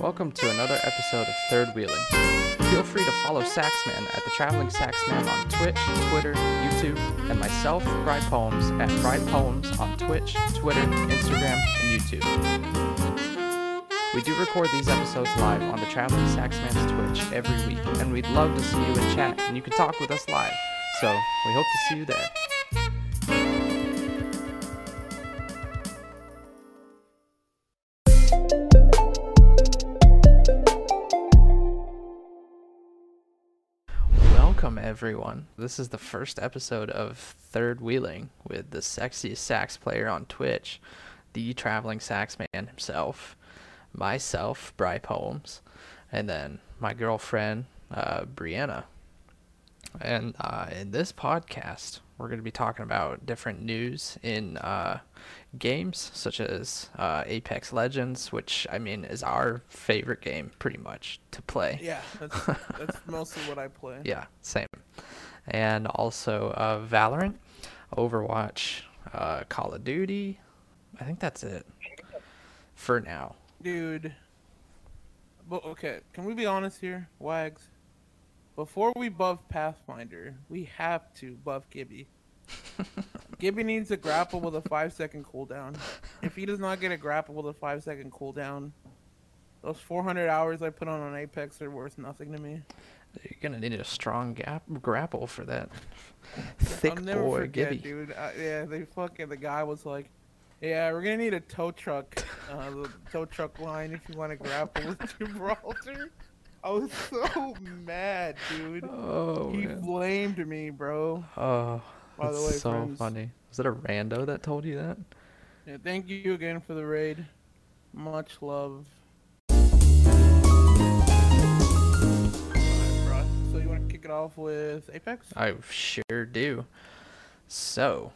Welcome to another episode of Third Wheeling. Feel free to follow Saxman at the Traveling Saxman on Twitch, Twitter, YouTube, and myself, Bride Poems, at Bride Poems on Twitch, Twitter, Instagram, and YouTube. We do record these episodes live on the Traveling Saxman's Twitch every week, and we'd love to see you in chat, and you can talk with us live. So, we hope to see you there. Everyone. This is the first episode of Third Wheeling with the sexiest sax player on Twitch, the traveling sax man himself, myself, Bry Poems, and then my girlfriend, uh, Brianna. And uh, in this podcast, we're going to be talking about different news in uh, games such as uh, Apex Legends, which I mean is our favorite game pretty much to play. Yeah, that's that's mostly what I play. Yeah, same. And also uh, Valorant, Overwatch, uh, Call of Duty. I think that's it for now. Dude. But okay, can we be honest here, Wags? Before we buff Pathfinder, we have to buff Gibby. Gibby needs a grapple with a five second cooldown. If he does not get a grapple with a five second cooldown, those 400 hours I put on on Apex are worth nothing to me. You're gonna need a strong gap grapple for that thick I'll never boy forget, Gibby. dude. Uh, yeah, they fucking the guy was like, "Yeah, we're gonna need a tow truck, uh, the tow truck line if you want to grapple with Gibraltar." I was so mad, dude. Oh he man. blamed me, bro. Oh, By the that's way, so friends. funny. Was it a rando that told you that? Yeah, thank you again for the raid. Much love. So you want to kick it off with Apex? I sure do. So,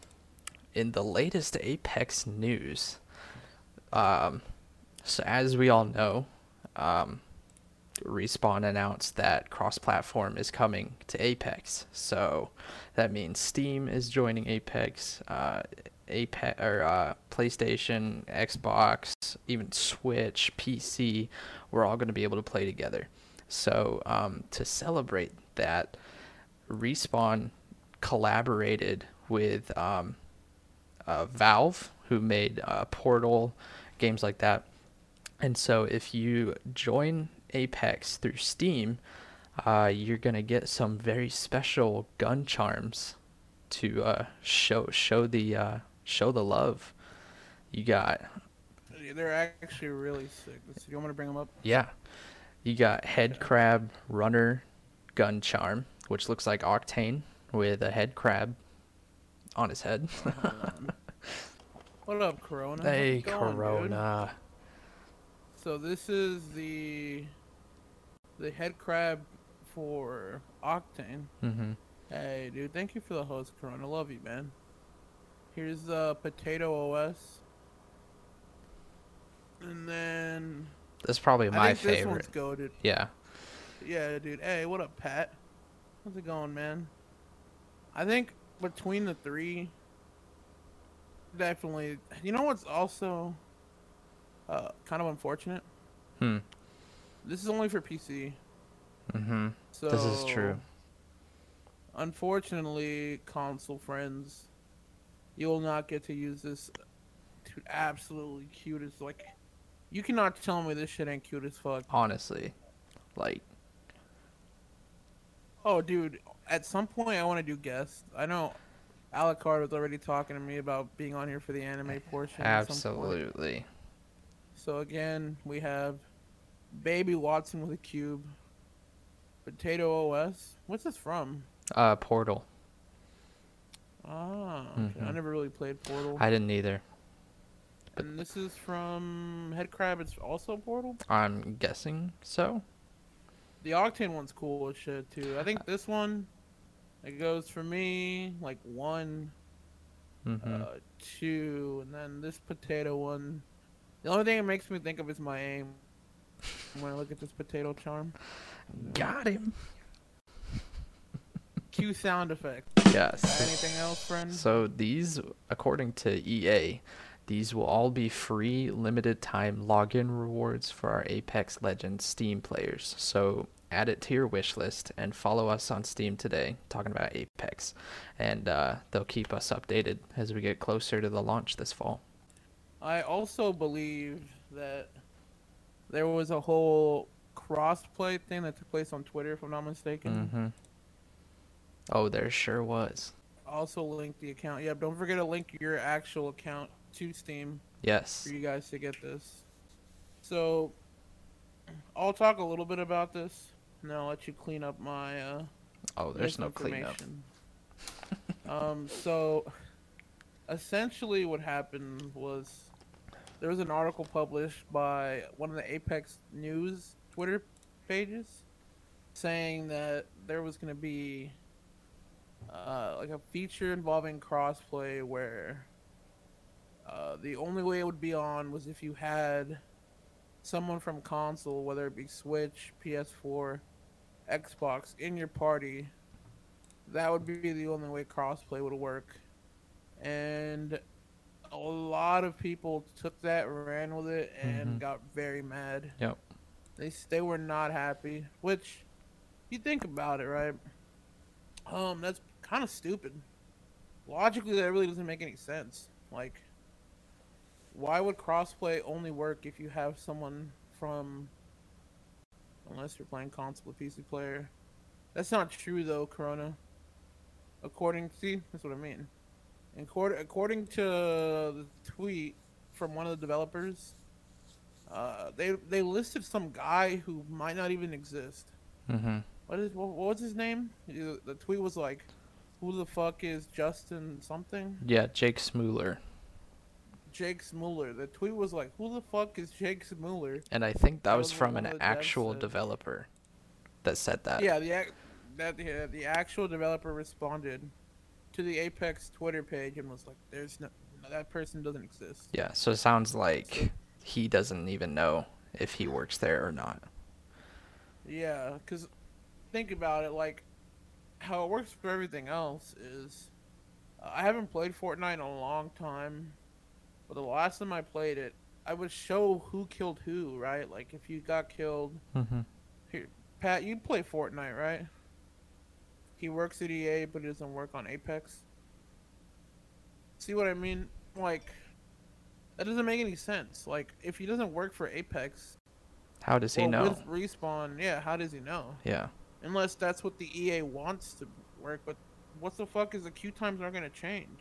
in the latest Apex news, um, so as we all know, um, Respawn announced that cross-platform is coming to Apex. So that means Steam is joining Apex, uh, Apex or uh, PlayStation, Xbox, even Switch, PC. We're all going to be able to play together. So um, to celebrate that, Respawn collaborated with um, uh, Valve, who made uh, Portal, games like that. And so if you join Apex through Steam, uh, you're gonna get some very special gun charms to uh, show show the uh, show the love. You got They're actually really sick. Do you want me to bring them up? yeah, you got head crab runner gun charm, which looks like Octane with a head crab on his head. What up, Corona? Hey it going, dude? Corona. So this is the the head crab for Octane. Mm-hmm. Hey, dude, thank you for the host, Corona. Love you, man. Here's the potato OS, and then That's probably I my think this favorite. one's goaded. Yeah. Yeah, dude. Hey, what up, Pat? How's it going, man? I think between the three, definitely. You know what's also uh, kind of unfortunate? Hmm. This is only for PC. Mm-hmm. So This is true. Unfortunately, console friends, you will not get to use this to absolutely cute as like. You cannot tell me this shit ain't cute as fuck. Honestly, like Oh, dude, at some point I want to do guests. I know Alucard was already talking to me about being on here for the anime portion. at some point. absolutely. So again, we have Baby Watson with a cube. Potato OS. What's this from? Uh, Portal. Ah, okay. I never really played Portal. I didn't either. And this is from Headcrab. It's also Portal. I'm guessing so. The Octane one's cool as shit too. I think this one, it goes for me like one, Mm-hmm. uh, two, and then this potato one. The only thing it makes me think of is my aim. When I look at this potato charm, Got him. cue sound effect. Yes. Anything else, friend? So these, according to EA, These will all be free limited time login rewards for our Apex Legends Steam players. So add it to your wish list and follow us on Steam today, talking about Apex. And uh, they'll keep us updated as we get closer to the launch this fall. I also believe that there was a whole crossplay thing that took place on Twitter, if I'm not mistaken. Mm-hmm. Oh, there sure was. Also link the account. Yeah, don't forget to link your actual account to Steam Yes. for you guys to get this. So, I'll talk a little bit about this. and then I'll let you clean up my uh, Oh, there's no cleanup. um, so essentially, what happened was there was an article published by one of the Apex News Twitter pages saying that there was going to be uh, like a feature involving crossplay where uh, the only way it would be on was if you had someone from console, whether it be Switch, PS4, Xbox, in your party. That would be the only way crossplay would work. And a lot of people took that, ran with it, and Mhm. got very mad. Yep. They they were not happy. Which, you think about it, right? Um, that's kind of stupid. Logically, that really doesn't make any sense. Like, why would crossplay only work if you have someone from, unless you're playing console or PC player? That's not true though, Corona. According, to see, that's what I mean. According, according to the tweet from one of the developers, uh, they they listed some guy who might not even exist. Mm-hmm. What is what, was his name? The tweet was like, "Who the fuck is Justin something?" Yeah, Jake Smooler. Jake Smuller. The tweet was like, "Who the fuck is Jake Smuller?" And I think that That was was from an of the devs actual developer that said that. Yeah, the that yeah, the actual developer responded to the Apex Twitter page and was like, "There's no that person doesn't exist." Yeah, so it sounds like he doesn't even know if he works there or not. Yeah, because think about it, like how it works for everything else is uh, I haven't played Fortnite in a long time, but the last time I played it, I would show who killed who, right? Like if you got killed, Mm-hmm. Pat, you play Fortnite, right? He works at EA, but he doesn't work on Apex. See what I mean? Like that doesn't make any sense. Like if he doesn't work for Apex, How does he well, know? with respawn, yeah, how does he know? Yeah. Unless that's what the EA wants to work, but what the fuck is the queue times aren't gonna change?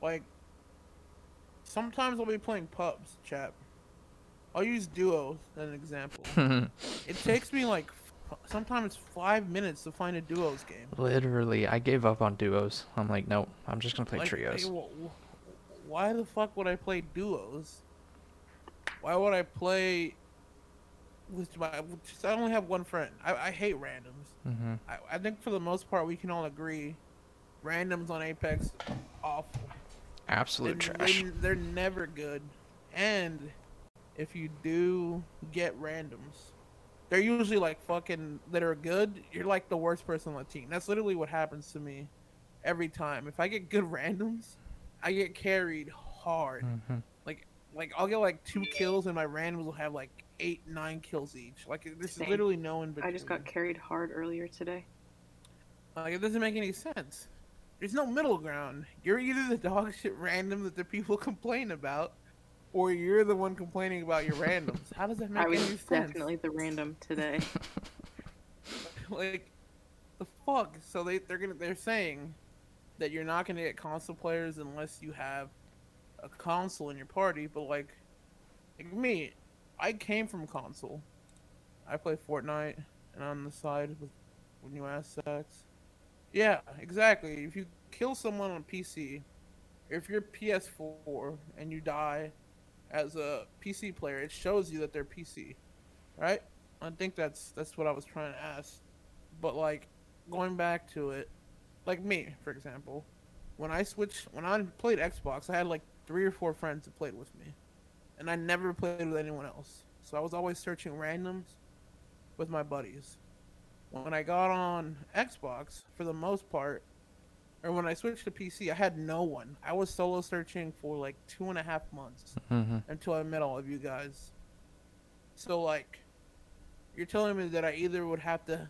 Like, sometimes I'll be playing pubs, chap. I'll use duos as an example. it takes me like sometimes five minutes to find a duos game. Literally, I gave up on duos. I'm like, nope, I'm just gonna play Like, trios. hey, wh- wh- why the fuck would I play duos? Why would I play with my? I only have one friend. I, I hate randoms. Mm-hmm. I, I think for the most part we can all agree, randoms on Apex, awful. Absolute They're- trash. They're, they're never good, and if you do get randoms, they're usually like fucking that are good. You're like the worst person on the team. That's literally what happens to me every time. If I get good randoms, I get carried hard. Mm-hmm. Like like I'll get like two kills, and my randoms will have like eight nine kills each. Like there's Same. literally no in between. I just got carried hard earlier today. Like it doesn't make any sense. There's no middle ground. You're either the dog shit random that the people complain about, or you're the one complaining about your randoms. How does that make I was any sense? definitely the random today. like the fuck. So they they're gonna they're saying that you're not gonna get console players unless you have a console in your party. But like, like me, I came from console. I play Fortnite, and on the side with when you ask sex. Yeah, exactly. If you kill someone on PC, if you're PS4 and you die as a PC player, it shows you that they're PC, right? I think that's that's what I was trying to ask. But like going back to it, like me, for example, when I switched when I played Xbox, I had like three or four friends that played with me. And I never played with anyone else. So I was always searching randoms with my buddies. When I got on Xbox, for the most part, or when I switched to PC, I had no one. I was solo searching for like two and a half months Mm-hmm. until I met all of you guys. So like, you're telling me that I either would have to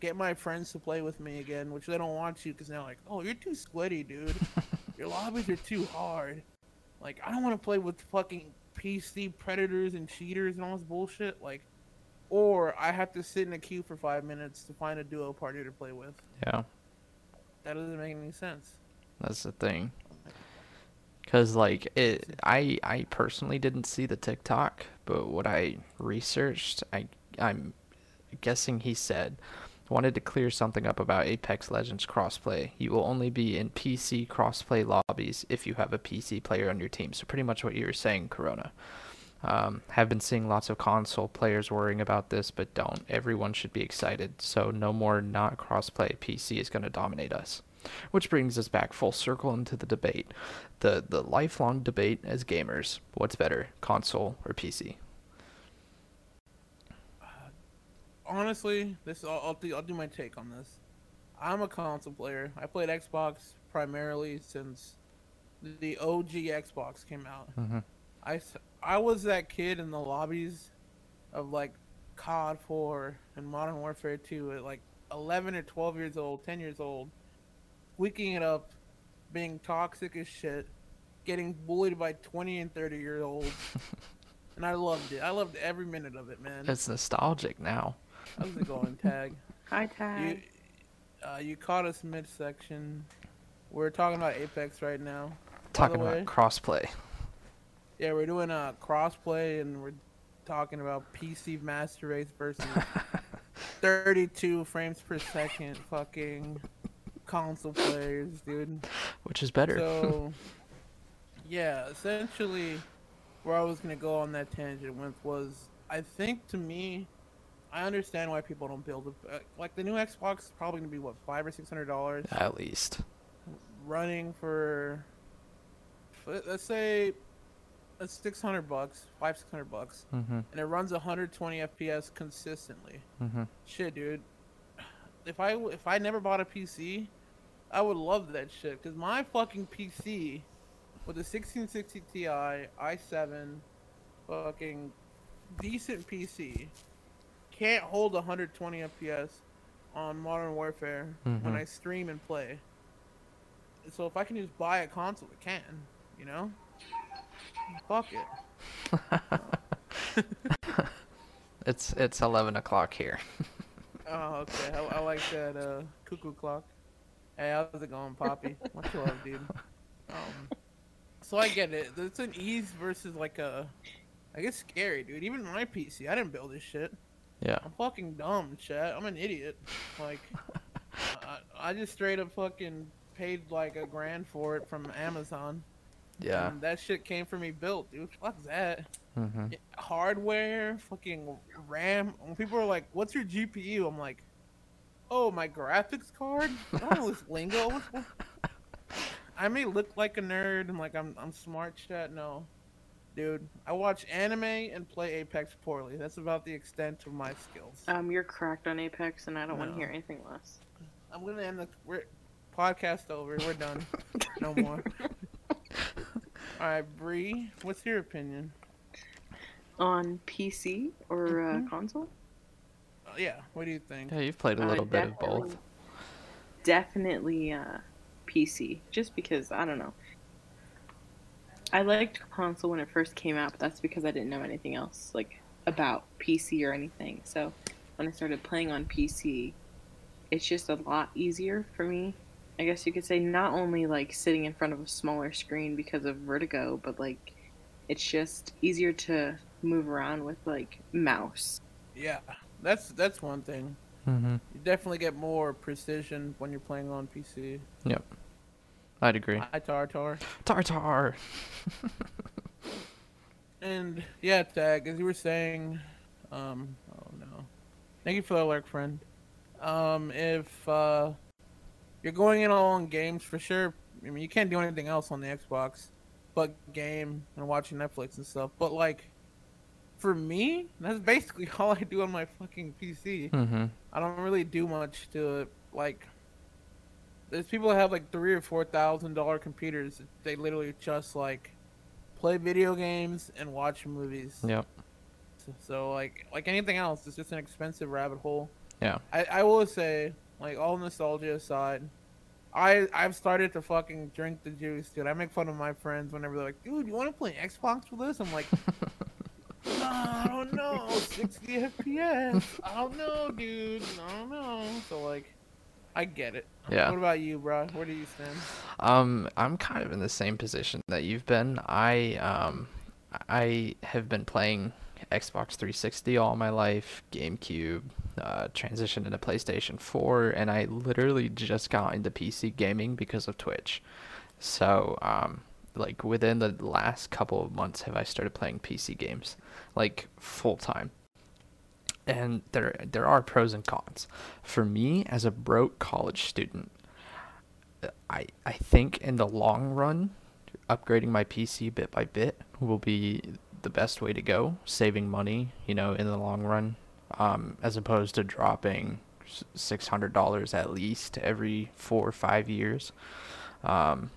get my friends to play with me again, which they don't want to because they're like, "Oh, you're too sweaty, dude. Your lobbies are too hard." Like, I don't want to play with fucking PC predators and cheaters and all this bullshit. Like, or I have to sit in a queue for five minutes to find a duo party to play with. Yeah, That doesn't make any sense. that's the thing. Cause like it, I I personally didn't see the TikTok, but what I researched, I I'm guessing he said wanted to clear something up about Apex Legends crossplay. You will only be in PC crossplay lobbies if you have a PC player on your team. So pretty much what you were saying, Corona. Um, have been seeing lots of console players worrying about this, but don't. Everyone should be excited. So no more not crossplay. PC is going to dominate us. Which brings us back full circle into the debate, the the lifelong debate as gamers. What's better, console or PC? honestly, this I'll, I'll do I'll do my take on this. I'm a console player. I played Xbox primarily since the OG Xbox came out. Mm-hmm. I, s- I was that kid in the lobbies of like COD 4 and Modern Warfare 2 at like 11 or 12 years old, 10 years old, waking it up, being toxic as shit, getting bullied by 20 and 30 year olds. and I loved it. I loved every minute of it, man. It's nostalgic now. How's it going, Tag? Hi, You, Tag. uh, you caught us midsection. We're talking about Apex right now. Talking about crossplay. Yeah, we're doing a crossplay, and we're talking about PC Master Race versus 32 frames per second fucking console players, dude. Which is better? So, yeah, essentially, where I was gonna go on that tangent with was, I think to me, I understand why people don't build it. Uh, like the new Xbox is probably gonna be what five or six hundred dollars, At least. running for, let's say, six hundred bucks, five six hundred bucks, Mm-hmm. and it runs 120 FPS consistently. Mm-hmm. Shit, dude. If I if I never bought a PC, I would love that shit. Cause my fucking PC, with a 1660 Ti, i7, fucking decent PC, can't hold 120 FPS on Modern Warfare when Mhm. I stream and play. So if I can just buy a console, I can. You know. Fuck it. It's it's eleven o'clock here. Oh, okay. I, I like that uh, cuckoo clock. Hey, how's it going, Poppy? Much love, dude. Um, so I get it. It's an ease versus like a, I guess scary, dude. Even my PC, I didn't build this shit. Yeah. I'm fucking dumb, chat. I'm an idiot. Like, I, I just straight up fucking paid like a grand for it from Amazon. Yeah. And that shit came for me built, dude. Fuck that. Mm-hmm. Hardware, fucking RAM. When people are like, "What's your GPU?" I'm like, "Oh, my graphics card." I don't know this lingo. What's, what? I may look like a nerd and like I'm I'm smart, chat. No, dude. I watch anime and play Apex poorly. That's about the extent of my skills. Um, you're cracked on Apex, and I don't want to hear anything less. I'm gonna end the we're, podcast over. We're done. No more. All right, Bree. What's your opinion? On PC or uh, Mhm. console? Uh, yeah. What do you think? Yeah, you've played a Uh, little bit of both. definitely- Definitely uh, PC, just because I don't know. I liked console when it first came out, but that's because I didn't know anything else like about PC or anything. So when I started playing on PC, it's just a lot easier for me. I guess you could say not only like sitting in front of a smaller screen because of vertigo, but like it's just easier to move around with like mouse. Yeah, that's that's one thing. Mm-hmm. You definitely get more precision when you're playing on PC. Yep, I'd agree. Hi, Tartar. Tartar. And yeah, Tag, as you were saying, um, oh no, thank you for the alert, friend. Um, if uh, you're going in all on games for sure, I mean you can't do anything else on the Xbox, but game and watching Netflix and stuff. But like, for me, that's basically all I do on my fucking PC. Mm-hmm. I don't really do much to it. Like, there's people that have like three or four thousand dollar computers. They literally just like play video games and watch movies. Yep. So, so like like anything else, it's just an expensive rabbit hole. Yeah. I, I will say, like all nostalgia aside, I I've started to fucking drink the juice, dude. I make fun of my friends whenever they're like, dude, you want to play Xbox with us? I'm like, nah, I don't know, 60 FPS. I don't know, dude. I don't know. So like, I get it. Yeah. What about you, bro? Where do you stand? Um, I'm kind of in the same position that you've been. I um, I have been playing Xbox 360 all my life, GameCube, uh, transitioned into PlayStation 4, and I literally just got into PC gaming because of Twitch. So, um, like within the last couple of months, have I started playing PC games, like full time. And there there are pros and cons. For me, as a broke college student, I I think in the long run, upgrading my PC bit by bit will be the best way to go, saving money, you know, in the long run, um, as opposed to dropping six hundred dollars at least every four or five years. Um,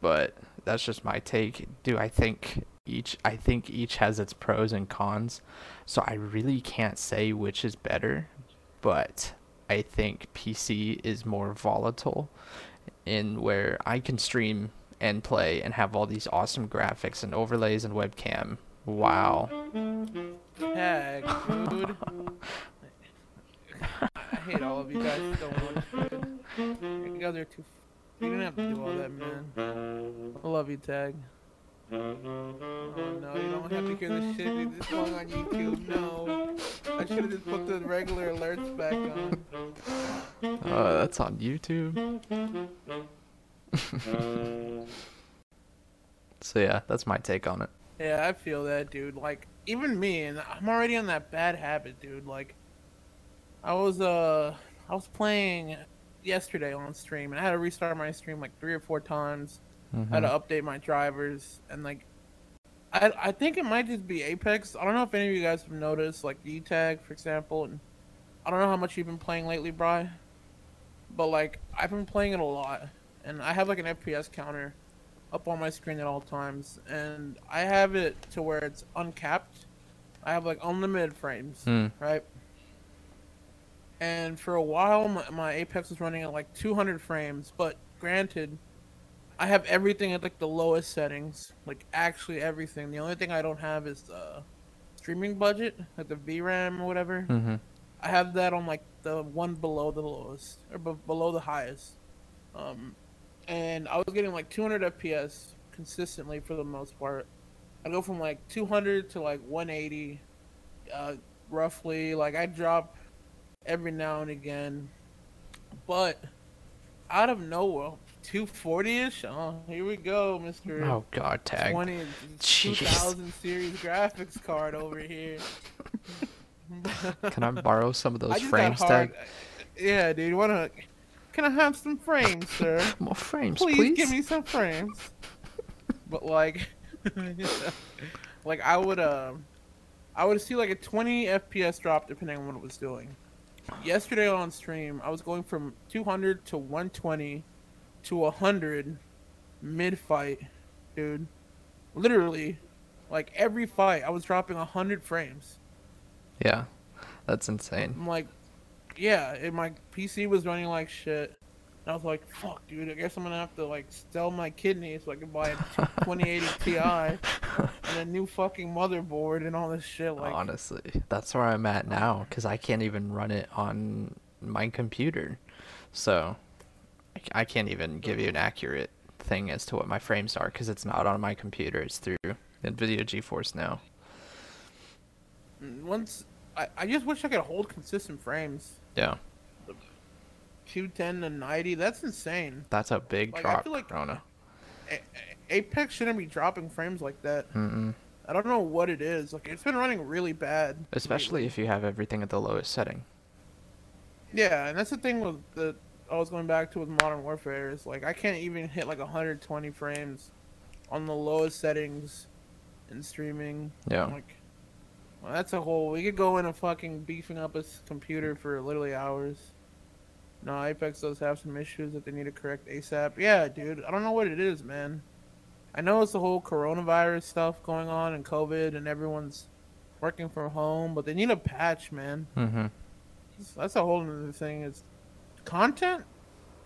but that's just my take. Do I think each? I think each has its pros and cons, so I really can't say which is better. But I think PC is more volatile, in where I can stream and play and have all these awesome graphics and overlays and webcam. Wow. Tag, dude. I hate all of you guys so much. You guys are too. You didn't have to do all that, man. I love you, Tag. Oh no, you don't have to hear this shit dude, this long on YouTube. No, I should have just put the regular alerts back on. Uh, that's on YouTube. so yeah, that's my take on it. Yeah, I feel that, dude. Like, even me, and I'm already on that bad habit, dude. Like, I was uh, I was playing yesterday on stream, and I had to restart my stream like three or four times. I had to Mhm. update my drivers, and like, I I think it might just be Apex. I don't know if any of you guys have noticed, like D-Tag, for example, and I don't know how much you've been playing lately, Bry, but like I've been playing it a lot, and I have like an FPS counter up on my screen at all times, and I have it to where it's uncapped. I have like unlimited frames, Hmm. right? And for a while, my, my Apex was running at like 200 frames, but granted, I have everything at like the lowest settings, like actually everything. The only thing I don't have is the streaming budget, like the VRAM or whatever. Mhm. I have that on like the one below the lowest or b- below the highest. Um, and I was getting like 200 FPS consistently for the most part. I go from like 200 to like 180, uh, roughly. Like I drop every now and again, but out of nowhere, 240 ish. Oh, here we go, Mister. Oh God, tag. 20 2000 series graphics card over here. Can I borrow some of those frames, tag? Yeah, dude. Wanna? Can I have some frames, sir? More frames, please, please. give me some frames. But like, like I would um, I would see like a 20 FPS drop depending on what it was doing. Yesterday on stream, I was going from 200 to 120 to 100 mid fight, dude. Literally, like every fight, I was dropping 100 frames. Yeah, that's insane. I'm like, yeah, and my PC was running like shit. And I was like, fuck, dude, I guess I'm gonna have to like sell my kidney so I can buy a 2080 Ti and a new fucking motherboard and all this shit. Like, Honestly, that's where I'm at now because I can't even run it on my computer, so I can't even give you an accurate thing as to what my frames are because it's not on my computer. It's through NVIDIA GeForce now. once I, I just wish I could hold consistent frames. Yeah, 210 to 90, that's insane. that's a big Like, I feel like- Corona. Apex shouldn't be dropping frames like that. Mm-mm. I don't know what it is. Like, it's been running really bad. Especially lately. if you have everything at the lowest setting. Yeah, and that's the thing with the I was going back to with Modern Warfare is like I can't even hit like 120 frames on the lowest settings in streaming. Yeah. Like, well, that's a whole. We could go into fucking beefing up his computer for literally hours. No, Apex does have some issues that they need to correct ASAP. Yeah, dude. I don't know what it is, man. I know it's the whole coronavirus stuff going on and COVID and everyone's working from home, but they need a patch, man. Mm-hmm. That's a whole other thing. Is content?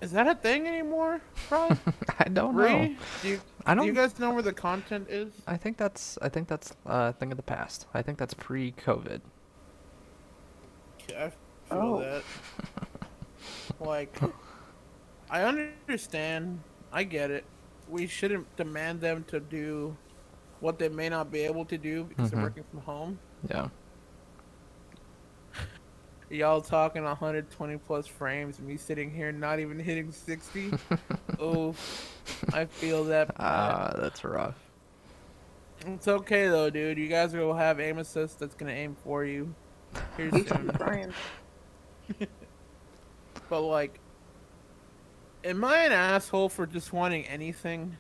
Is that a thing anymore, bro? I don't know. Do you, I don't. don't. you guys know where the content is? I think that's. I think that's uh, a thing of the past. I think that's pre-COVID. Yeah, I feel Oh. that. like, I understand. I get it. We shouldn't demand them to do what they may not be able to do because Mhm. they're working from home. Yeah. Y'all talking 120 plus frames, me sitting here not even hitting 60. oh, I feel that. bad. Ah, that's rough. It's okay though, dude. You guys will have aim assist that's gonna aim for you. Here soon. Brian. But like, am I an asshole for just wanting anything?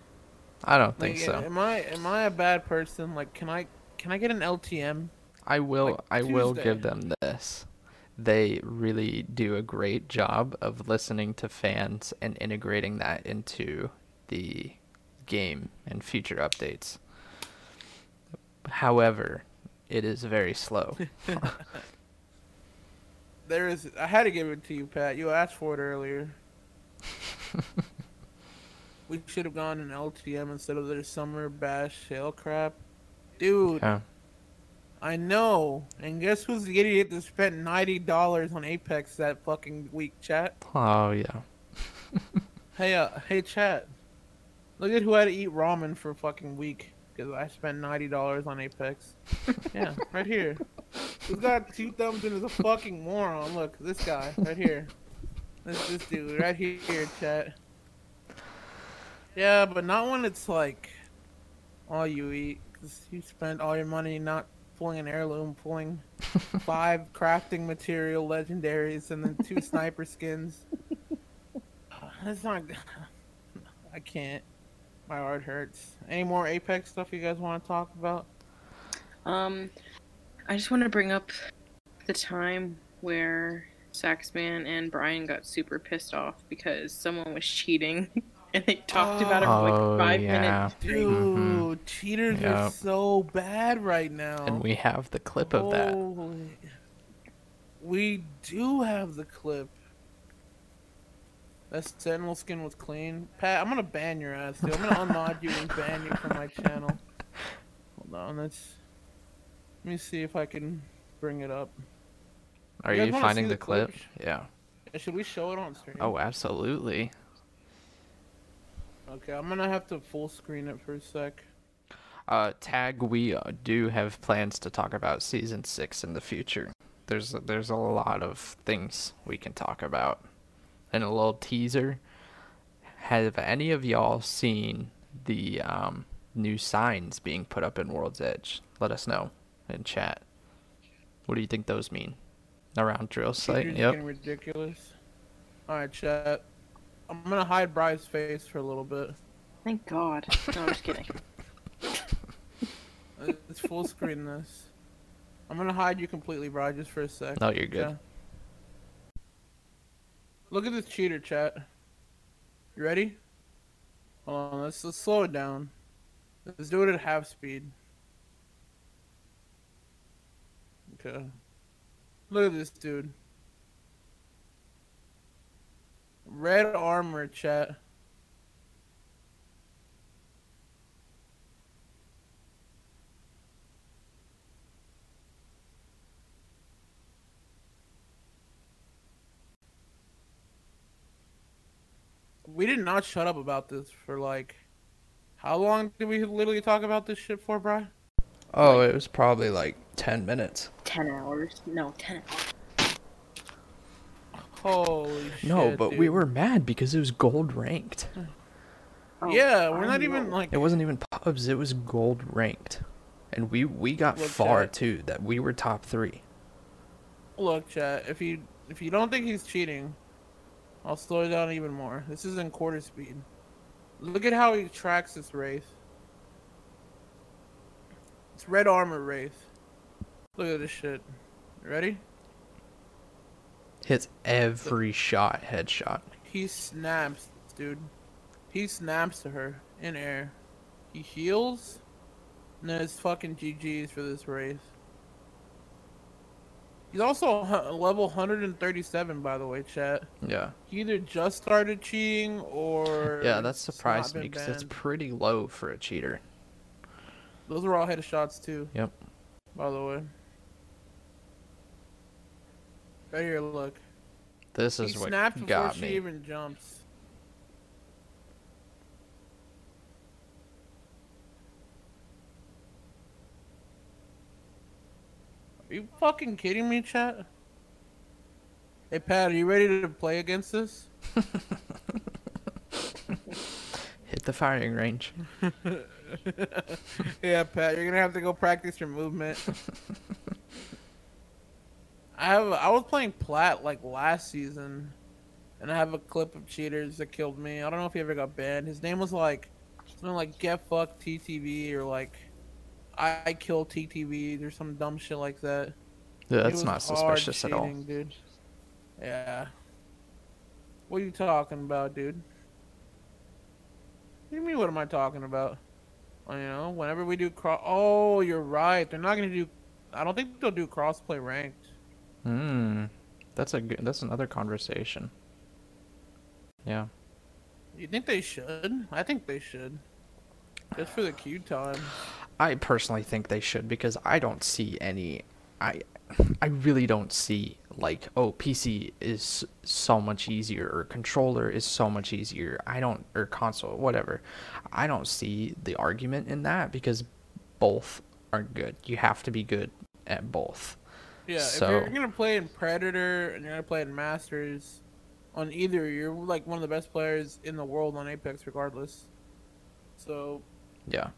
I don't Like, think so. am I am I a bad person? Like, can I can I get an LTM? I will. like I will give them this. They really do a great job of listening to fans and integrating that into the game and future updates. However, it is very slow. There is. I had to give it to you, Pat. You asked for it earlier. we should have gone an LTM instead of their summer bash shell crap, dude. yeah. I know. And guess who's the idiot that spent ninety dollars on Apex that fucking week, chat? Oh yeah. Hey, uh, hey, chat. Look at who had to eat ramen for a fucking week because I spent ninety dollars on Apex. yeah, right here. Who's got two thumbs and is a fucking moron? Look, this guy right here. This this dude right here, chat. Yeah, but not when it's like all you eat, because you spend all your money not pulling an heirloom, pulling five crafting material legendaries and then two sniper skins. That's not. I can't. My heart hurts. Any more Apex stuff you guys want to talk about? Um, I just want to bring up the time where Saxman and Brian got super pissed off because someone was cheating, and they talked about it for Oh, like five yeah. minutes. Dude, Mhm. cheaters are so bad right now. And we have the clip of that. Holy- We do have the clip. That Sentinel skin was clean. Pat, I'm gonna ban your ass, dude. I'm gonna unmod you and ban you from my channel. Hold on, let's. Let me see if I can bring it up. Are You you finding the the clip? clips? Yeah. Should we show it on stream? Oh, absolutely. Okay, I'm gonna have to full screen it for a sec. Uh, tag. We uh, do have plans to talk about season six in the future. There's there's a lot of things we can talk about. And a little teaser. Have any of y'all seen the um, new signs being put up in World's Edge? Let us know in chat. What do you think those mean? Around drill site? Yep. ridiculous. Alright, chat. I'm gonna hide Bry's face for a little bit. Thank God. No, I'm just kidding. Uh, Let's full screen this. I'm gonna hide you completely, Bry, just for a sec. No, you're good. Okay? Look at this cheater, chat. You ready? Hold on, let's let's slow it down. Let's do it at half speed. Okay. Look at this dude. Red armor, chat. We did not shut up about this for like. How long did we literally talk about this shit for, Bry? Oh, it was probably like 10 minutes. Ten hours? No, ten hours. Holy shit. No, but we were mad because it was gold ranked. Oh, yeah, we're I not even like. It wasn't even pubs, it was gold ranked. And we we got Look, far chat. too that we were top 3. Look, chat. If you if you don't think he's cheating, I'll slow it down even more. This is in quarter speed. Look at how he tracks this Wraith. It's red armor Wraith. Look at this shit. You ready? Hits every shot headshot. He snaps, dude. He snaps to her in air. He heals, and then it's fucking GG's for this Wraith. He's also level 137, by the way, chat. Yeah. He either just started cheating or Yeah, that surprised me because it's pretty low for a cheater. Those are all headshots too. Yep. By the way. Right here, look. This He is what snaps before got she me. even jumps. Are you fucking kidding me, chat? Hey Pat, are you ready to play against this? Hit the firing range. yeah, Pat, you're gonna have to go practice your movement. I have I was playing plat like last season, and I have a clip of cheaters that killed me. I don't know if he ever got banned. His name was like something like get fucked TTV or like I, kill TTV or some dumb shit like that. Yeah, that's not suspicious at all. dude. Yeah. What are you talking about, dude? What do you mean? What am I talking about? Well, you know, whenever we do cross. Oh, you're right. They're not gonna do. I don't think they'll do crossplay ranked. Hmm. That's a good. That's another conversation. Yeah. You think they should? I think they should. Just for the queue time. I personally think they should because I don't see any. I I really don't see like oh PC is so much easier or controller is so much easier. I don't or console whatever. I don't see the argument in that because both are good. You have to be good at both. Yeah, So- if you're gonna play in Predator and you're gonna play in Masters, on either you're like one of the best players in the world on Apex, regardless. So, Yeah.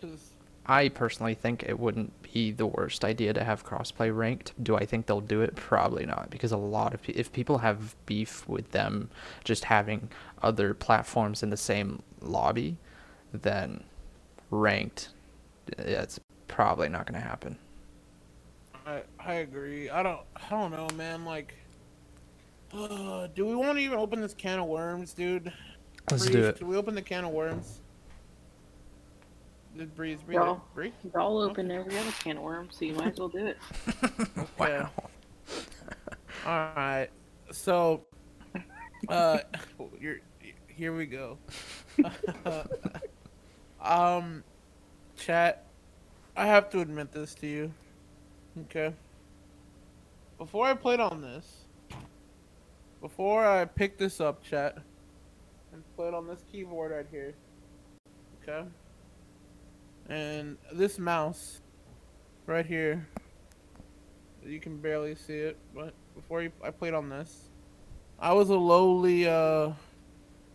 just I personally think it wouldn't be the worst idea to have crossplay ranked. Do I think they'll do it? Probably not, because a lot of pe- if people have beef with them just having other platforms in the same lobby, then ranked, yeah, it's probably not going to happen. I I agree. I don't I don't know, man. Like, uh, do we want to even open this can of worms, dude? Let's Breeze, do it. Should we open the can of worms? Just breeze, breathe, No. it. breathe. Y'all open every other can of worms, so you might as well do it. Wow. All right. So, uh, you're here. We go. um, chat. I have to admit this to you. Okay. Before I played on this, before I picked this up, chat, and played on this keyboard right here. Okay. And this mouse, right here. You can barely see it, but before you, I played on this, I was a lowly uh,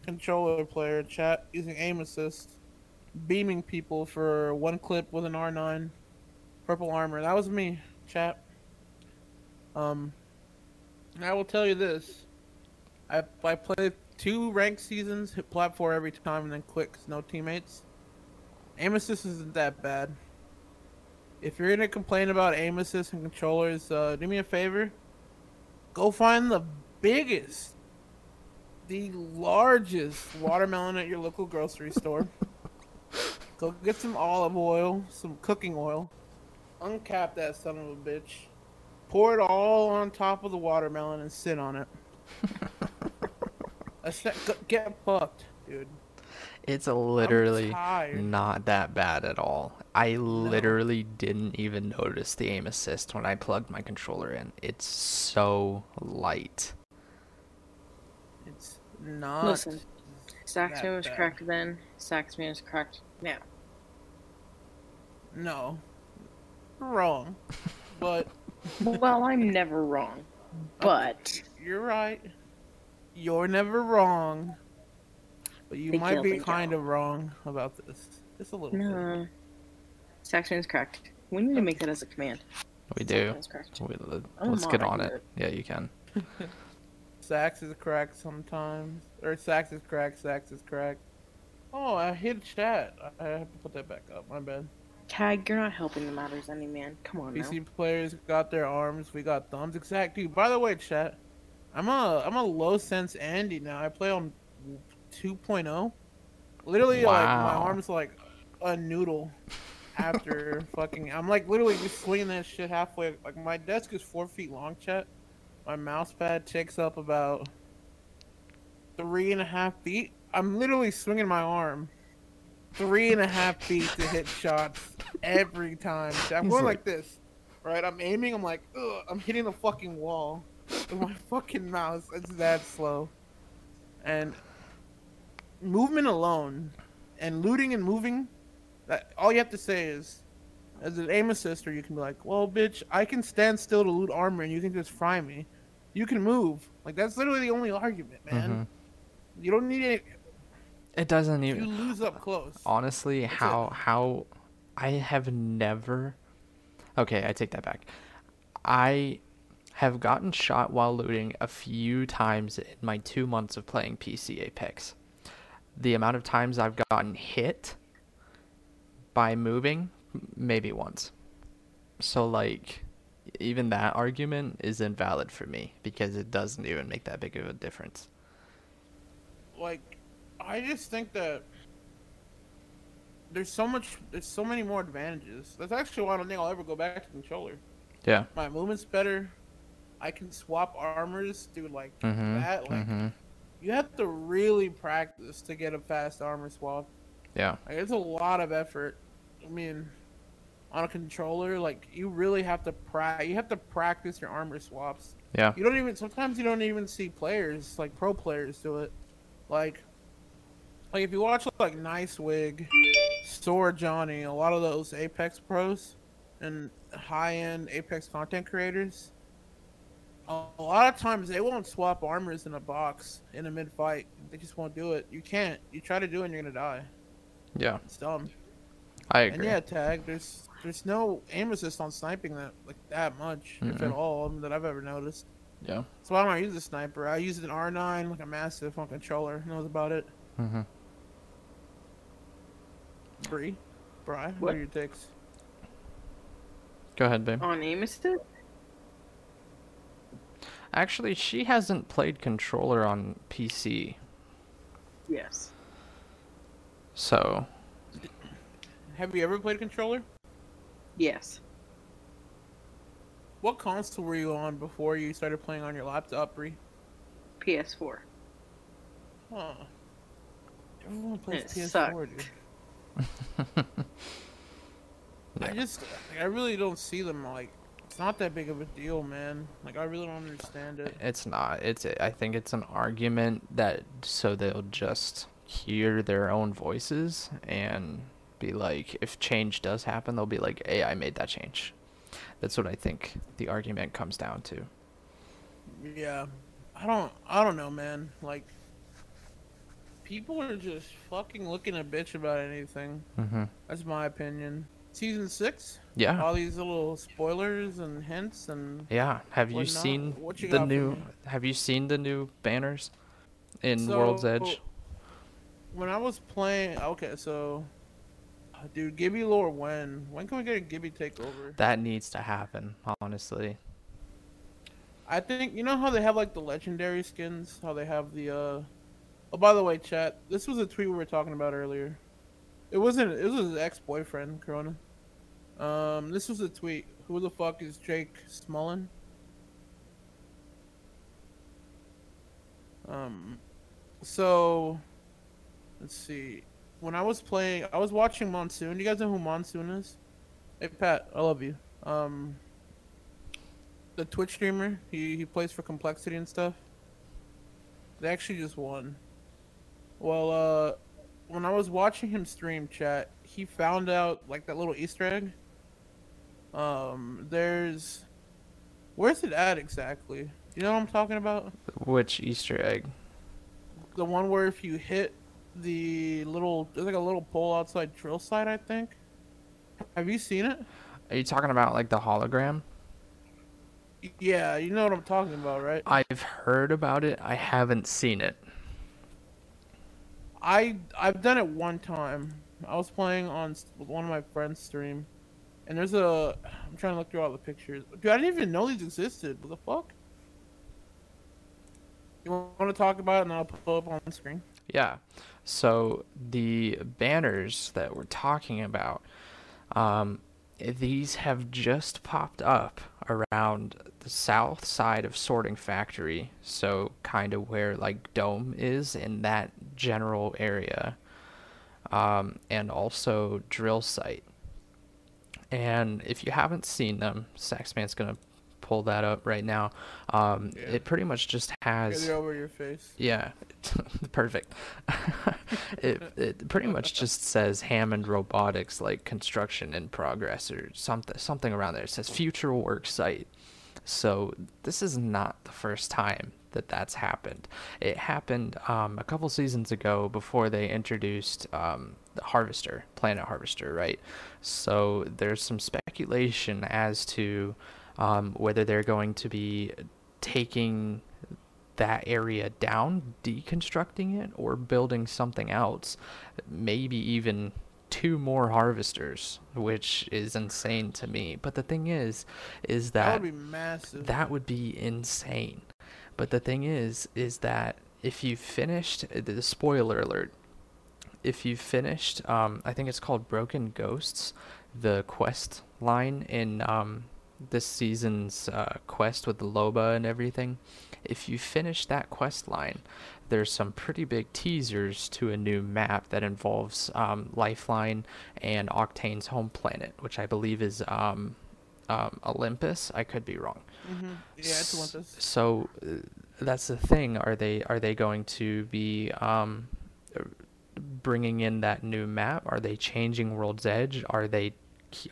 controller player. Chat using aim assist, beaming people for one clip with an R9, purple armor. That was me, chap. Um, and I will tell you this: I I played two ranked seasons, hit plat four every time, and then quit 'cause no teammates. Aim assist isn't that bad. If you're gonna complain about aim assist and controllers, uh, do me a favor. Go find the biggest, the largest watermelon at your local grocery store. Go get some olive oil, some cooking oil. Uncap that son of a bitch. Pour it all on top of the watermelon and sit on it. That's that- Get fucked, dude. It's literally not that bad at all. I literally didn't even notice the aim assist when I plugged my controller in. It's so light. It's not. Listen, Saxman that was bad. correct then. Saxman is correct now. No. Wrong. But well, I'm never wrong, but you're right. You're never wrong. But you Thank might be kind of wrong about this. Just a little bit. no. Saxman is correct. We need to make that as a command. We do. Saxman is correct. We, let- I'm a let's get on it. it. Yeah, you can. Sax is cracked sometimes. Or Sax is cracked, Sax is cracked. Oh, I hit chat. I I have to put that back up. My bad. Tag, you're not helping the matters any, man. Come on now. PC players got their arms, we got thumbs. Exactly. By the way, chat, I'm a I'm a low sense Andy now. I play on 2.0. Literally, like my Wow. arms like a noodle after fucking. I'm like literally just swinging that shit halfway. Like my desk is four feet long, chat. My mouse pad takes up about three and a half feet. I'm literally swinging my arm three and a half feet to hit shots every time. I'm going like- like this, right? I'm aiming. I'm like, Ugh, I'm hitting the fucking wall with my fucking mouse. It's that slow. And movement alone, and looting and moving, that all you have to say is, as an aim assist, or you can be like, well, bitch, I can stand still to loot armor, and you can just fry me. You can move. Like that's literally the only argument, man. Mhm. You don't need it. It doesn't even. You lose up close. Honestly, That's it. how how I have never. Okay, I take that back. I have gotten shot while looting a few times in my two months of playing PC Apex. The amount of times I've gotten hit by moving, maybe once. So like, even that argument is invalid for me because it doesn't even make that big of a difference. like I just think that there's so much there's so many more advantages. That's actually why I don't think I'll ever go back to controller. Yeah. My movement's better. I can swap armors, do like Mhm. that. Like Mhm. you have to really practice to get a fast armor swap. Yeah. Like it's a lot of effort. I mean, on a controller, like you really have to pra- you have to practice your armor swaps. Yeah. You don't even sometimes you don't even see players like pro players do it. Like like if you watch like NiceWigg, Store Johnny, a lot of those Apex pros and high end Apex content creators, a lot of times they won't swap armors in a box in a mid fight. They just won't do it. You can't. You try to do it and you're gonna die. Yeah. It's dumb. I And agree. yeah, tag. There's there's no aim assist on sniping that like that much, if at all, that I've ever noticed. Yeah. So why don't I use a sniper? I use an R9, like a massive on controller. Knows about it. Mm-hmm. Bree, Bri, what, What? are your takes? Go ahead, babe. On aim assist? Actually, she hasn't played controller on PC, Yes. so Have you ever played controller? Yes. What console were you on before you started playing on your laptop, Bree? PS4. Huh. Everyone plays It PS4, sucked. dude. I just, I really don't see them like. It's not that big of a deal, man. Like I really don't understand it. it's not. It's I think it's an argument that so they'll just hear their own voices and be like, if change does happen, they'll be like, "Hey, I made that change." That's what I think the argument comes down to. Yeah, I don't, I don't know, man. Like, people are just fucking looking a bitch about anything. Mm-hmm. That's my opinion. Season six, Yeah. all these little spoilers and hints and Yeah. Have you whatnot. seen What you the new? Have you seen the new banners in So, World's Edge? When I was playing, okay, so, uh, dude, Gibby lore when? When can we get a Gibby takeover? That needs to happen, honestly. I think you know how they have like the legendary skins. How they have the. uh Oh, by the way, chat. This was a tweet we were talking about earlier. It wasn't. It was his ex-boyfriend, Corona. Um, this was a tweet. Who the fuck is Jake Smullen? Um, so let's see. When I was playing, I was watching Monsoon. You guys know who Monsoon is? Hey Pat, I love you. Um, the Twitch streamer. He he plays for Complexity and stuff. They actually just won. Well, uh, when I was watching him stream chat, he found out like that little Easter egg. Um, there's, where's it at exactly? You know what I'm talking about? Which Easter egg? The one where if you hit the little, there's like a little pole outside drill site, I think. Have you seen it? Are you talking about like the hologram? Yeah, you know what I'm talking about, right? I've heard about it. I haven't seen it. I I've done it one time. I was playing on one of my friends' stream, and there's a. I'm trying to look through all the pictures. Dude, I didn't even know these existed. What the fuck? You want to talk about it, and I'll pull up on the screen. Yeah. So the banners that we're talking about, um, these have just popped up around the south side of Sorting Factory. So kind of where like Dome is in that general area, um, and also Drill Site. And if you haven't seen them, Saxman's gonna pull that up right now. Um, Yeah. It pretty much just has. Over your face. Yeah, perfect. it it pretty much just says Hammond Robotics like construction in progress or something something around there. It says future work site. So this is not the first time that that's happened. It happened um, a couple seasons ago before they introduced um, the Harvester, Planet Harvester, right? So there's some speculation as to um, whether they're going to be taking that area down, deconstructing it, or building something else. Maybe even two more harvesters, which is insane to me. But the thing is, is That that would be massive. that would be insane. But the thing is, is that if you finished the spoiler alert, if you finished, um, I think it's called Broken Ghosts, the quest line in um, this season's uh, quest with the Loba and everything. If you finish that quest line, there's some pretty big teasers to a new map that involves um, Lifeline and Octane's home planet, which I believe is um, um, Olympus. I could be wrong. hmm Yeah, it's Olympus. So uh, that's the thing. Are they are they going to be um, bringing in that new map? Are they changing World's Edge? Are they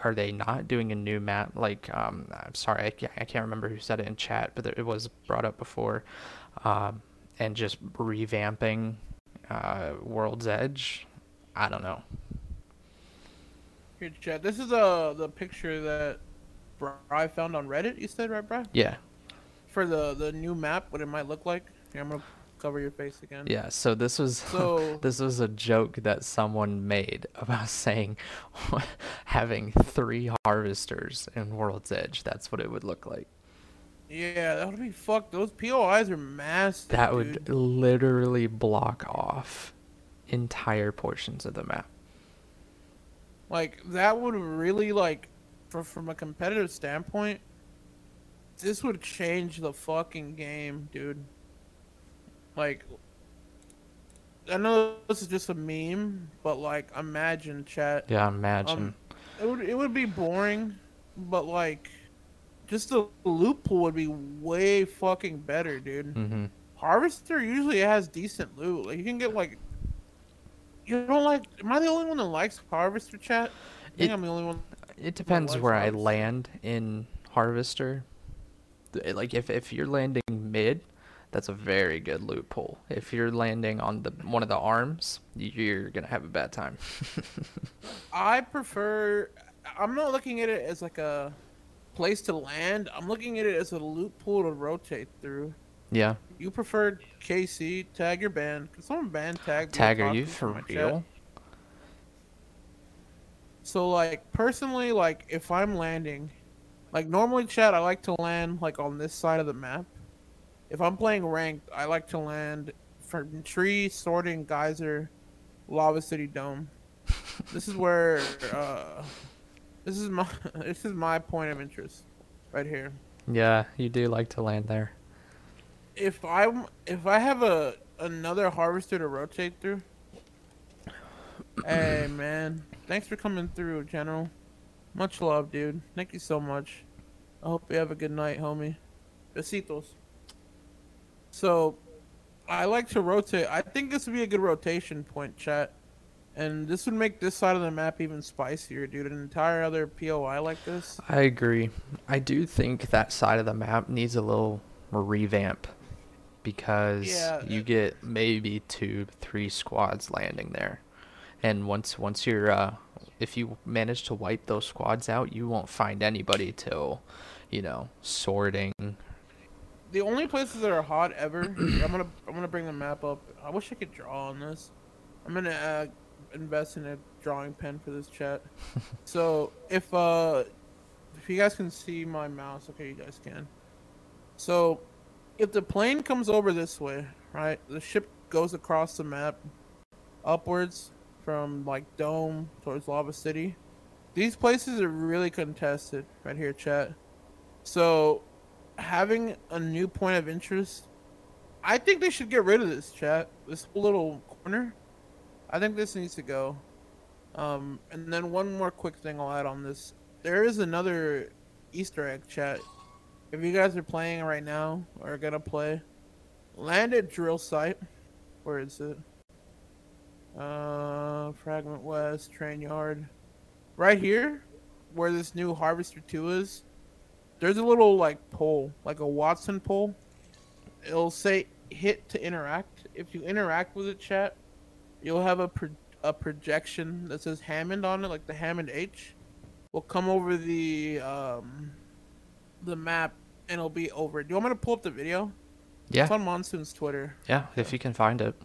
are they not doing a new map? Like um, I'm sorry, I can't, I can't remember who said it in chat, but it was brought up before, um, and just revamping uh, World's Edge. I don't know. Here, chat. This is uh the picture that Bri found on Reddit. You said right, Bri? Yeah, For the the new map, what it might look like. Here, I'm gonna cover your face again. yeah. So this was So This was a joke that someone made about saying having three harvesters in World's Edge. That's what it would look like. yeah, that would be fucked. Those POIs are massive. That dude. would literally block off entire portions of the map. Like that would really like, for, from a competitive standpoint, this would change the fucking game, dude. Like, I know this is just a meme, but like, imagine chat. Yeah, imagine. Um, it would it would be boring, but like, just the loot pool would be way fucking better, dude. hmm Harvester usually has decent loot. Like you can get like. You don't like? Am I the only one that likes Harvester chat? I think It- I'm the only one. It depends where I land in Harvester. Like if if you're landing mid, that's a very good loot pool. If you're landing on the one of the arms, you're gonna have a bad time. I prefer. I'm not looking at it as like a place to land. I'm looking at it as a loot pool to rotate through. yeah. You prefer KC? Tag your band. Can someone band tag? Tag, are you from for chat? real? So like personally, like if I'm landing, like normally chat, I like to land like on this side of the map. If I'm playing ranked, I like to land from tree, sorting, geyser, lava city dome. this is where uh, this is my this is my point of interest, right here. Yeah, you do like to land there. If I if I have a another harvester to rotate through. hey man, thanks for coming through, General. Much love, dude. Thank you so much. I hope you have a good night, homie. Besitos. So, I like to rotate. I think this would be a good rotation point, chat. And this would make this side of the map even spicier, dude. An entire other POI like this. I agree. I do think that side of the map needs a little revamp because Yeah, you get maybe two, three squads landing there, and once once you're uh, if you manage to wipe those squads out, you won't find anybody till, you know, sorting. The only places that are hot ever. I'm gonna I'm gonna bring the map up. I wish I could draw on this. I'm gonna uh, invest in a drawing pen for this chat. so if uh if you guys can see my mouse, okay, you guys can. So if the plane comes over this way, right? The ship goes across the map upwards from like Dome towards Lava City. These places are really contested right here, chat. So having a new point of interest, I think they should get rid of this chat. This little corner. I think this needs to go. Um, and then one more quick thing I'll add on this. There is another Easter egg chat. If you guys are playing right now or gonna play, land at drill site. Where is it? Uh, Fragment West, Train Yard. Right here, where this new Harvester 2 is, there's a little like pole, like a Wattson pole. It'll say hit to interact. If you interact with it, chat, you'll have a pro- a projection that says Hammond on it, like the Hammond H. Will come over the um the map and it'll be over. Do you want me to pull up the video? Yeah, It's on Monsoon's Twitter. yeah. If you can find it.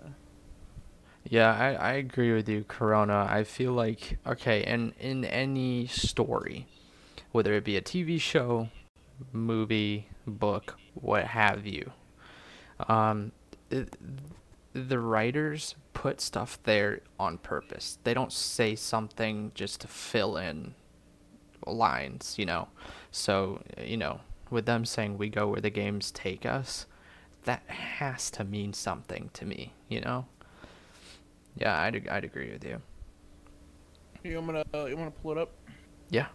Okay. Yeah, I, I agree with you, Corona. I feel like okay, in in any story, whether it be a TV show, movie, book, what have you, um, it, the writers put stuff there on purpose. They don't say something just to fill in lines, you know. So you know, with them saying we go where the games take us, that has to mean something to me, you know. Yeah, I'd I'd agree with you. You want to you want to pull it up? Yeah.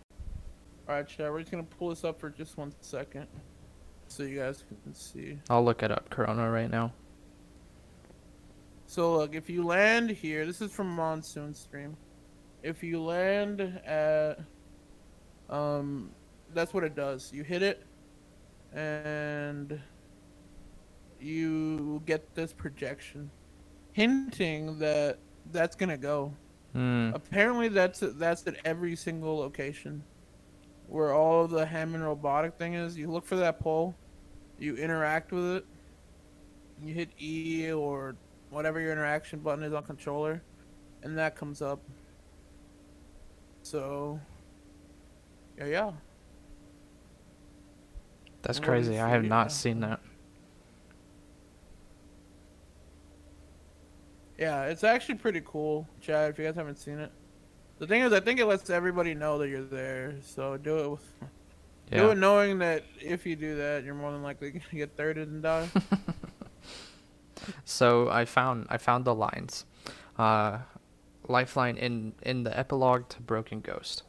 All right, chat. We're just gonna pull this up for just one second, so you guys can see. I'll look it up, Corona, right now. So look, if you land here, this is from Monsoon Stream. If you land at, um, that's what it does. You hit it, and you get this projection, hinting that that's gonna go. Hmm. Apparently, that's that's at every single location, where all the Hammond robotic thing is. You look for that pole, you interact with it, you hit E or whatever your interaction button is on controller, and that comes up. So, yeah, yeah. That's What do you crazy. I have not seen that. Yeah, it's actually pretty cool, Chad. If you guys haven't seen it, the thing is, I think it lets everybody know that you're there. So do it with, do it knowing that if you do that, you're more than likely gonna get thirded and die. So I found I found the lines. Uh, Lifeline in in the epilogue to Broken Ghost.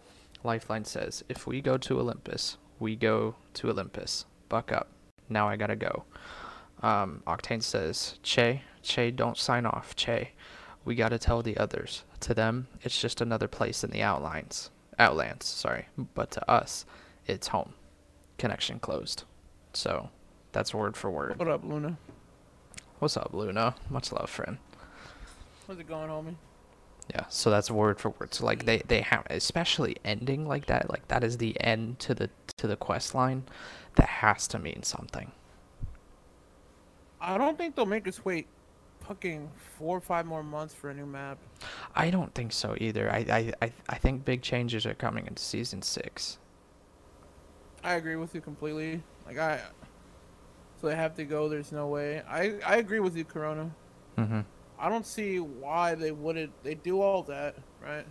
Lifeline says, "If we go to Olympus, we go to Olympus. Buck up. Now I gotta go." Um, Octane says, "Che, Che, don't sign off. Che, we gotta tell the others. To them, it's just another place in the outlines, outlands. Sorry, but to us, it's home. Connection closed. So, that's word for word. what up, Luna? What's up, Luna? Much love, friend." How's it going, homie? Yeah, so that's word for word. So like they they have especially ending like that, like that is the end to the to the quest line. That has to mean something. I don't think they'll make us wait fucking four or five more months for a new map. I don't think so either. I I I, I think big changes are coming into season six. I agree with you completely. Like I, so they have to go. There's no way. I I agree with you, Corona. Mm-hmm. I don't see why they wouldn't. They do all that, right?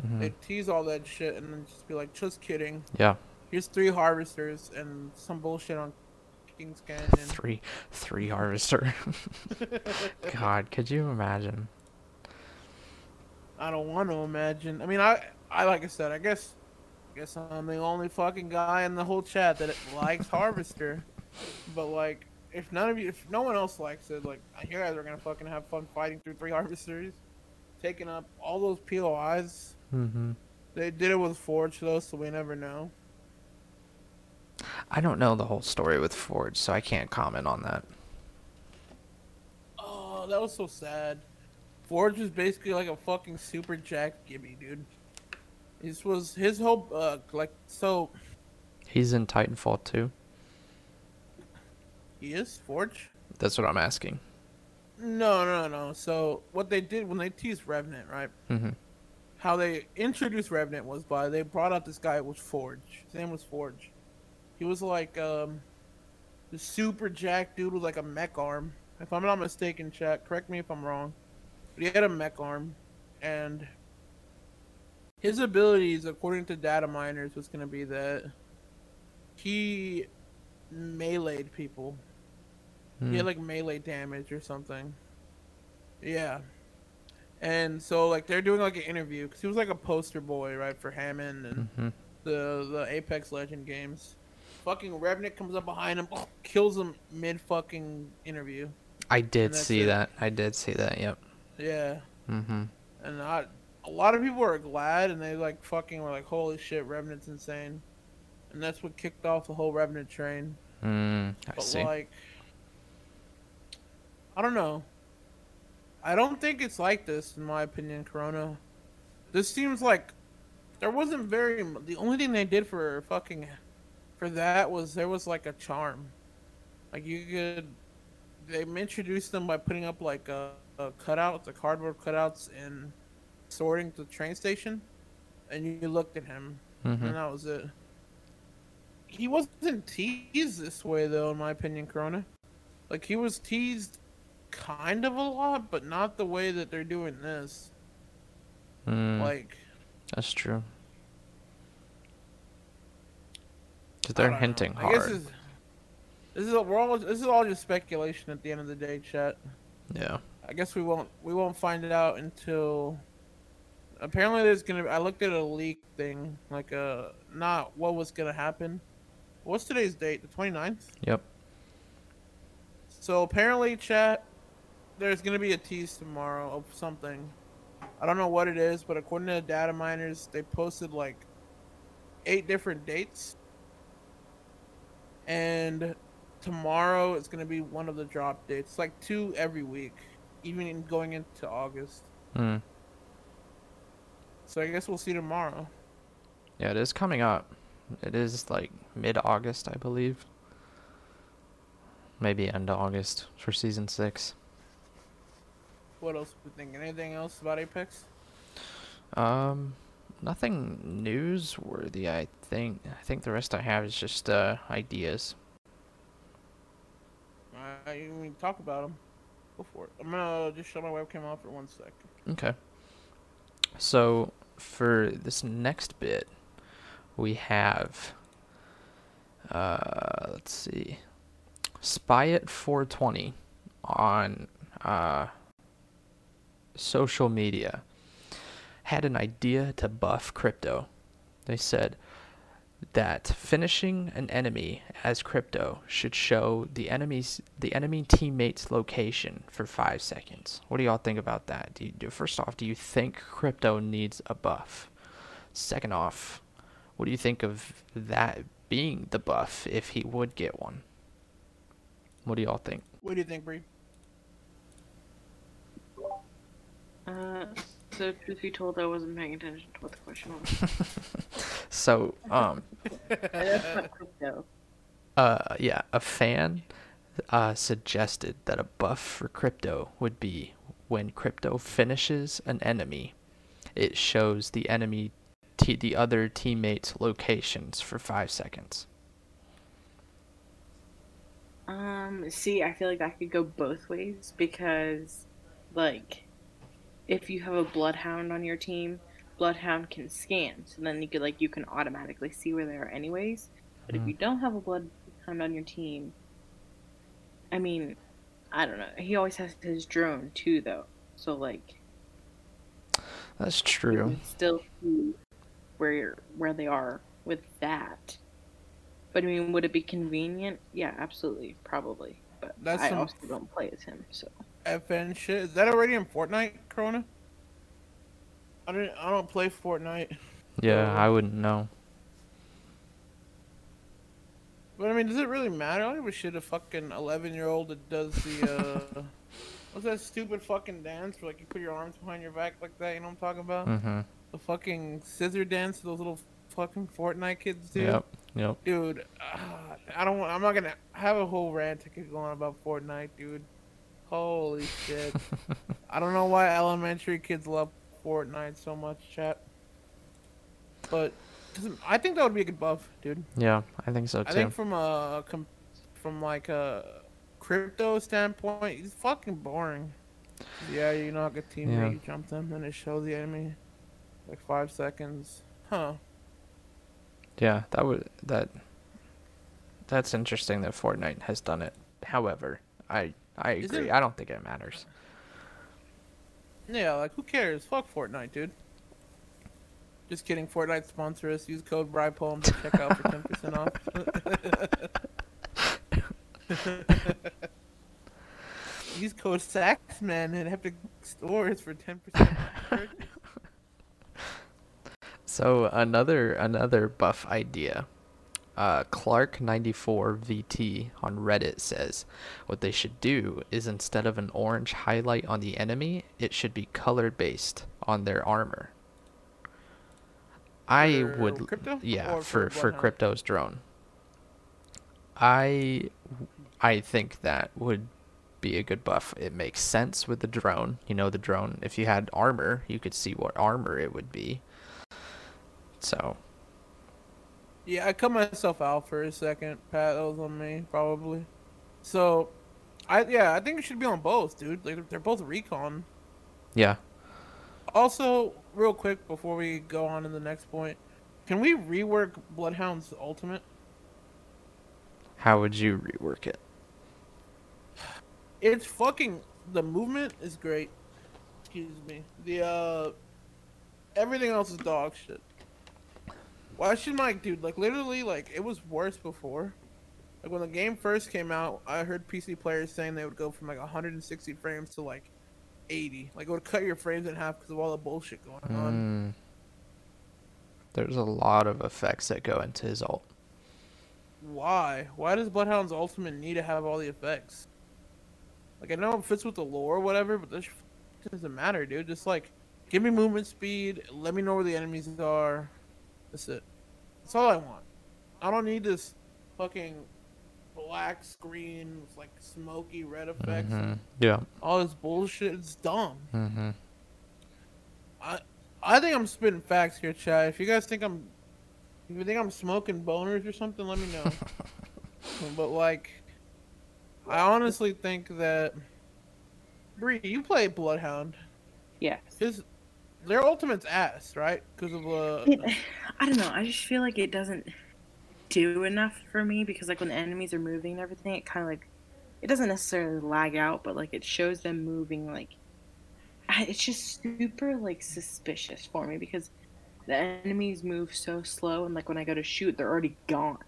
mm-hmm. They tease all that shit and then just be like, just kidding. Yeah, Here's three harvesters and some bullshit on Canyon. three three harvester. God, could you imagine? I don't want to imagine. I mean, I I like I said, I guess, I guess I'm the only fucking guy in the whole chat that likes Harvester. But like, if none of you, if no one else likes it, like you guys are gonna fucking have fun fighting through three Harvesters, taking up all those POIs. Mm-hmm. They did it with Forge though, so we never know. I don't know the whole story with Forge, so I can't comment on that. Oh, that was so sad. Forge was basically like a fucking super jack Gibby, dude. This was his whole uh like so He's in Titanfall too. he is Forge. That's what I'm asking. No, no, no. So what they did when they teased Revenant, right? Mm-hmm. How they introduced Revenant was by they brought out this guy was Forge. His name was Forge, He was like um, the super jack dude with like a mech arm. If I'm not mistaken, chat. Correct me if I'm wrong. But he had a mech arm, and his abilities, according to data miners, was gonna be that he meleeed people. He Hmm. had like melee damage or something. Yeah. And so like they're doing like an interview because he was like a poster boy, right, for Hammond and Mhm. the the Apex Legend games. Fucking Revenant comes up behind him, kills him mid fucking interview. I did see it. that. I did see that. Yep. Yeah. Mhm. And I, a lot of people were glad and they like fucking were like, holy shit, Revenant's insane. And that's what kicked off the whole Revenant train. Mm, I But see. like, I don't know. I don't think it's like this, in my opinion, Corona. This seems like there wasn't very. The only thing they did for fucking that was there was like a charm. Like you could, they introduced them by putting up like a, a cutouts, the cardboard cutouts, and sorting the train station, and you looked at him, Mhm. and that was it. He wasn't teased this way though, in my opinion, Corona. Like he was teased kind of a lot, but not the way that they're doing this. Mm, Like that's true. Cause they're know. hinting I guess hard. this, is all, we're all this is all just speculation at the end of the day, chat. Yeah. I guess we won't we won't find it out until apparently there's gonna I looked at a leak thing like uh not what was gonna happen. What's today's date? The 29th? Yep. So apparently, chat, there's gonna be a tease tomorrow of something. I don't know what it is, but according to the data miners, they posted like eight different dates, and tomorrow is gonna be one of the drop dates. Like two every week, even in going into August. Mm. So I guess we'll see tomorrow. Yeah, it is coming up. It is like mid August, I believe. Maybe end of August for season six. What else we thinking? Anything else about Apex? Um, nothing newsworthy. I think. I think the rest I have is just uh ideas. Uh, you can talk about them. Go for it. I'm gonna just shut my webcam off for one second. Okay. So for this next bit, we have. Uh, let's see. Spy at 420 on uh, social media had an idea to buff crypto. They said that finishing an enemy as crypto should show the enemy's the enemy teammate's location for five seconds. What do y'all think about that? Do you first off, do you think crypto needs a buff? Second off, what do you think of that being the buff if he would get one? What do y'all think? What do you think, Bree? Uh, so truth be told, I wasn't paying attention to what the question was. So, um, That's not crypto. uh, yeah, a fan uh, suggested that a buff for crypto would be when crypto finishes an enemy, it shows the enemy, t- the other teammates' locations for five seconds. Um, see, I feel like that could go both ways because, like, if you have a bloodhound on your team, bloodhound can scan, so then you could like you can automatically see where they are anyways. But if Mhm. you don't have a bloodhound on your team, I mean, I don't know. He always has his drone too, though. So like, That's you true. still see where you're, where they are with that. But I mean, would it be convenient? Yeah, absolutely, probably. But That's I some- also don't play as him, so. FN shit. Is that already in Fortnite, Corona? I don't. I don't play Fortnite. Yeah, I wouldn't know. But I mean, does it really matter? I don't give a shit. A fucking eleven-year-old that does the uh, what's that stupid fucking dance where like you put your arms behind your back like that? You know what I'm talking about? Mm-hmm. The fucking scissor dance those little fucking Fortnite kids do. Yep. Yep. Dude, uh, I don't. want I'm not gonna have a whole rant to keep going about Fortnite, dude. Holy shit! I don't know why elementary kids love Fortnite so much, chat. But 'cause I think that would be a good buff, dude. Yeah, I think so too. I think from a com- from like a crypto standpoint, he's fucking boring. Yeah, you know, like a team Yeah. you jump them and it shows the enemy like five seconds. Huh. Yeah, that would that. That's interesting that Fortnite has done it. However, I I agree. it- I don't think it matters. Yeah, like who cares? Fuck Fortnite, dude. Just kidding. Fortnite sponsor us. Use code BRIPOEM to check out for ten percent off. Use code SAXMAN at Epic Stores for ten percent. So another another buff idea. Uh, Clark94 VT on Reddit says what they should do is instead of an orange highlight on the enemy, it should be color based on their armor. I For would crypto? yeah for for for crypto's drone. I I think that would be a good buff. It makes sense with the drone. You know the drone. If you had armor, you could see what armor it would be. So Yeah, I cut myself out for a second. Pat, that was on me, probably. So, I yeah, I think it should be on both, dude. Like they're both recon. yeah, Also, real quick before we go on to the next point, can we rework Bloodhound's ultimate? how would you rework it? It's fucking the movement is great. Excuse me. The uh everything else is dog shit. Why should my dude like literally like it was worse before? Like when the game first came out, I heard PC players saying they would go from like 160 frames to like 80. Like it would cut your frames in half because of all the bullshit going on. Mm. There's a lot of effects that go into his ult. Why? Why does Bloodhound's ultimate need to have all the effects? Like I know it fits with the lore, or whatever, but this doesn't matter, dude. Just like give me movement speed, let me know where the enemies are. That's it. That's all I want. I don't need this fucking black screen with like smoky red effects. Mhm. Yeah. All this bullshit. It's dumb. Mm-hmm. I I think I'm spitting facts here, Chad. If you guys think I'm if you think I'm smoking boners or something, let me know. but like I honestly think that Bree, you play Bloodhound. Yes. His their ultimate's ass, right? Because of uh It, I don't know. I just feel like it doesn't do enough for me because like when the enemies are moving and everything, it kind of like it doesn't necessarily lag out, but like it shows them moving. Like it's just super like suspicious for me because the enemies move so slow, and like when I go to shoot, they're already gone.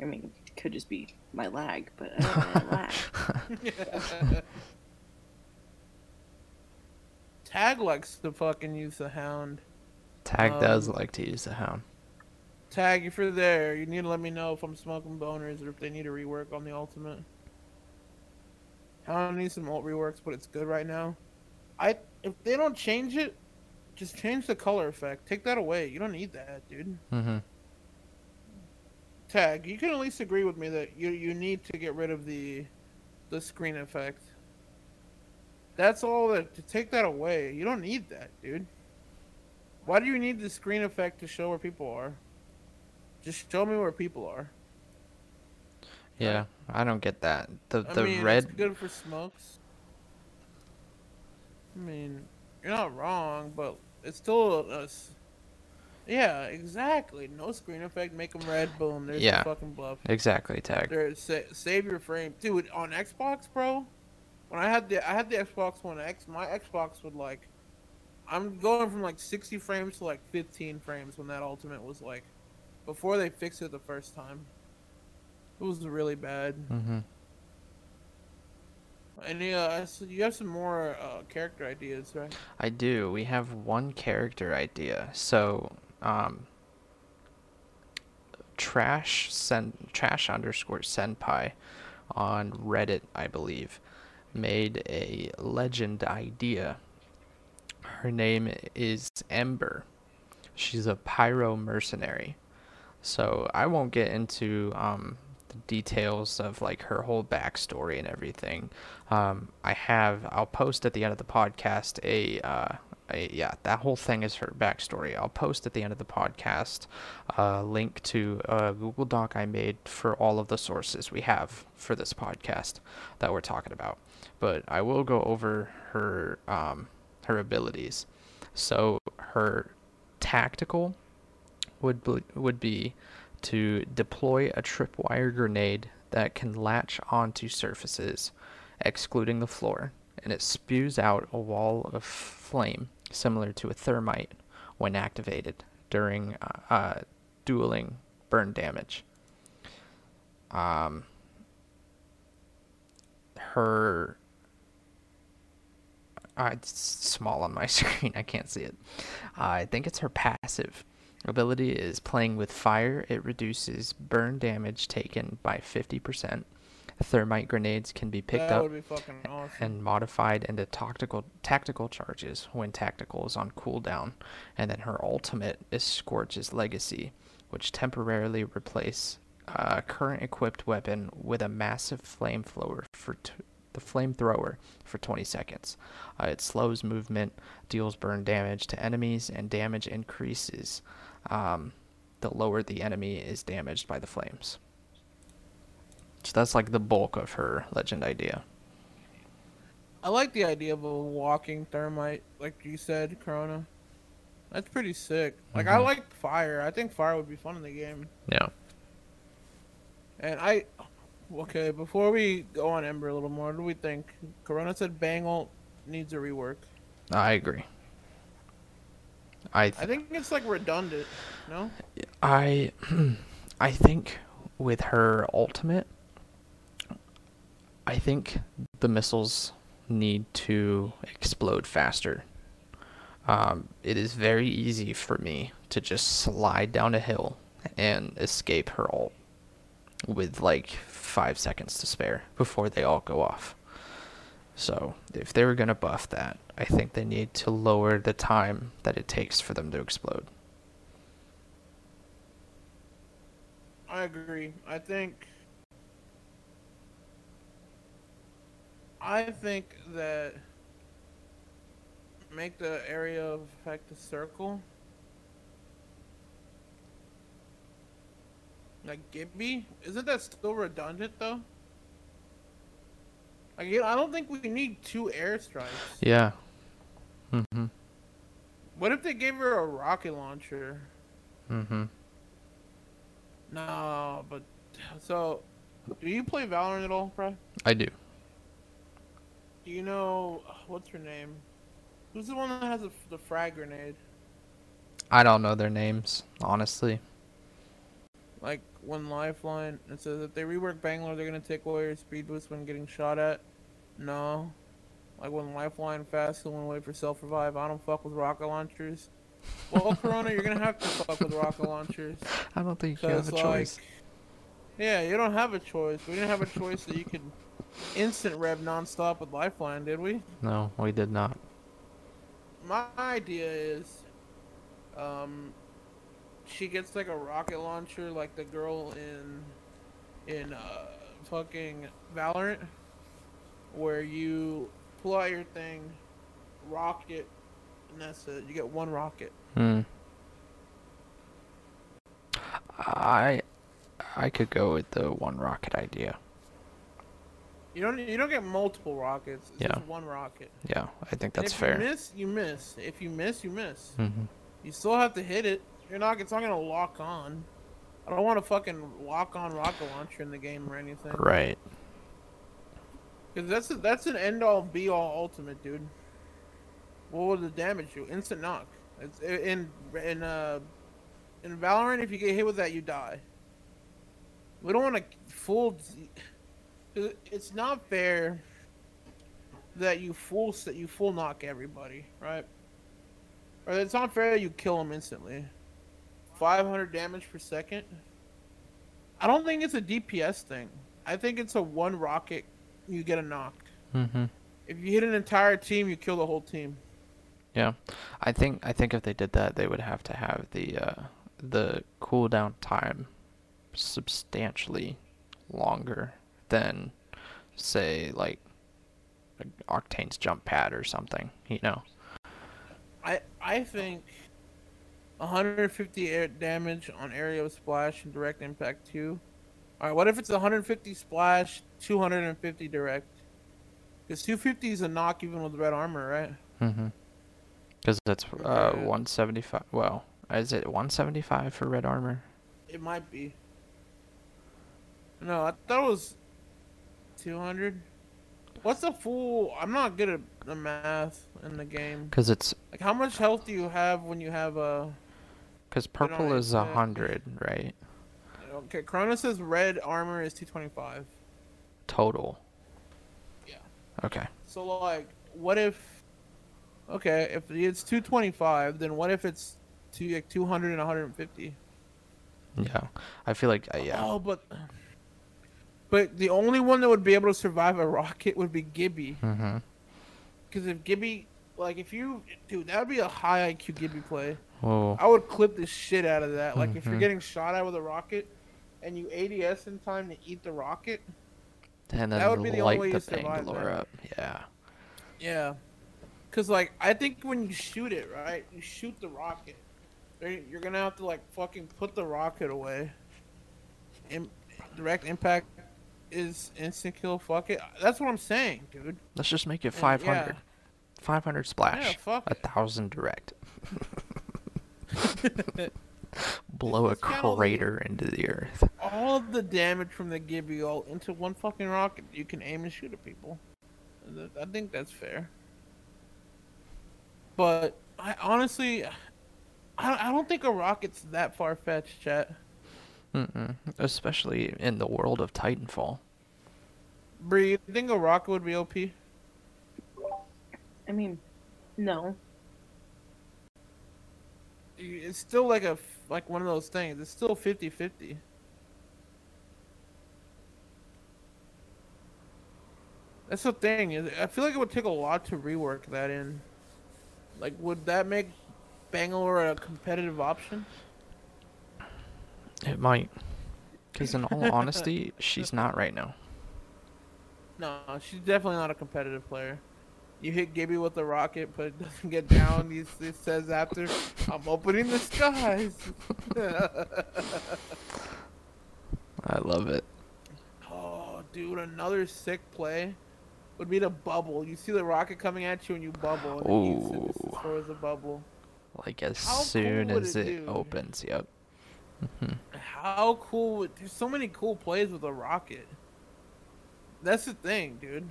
I mean, it could just be my lag, but I don't really lag. Tag likes to fucking use the hound. Tag does Um, like to use the hound. Tag, if you're there, you need to let me know if I'm smoking boners or if they need to rework on the ultimate. Hound needs some ult reworks, but it's good right now. I if they don't change it, just change the color effect. Take that away. You don't need that, dude. hmm Tag, you can at least agree with me that you you need to get rid of the the screen effect. That's all that to take that away. You don't need that, dude. Why do you need the screen effect to show where people are? Just show me where people are. Yeah, I don't get that. The I the mean, red it's good for smokes. I mean, you're not wrong, but it's still a, s- yeah, exactly. No screen effect, make them red. Boom, there's Yeah. the fucking bluff. exactly tag. There, sa- save your frame, dude. On Xbox, bro. When I had the I had the Xbox One X, my Xbox would like, I'm going from like 60 frames to like 15 frames when that Ultimate was like, before they fixed it the first time. It was really bad. hmm Any uh, so you have some more uh, character ideas, right? I do. We have one character idea. So, um, trash sen trash underscore senpai on Reddit, I believe, made a legend idea. Her name is Ember. She's a pyro mercenary. So I won't get into um, the details of like her whole backstory and everything. Um, I have. I'll post at the end of the podcast a. Uh, a yeah, that whole thing is her backstory. I'll post at the end of the podcast a link to a Google Doc I made for all of the sources we have for this podcast that we're talking about. But I will go over her um, her abilities. So her tactical would be, would be to deploy a tripwire grenade that can latch onto surfaces, excluding the floor, and it spews out a wall of flame similar to a thermite when activated during uh, uh, dueling burn damage. Um, her uh, it's small on my screen. I can't see it. Uh, I think it's her passive ability is playing with fire. It reduces burn damage taken by 50%. Thermite grenades can be picked that up be awesome. and modified into tactical tactical charges when tactical is on cooldown. And then her ultimate is Scorch's Legacy, which temporarily replace a current equipped weapon with a massive flamethrower for t- the flamethrower for 20 seconds. Uh, it slows movement, deals burn damage to enemies, and damage increases um, the lower the enemy is damaged by the flames. So that's like the bulk of her legend idea. I like the idea of a walking thermite, like you said, Corona. That's pretty sick. Like I Mhm. like fire. I think fire would be fun in the game. Yeah. And I, okay, before we go on Ember a little more, what do we think? Corona said Bangle needs a rework. I agree. I I think it's like redundant. No. I I think with her ultimate I think the missiles need to explode faster. Um, it is very easy for me to just slide down a hill and escape her ult with like five seconds to spare before they all go off. So if they were gonna buff that, I think they need to lower the time that it takes for them to explode. I agree. I think. I think that make the area of effect a circle. Like Gibby, isn't that still redundant though? Like, I don't think we need two airstrikes. Yeah. Mm-hmm. What if they gave her a rocket launcher? Mm-hmm. No, but so, do you play Valorant at all, Fred? I do. Do you know what's her name? Who's the one that has the, the frag grenade? I don't know their names, honestly. Like when Lifeline, it says if they rework Bangalore, they're gonna take away your speed boost when getting shot at. No. Like when Lifeline fast and wait for self revive. I don't fuck with rocket launchers. Well, Corona, you're gonna have to fuck with rocket launchers. I don't think you have a like, choice. yeah, you don't have a choice. We didn't have a choice that you could instant rev nonstop with Lifeline, did we? No, we did not. my idea is um she gets like a rocket launcher like the girl in in uh fucking Valorant where you pull out your thing rocket and that's it you get one rocket Hmm. I I could go with the one rocket idea. you don't you don't get multiple rockets it's Yeah. just one rocket Yeah, I think And that's if fair. you miss you miss if you miss you miss Mm-hmm. you still have to hit it you're not it's not gonna lock on I don't want to fucking lock on rocket launcher in the game or anything Right. Because that's a, that's an end all be all ultimate, dude. What would the damage do? Instant knock. It's in in uh in Valorant. If you get hit with that, you die. We don't want to full. 'cause It's not fair that you full that you full knock everybody, right? Or it's not fair that you kill them instantly. 500 damage per second. I don't think it's a DPS thing. I think it's a one rocket you get a knock. Mm-hmm. If you hit an entire team, you kill the whole team. Yeah, I think I think if they did that, they would have to have the uh, the cooldown time substantially longer than, say, like, Octane's jump pad or something. You know. I I think 150 air damage on area of splash and direct impact two. All right, what if it's 150 splash, 250 direct? Because 250 is a knock even with red armor, right? Mm-hmm. Because that's uh Okay. 175. Well, is it 175 for red armor? It might be. No, I thought it was 200. What's the full? I'm not good at the math in the game. Because it's Like, how much health do you have when you have a? Because purple is a hundred, right? Okay, Cronus red armor is 225. Total. Yeah. Okay. So like, what if? Okay, if it's 225, then what if it's two like 200 and 150? Yeah. I feel like uh, yeah. Oh, but. But the only one that would be able to survive a rocket would be Gibby. Mm-hmm. Because if Gibby, like, if you, dude, that would be a high IQ Gibby play. Whoa. I would clip the shit out of that. Like, if you're Mhm. getting shot at with a rocket, and you ADS in time to eat the rocket, And that would be the only light way the you survive Bangalore that. up. Yeah. yeah. Because like, I think when you shoot it, right, you shoot the rocket, you're gonna have to like fucking put the rocket away. Im- direct impact is instant kill. Fuck it. That's what I'm saying, dude. Let's just make it And, 500. 500 splash. Yeah, fuck a thousand direct. Blow a It's kinda like- crater into the earth. all of the damage from the Gibby all into one fucking rocket. You can aim and shoot at people. I think that's fair. But I honestly, I, I don't think a rocket's that far fetched, chat. Mm-mm. Especially in the world of Titanfall. Bree, you think a rocket would be OP? I mean, no. It's still like a like one of those things. It's still 50-50. That's the thing. I feel like it would take a lot to rework that in. Like, would that make Bangalore a competitive option? It might. Because in all honesty, she's not right now. No, she's definitely not a competitive player. You hit Gibby with a rocket, but it doesn't get down. he, he says after, "I'm opening the skies." I love it. Oh, dude, another sick play would be the bubble. You see the rocket coming at you and you bubble, and Ooh. the bubble. Like as How soon cool as it it opens, yep. hmm How cool! There's so many cool plays with a rocket. That's the thing, dude.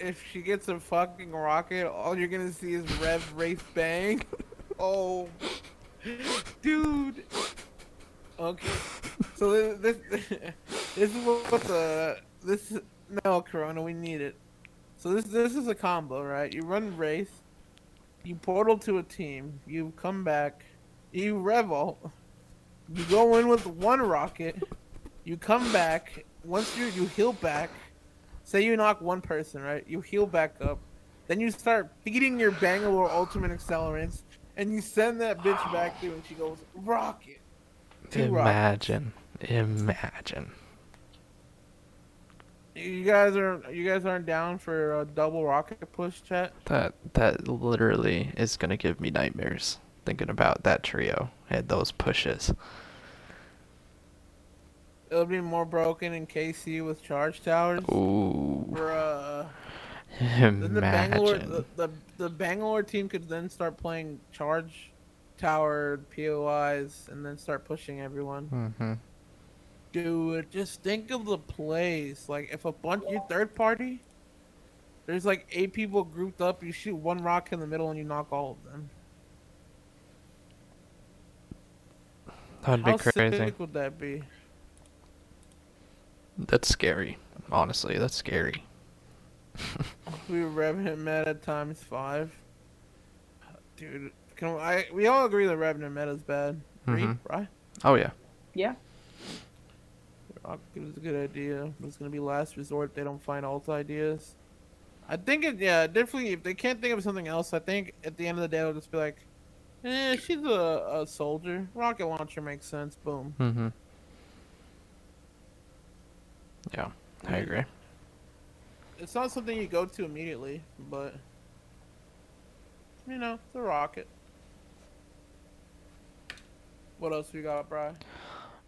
If she gets a fucking rocket, all you're gonna see is Rev Wraith Bang. Oh, dude. Okay, so this this, this is what the this is, no Corona we need it. So this this is a combo, right? You run Wraith, you portal to a team, you come back, you revolt, you go in with one rocket, you come back. Once you you heal back, say you knock one person, right? You heal back up, then you start feeding your Bangalore ultimate accelerants, and you send that bitch back through, and she goes rocket. Two rockets. Imagine. Imagine. You guys are you guys aren't down for a double rocket push, chat? That that literally is gonna give me nightmares thinking about that trio and those pushes. It'll be more broken in KC with charge towers. Ooh. Bruh. Then the Bangalore Imagine. the, the the Bangalore team could then start playing charge tower POIs and then start pushing everyone. hmm Dude, just think of the plays. Like if a bunch you third party, there's like eight people grouped up, you shoot one rock in the middle and you knock all of them. That'd How be crazy. sick would that be? That's scary. Honestly, that's scary. We were Revenant meta times five. Dude, can I? We all agree the Revenant meta is bad, Reed, Mhm. right? Oh yeah. Yeah. Rock it was a good idea. It's gonna be last resort. if They don't find alt ideas. I think it. Yeah, definitely. If they can't think of something else, I think at the end of the day, they'll just be like, "Eh, she's a, a soldier. Rocket launcher makes sense. Boom." hmm Yeah, I agree. It's not something you go to immediately, but you know, it's a rocket. What else we got, Bry?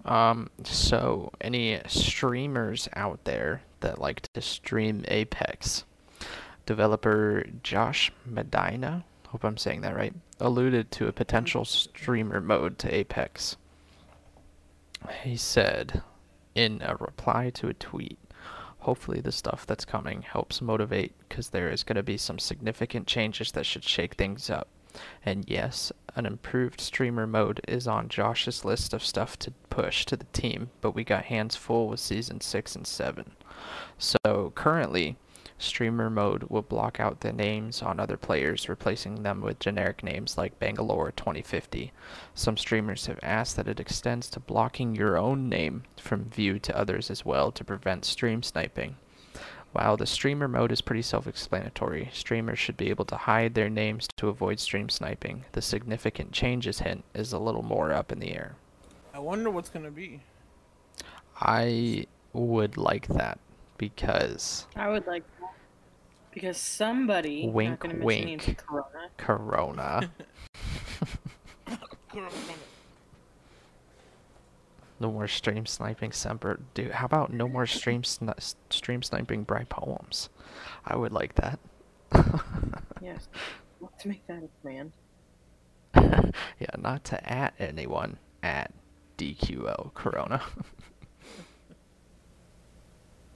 Um, so any streamers out there that like to stream Apex, developer Josh Medina, hope I'm saying that right, alluded to a potential streamer mode to Apex. He said in a reply to a tweet, hopefully the stuff that's coming helps motivate because there is going to be some significant changes that should shake things up. And yes, an improved streamer mode is on Josh's list of stuff to push to the team, but we got hands full with season 6 and 7. So currently, streamer mode will block out the names on other players, replacing them with generic names like Bangalore 2050. Some streamers have asked that it extends to blocking your own name from view to others as well to prevent stream sniping. While the streamer mode is pretty self-explanatory, streamers should be able to hide their names to avoid stream sniping. The significant changes hint is a little more up in the air. I wonder what's gonna be. I would like that because I would like that. Because somebody, not Wink, gonna mention wink. names, Corona, Corona. no more stream sniping Semper. Dude, how about no more stream sni- stream sniping Bry poems? I would like that. yes. Let's make that a command. yeah, not to at anyone at DQO Corona.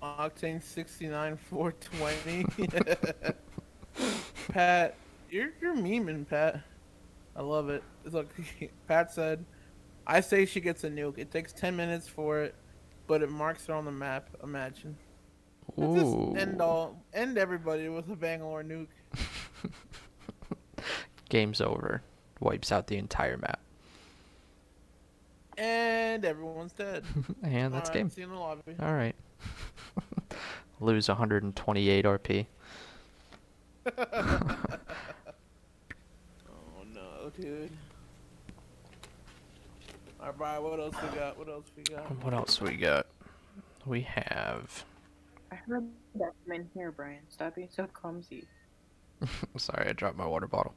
Octane 69 420. Pat, you're you're memeing, Pat. I love it. Look, Pat said, "I say she gets a nuke. It takes 10 minutes for it, but it marks her on the map. Imagine. Just Ooh. end all, end everybody with a Bangalore nuke. Game's over. Wipes out the entire map. And everyone's dead. and that's game. See you in the lobby. All right. Lose 128 RP. Oh no, dude. Alright, bye. What else we got? What else we got? What else we got? We have. I heard that from in here, Brian. Stop being so clumsy. Sorry, I dropped my water bottle.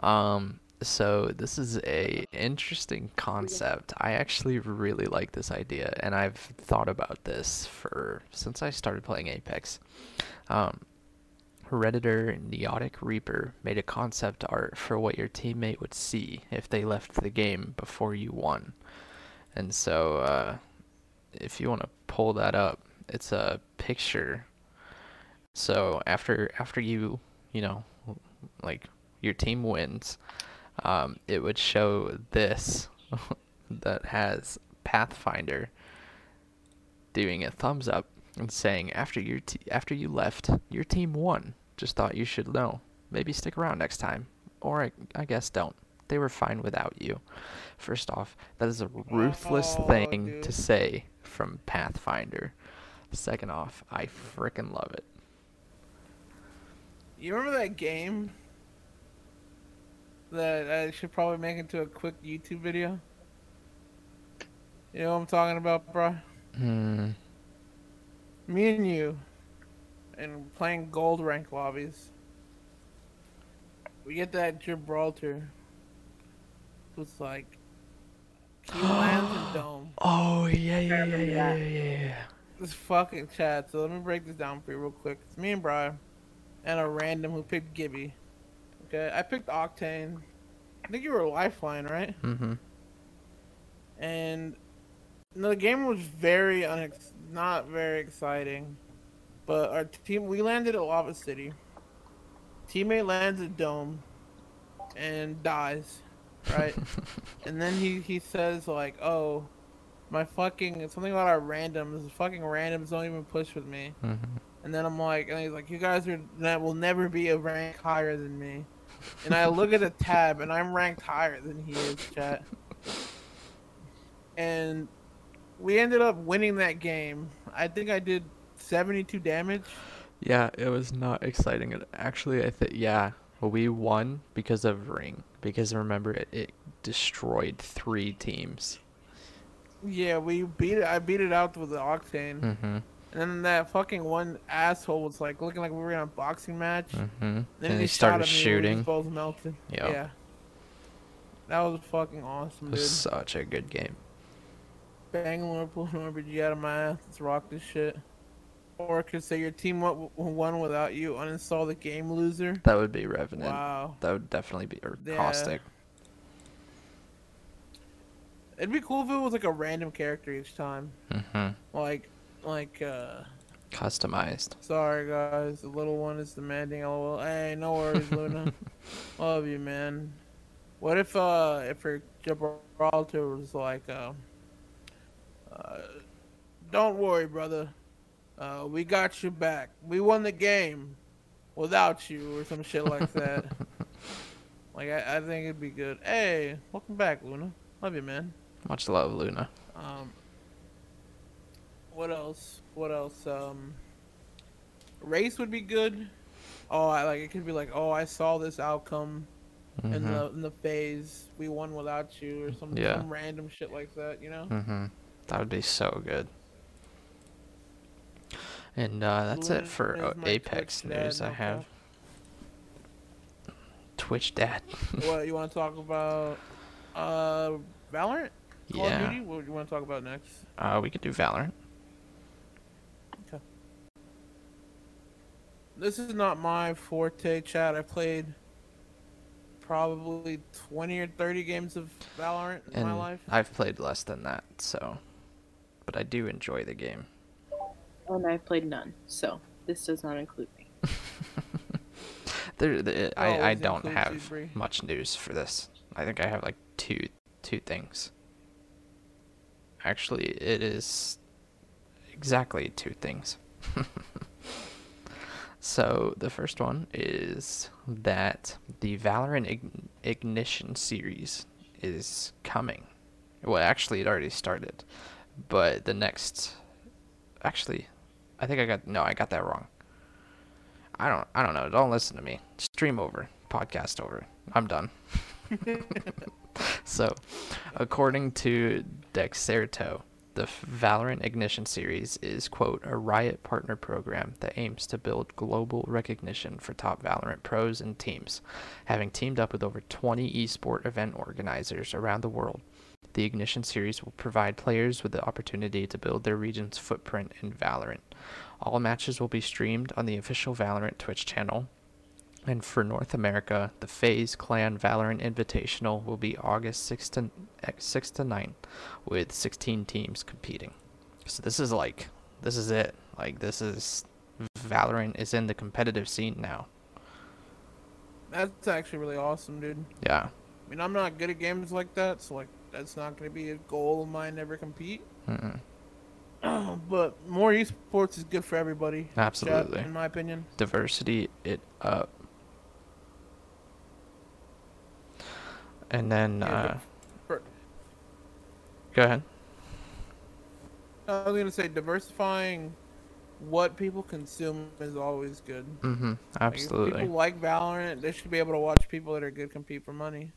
Um, so this is a interesting concept. I actually really like this idea, and I've thought about this for since I started playing Apex. Um, Redditor Neotic Reaper made a concept art for what your teammate would see if they left the game before you won. And so, uh, if you want to pull that up, it's a picture. So after after you you know like your team wins, um, it would show this that has Pathfinder doing a thumbs up and saying after your t- after you left, your team won. Just thought you should know. Maybe stick around next time, or I, I guess don't. They were fine without you. First off, that is a ruthless Oh, thing dude. to say from Pathfinder. Second off, I frickin' love it. You remember that game that I should probably make into a quick YouTube video? You know what I'm talking about, bro? Hmm. Me and you, and playing gold rank lobbies. We get that Gibraltar. Who's like, he lands in dome. Oh yeah yeah yeah yeah yeah. yeah. This fucking chat. So let me break this down for you real quick. It's me and Brian, and a random who picked Gibby. I picked Octane. I think you were Lifeline, right? Mm-hmm. and the game was very unex- not very exciting. But our team, we landed at Lava City. Teammate lands at Dome, and dies, right? and then he he says like, "Oh, my fucking something about our randoms. Fucking randoms don't even push with me." Mm-hmm. And then I'm like, and he's like, "You guys are that will never be a rank higher than me." And I look at the tab, and I'm ranked higher than he is, chat. And we ended up winning that game. I think I did 72 damage. Yeah, it was not exciting. It- Actually, I think yeah, we won because of ring. Because remember, it, it destroyed three teams. Yeah, we beat it. I beat it out with the Octane, Mm-hmm. And then that fucking one asshole was like looking like we were in a boxing match. Mm-hmm. Then And he shot started me, we shooting. Both melted. Yep. Yeah. That was fucking awesome, dude. was such a good game. Bangalore pulling RPG out of my ass. Let's rock this shit. Or could say your team won, without you. Uninstall the game, loser. That would be Revenant. Wow. That would definitely be or Yeah. Caustic. It'd be cool if it was like a random character each time. Mm-hmm. Like, like, uh, Customized. sorry guys, the little one is demanding. LOL. Hey, no worries, Luna. Love you, man. What if, uh, if her Gibraltar was like, uh, uh, don't worry, brother. Uh, we got you back. We won the game without you, or some shit like that. like, I, I think it'd be good. Hey, welcome back, Luna. Love you, man. Much love, Luna. Um, what else? What else? Um, Wraith would be good. Oh, I like it could be like, oh, I saw this outcome in Mm-hmm. the in the phase. We won without you, or some Yeah. some random shit like that. You know. Mm-hmm. That would be so good. And uh, that's it for uh, Apex Twitch news I have. Twitch dad. what you want to talk about? Uh, Valorant. Call of yeah. Duty. What do you want to talk about next? Uh, we could do Valorant. This is not my forte, chat. I played probably 20 or 30 games of Valorant in And my life. I've played less than that, so. But I do enjoy the game. And I've played none, so this does not include me. There, the, I, I don't includes you, have Bree. much news for this. I think I have like two two things. Actually, it is exactly two things. so the first one is that the Valorant Ign- Ignition series is coming. Well, actually, it already started, but the next, actually, I think I got no, I got that wrong. I don't I don't know. Don't listen to me. Stream over. Podcast over. I'm done. so, according to Dexerto, the Valorant Ignition series is quote a Riot partner program that aims to build global recognition for top Valorant pros and teams, having teamed up with over 20 esport event organizers around the world. The Ignition series will provide players with the opportunity to build their region's footprint in Valorant. All matches will be streamed on the official Valorant Twitch channel. And for North America, the FaZe Clan Valorant Invitational will be August 6 to, eh, 6 to 9, with 16 teams competing. So this is like, this is it. Like, this is, Valorant is in the competitive scene now. That's actually really awesome, dude. Yeah. I mean, I'm not good at games like that, so like that's not going to be a goal of mine. Never compete. Mm-mm. but more esports is good for everybody. chat, Absolutely. in my opinion. Diversity it up. And then, uh, go ahead. I was going to say diversifying what people consume is always good. Mm-hmm. Like, Absolutely. people like Valorant, they should be able to watch people that are good compete for money.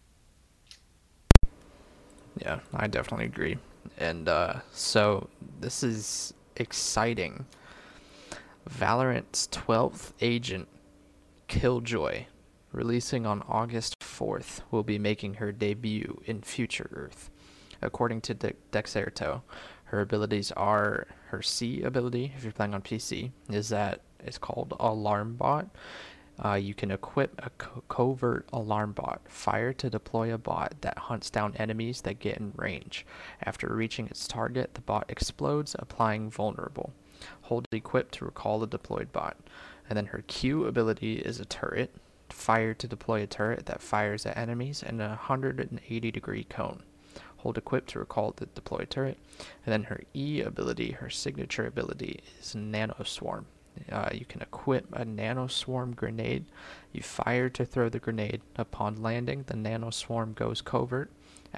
Yeah, I definitely agree. And uh, so this is exciting. Valorant's 12th agent, Killjoy, releasing on August 4th, will be making her debut in Future Earth. According to De- Dexerto, her abilities are her C ability, if you're playing on PC, is that it's called Alarm Bot. Uh, you can equip a co- covert alarm bot, fire to deploy a bot that hunts down enemies that get in range. After reaching its target, the bot explodes, applying vulnerable. Hold equip to recall the deployed bot. And then her Q ability is a turret, fire to deploy a turret that fires at enemies in a 180 degree cone. Hold equip to recall the deployed turret. And then her E ability, her signature ability, is Nano Swarm. Uh, you can equip a nano swarm grenade. You fire to throw the grenade. Upon landing, the nano swarm goes covert.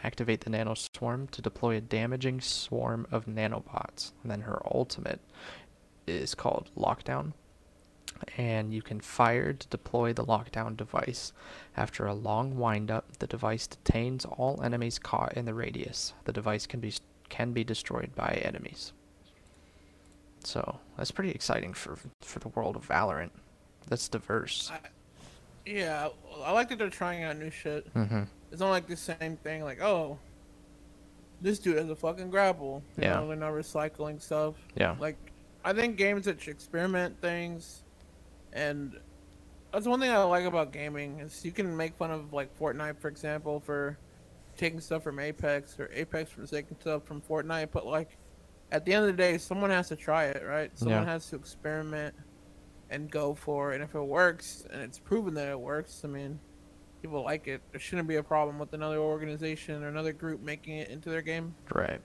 Activate the nano swarm to deploy a damaging swarm of nanobots. And then her ultimate is called Lockdown. And you can fire to deploy the lockdown device. After a long windup, the device detains all enemies caught in the radius. The device can be can be destroyed by enemies. So that's pretty exciting for for the world of Valorant. That's diverse. I, yeah, I like that they're trying out new shit. Mm-hmm. It's not like the same thing. Like, oh, this dude has a fucking grapple. You Yeah. know, they're not recycling stuff. Yeah. Like, I think games that experiment things, and that's one thing I like about gaming is you can make fun of like Fortnite, for example, for taking stuff from Apex or Apex for taking stuff from Fortnite, but like at the end of the day, someone has to try it, right? Someone Yeah. has to experiment and go for it, and if it works and it's proven that it works, I mean, people like it. There shouldn't be a problem with another organization or another group making it into their game. Right.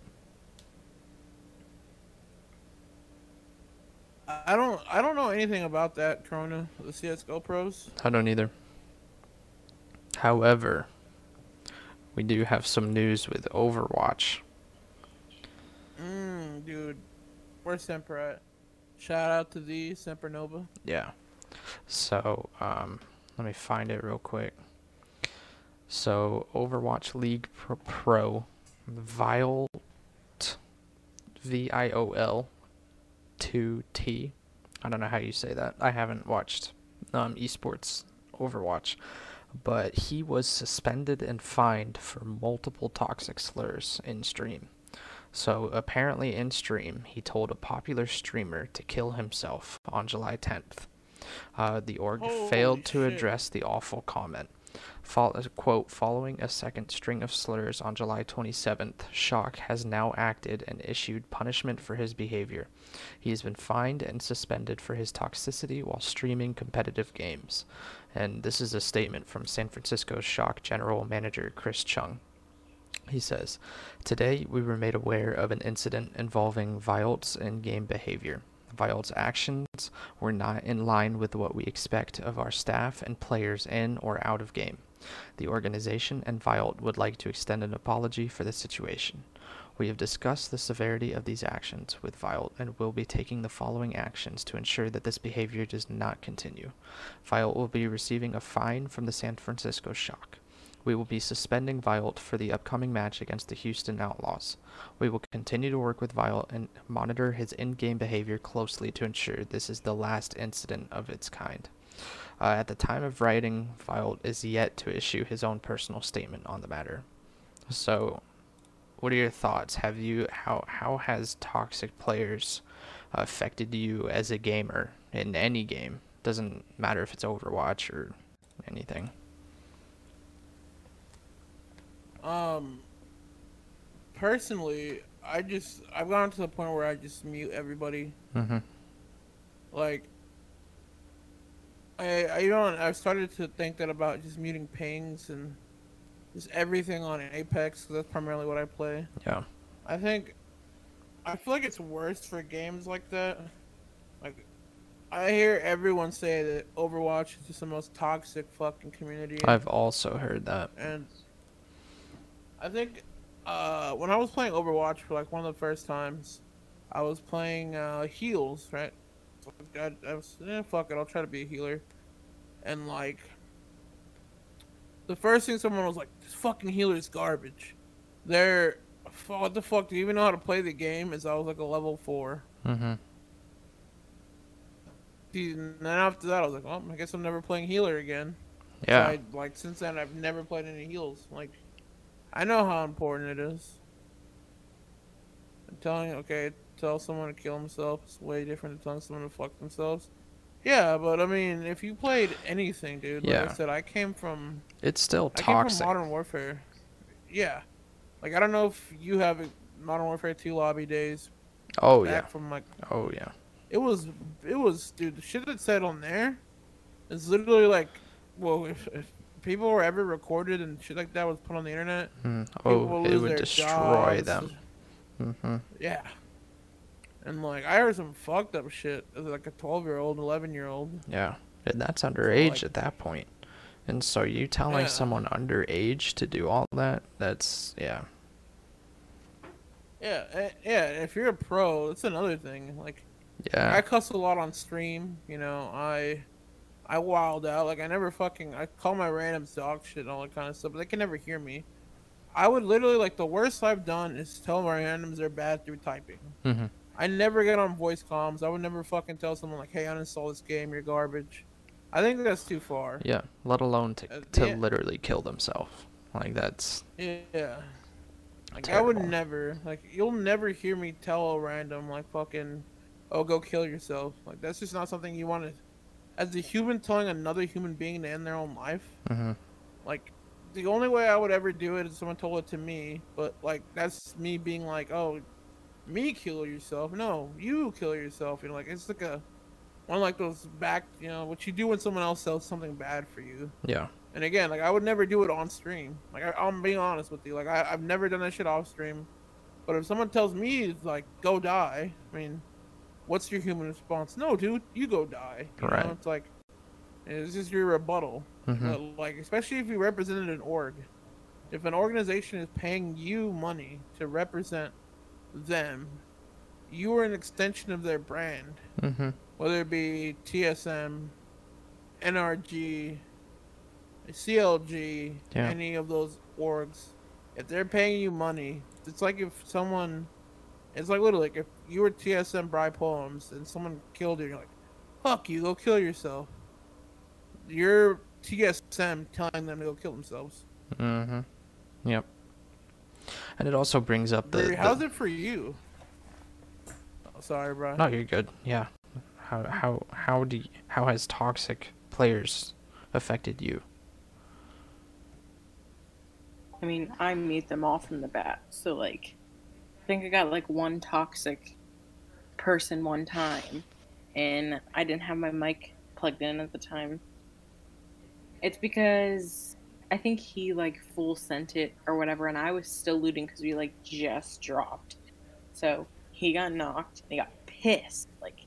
I don't, I don't know anything about that Corona, the CS:GO pros. I don't either. However, we do have some news with Overwatch. Mmm, dude, where's Semper at? Shout out to the Semper Nova. Yeah. So, um, let me find it real quick. So, Overwatch League Pro, Pro Viol V I O L 2T. I don't know how you say that. I haven't watched um, esports Overwatch, but he was suspended and fined for multiple toxic slurs in stream. So apparently in stream, he told a popular streamer to kill himself on July 10th. Uh, the org Holy failed to shit. address the awful comment. Fol- uh, quote, following a second string of slurs on July 27th, Shock has now acted and issued punishment for his behavior. He has been fined and suspended for his toxicity while streaming competitive games. And this is a statement from San Francisco Shock General Manager Chris Chung. He says, Today we were made aware of an incident involving Viol2t's in game behavior. Viol2t's actions were not in line with what we expect of our staff and players in or out of game. The organization and Viol2t would like to extend an apology for the situation. We have discussed the severity of these actions with Viol2t and will be taking the following actions to ensure that this behavior does not continue. Viol2t will be receiving a fine from the San Francisco Shock. We will be suspending Viol2t for the upcoming match against the Houston Outlaws. We will continue to work with Viol2t and monitor his in-game behavior closely to ensure this is the last incident of its kind. Uh, at the time of writing, Viol2t is yet to issue his own personal statement on the matter. So, what are your thoughts? Have you how how has toxic players affected you as a gamer in any game? Doesn't matter if it's Overwatch or anything. Um, personally, I just I've gone to the point where I just mute everybody. Mm-hmm. Like, I I know I've started to think that about just muting pings and just everything on Apex 'cause that's primarily what I play. Yeah. I think I feel like it's worse for games like that. Like I hear everyone say that Overwatch is just the most toxic fucking community. I've also heard that. and I think uh, when I was playing Overwatch for like one of the first times, I was playing uh, heals, right? I, I was, eh, fuck it, I'll try to be a healer, and like, the first thing someone was like, "This fucking healer is garbage." They're, "F- what the fuck? Do you even know how to play the game? Is I was like a level four. Mm-hmm. And then after that, I was like, "Well, I guess I'm never playing healer again." So Yeah. I, like since then, I've never played any heals. Like, I know how important it is. I'm telling you, okay, tell someone to kill himself is way different than telling someone to fuck themselves. Yeah, but I mean, if you played anything, dude, like Yeah. I said, I came from It's still I came from toxic. Modern Warfare. Yeah, like I don't know if you have Modern Warfare 2 lobby days Oh back yeah. from like Oh yeah. it was it was dude the shit that said on there is literally like well if, if people were ever recorded and shit like that was put on the internet Mm. Oh, it would destroy jobs. them. Mm-hmm. yeah and like i heard some fucked up shit as like a 12 year old 11 year old Yeah. And that's underage like- at that point. And so you telling Yeah. someone underage to do all that, that's yeah. yeah eh, yeah if you're a pro that's another thing like yeah, i cuss a lot on stream you know i i wild out like i never fucking i call my randoms dog shit and all that kind of stuff but they can never hear me I would literally like the worst I've done is tell my randoms they're bad through typing. Mm-hmm. I never get on voice comms. I would never fucking tell someone like, "Hey, uninstall this game. You're garbage." I think that's too far. Yeah, let alone to Uh, to yeah. literally kill themselves. Like that's Yeah. Like I would never like you'll never hear me tell a random like fucking oh go kill yourself. Like that's just not something you want to as a human telling another human being to end their own life. hmm Like the only way I would ever do it is someone told it to me, but like that's me being like, "Oh, me kill yourself." No, you kill yourself. You know, like it's like a one like those back, you know, what you do when someone else sells something bad for you. yeah. And again, like I would never do it on stream. Like I, I'm being honest with you. Like I, I've never done that shit off stream. But if someone tells me like go die, I mean, what's your human response? No, dude, you go die. You Right. Know? It's like it's just your rebuttal. hmm Uh, like especially if you represented an org. If an organization is paying you money to represent them, you are an extension of their brand hmm whether it be TSM, NRG, CLG, Yeah. any of those orgs, if they're paying you money, it's like if someone, it's like literally like if you were TSM Bry Poems and someone killed you, you're like, fuck you, go kill yourself. You're TSM telling them to go kill themselves. Mm-hmm. Yep. And it also brings up the. Bree, the- how's it for you? Oh, sorry, bro. No, you're good. Yeah. How how how do you, how has toxic players affected you? I mean, I meet them all from the bat. So like, I think I got like one toxic person one time, and I didn't have my mic plugged in at the time. It's because I think he like full sent it or whatever, and I was still looting because we like just dropped. So he got knocked. And he got pissed, like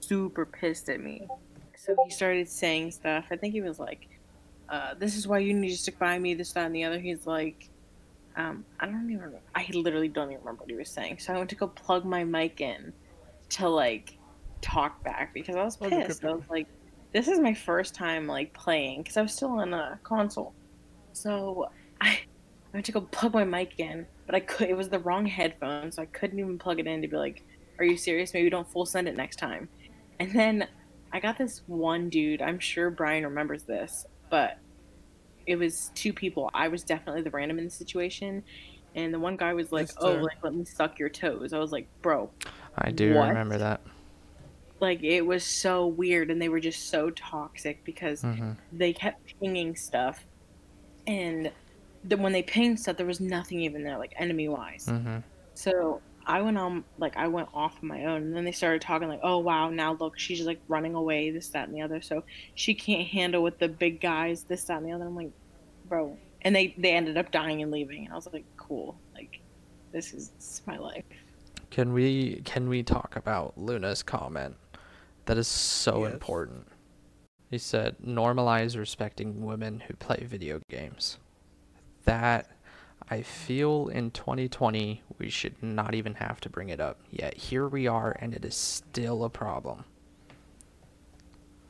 super pissed at me. So he started saying stuff. I think he was like, uh, "This is why you need to stick by me." This, that, and the other. He's like, um, I don't even. I literally don't even remember what he was saying. So I went to go plug my mic in to like talk back because I was pissed. I was like, "This is my first time like playing because I was still on a console." So I, I went to go plug my mic in, but I could. It was the wrong headphone, so I couldn't even plug it in to be like, "Are you serious? Maybe don't full send it next time." And then I got this one dude. I'm sure Brian remembers this, but it was two people. I was definitely the random in the situation, and the one guy was like, Yes, "Oh, sir. like let me suck your toes." I was like, "Bro, I do What? remember that. like it was so weird," and they were just so toxic because hmm they kept pinging stuff, and then when they pinged stuff, there was nothing even there, like enemy wise. hmm So I went on, like, I went off on my own, and then they started talking, like, oh, wow, now look, she's like running away, this, that, and the other. So she can't handle with the big guys, this, that, and the other. I'm like, bro. And they, they ended up dying and leaving. And I was like, cool. Like, this is, this is my life. Can we can we talk about Luna's comment? That is so Yes. important. He said, "Normalize respecting women who play video games." That I feel in 2020 we should not even have to bring it up. Yet here we are, and it is still a problem.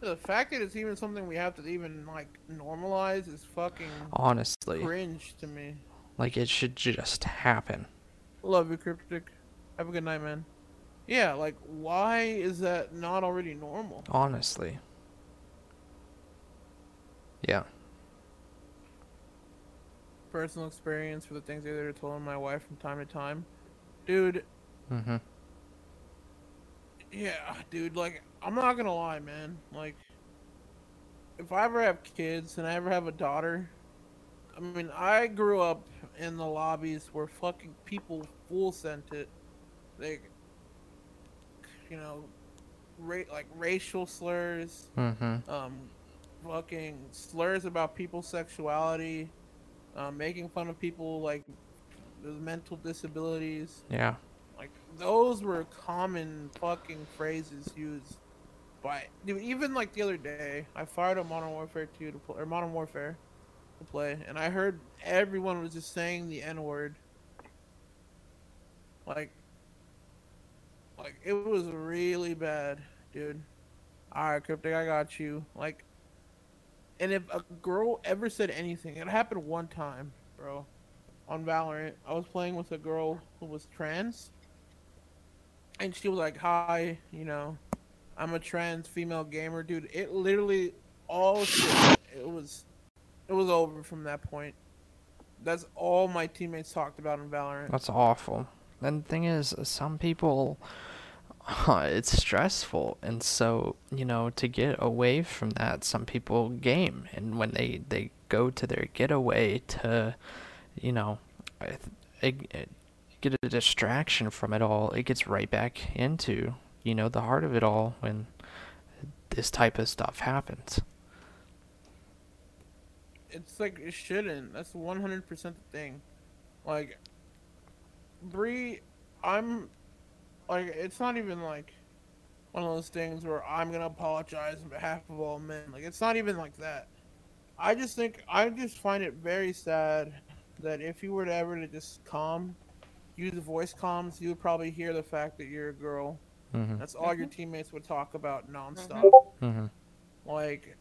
The fact that it's even something we have to even like normalize is fucking Honestly, cringe to me. like it should just happen. Love you, Cryptic. Have a good night, man. Yeah, like, why is that not already normal? Honestly. Yeah. Personal experience for the things that are told my wife from time to time. Dude, Mhm. yeah, dude, like, I'm not gonna lie, man. Like, if I ever have kids and I ever have a daughter, I mean, I grew up in the lobbies where fucking people full sent it. They, you know, ra- like racial slurs, mm-hmm. um, fucking slurs about people's sexuality, um, making fun of people like with mental disabilities. Yeah. Like those were common fucking phrases used by dude. Even like the other day, I fired up Modern Warfare 2 to play or Modern Warfare to play, and I heard everyone was just saying the N word. Like, like it was really bad, dude. All right, cryptic, I got you. Like, and if a girl ever said anything, it happened one time, bro. on Valorant. I was playing with a girl who was trans, and she was like, "Hi, you know, I'm a trans female gamer, dude." It literally all shit. It was, it was over from that point. That's all my teammates talked about in Valorant. That's awful. And the thing is, some people, it's stressful, and so you know to get away from that, some people game, and when they they go to their getaway to, you know, get a distraction from it all, it gets right back into you know the heart of it all when this type of stuff happens. It's like it shouldn't. That's 100% the thing. Like, Bree, I'm like, it's not even like one of those things where I'm gonna apologize on behalf of all men. Like, it's not even like that. I just think I just find it very sad that if you were to ever to just calm, use voice comms, you would probably hear the fact that you're a girl. Mm-hmm. That's all your teammates would talk about nonstop. Mm-hmm. Like,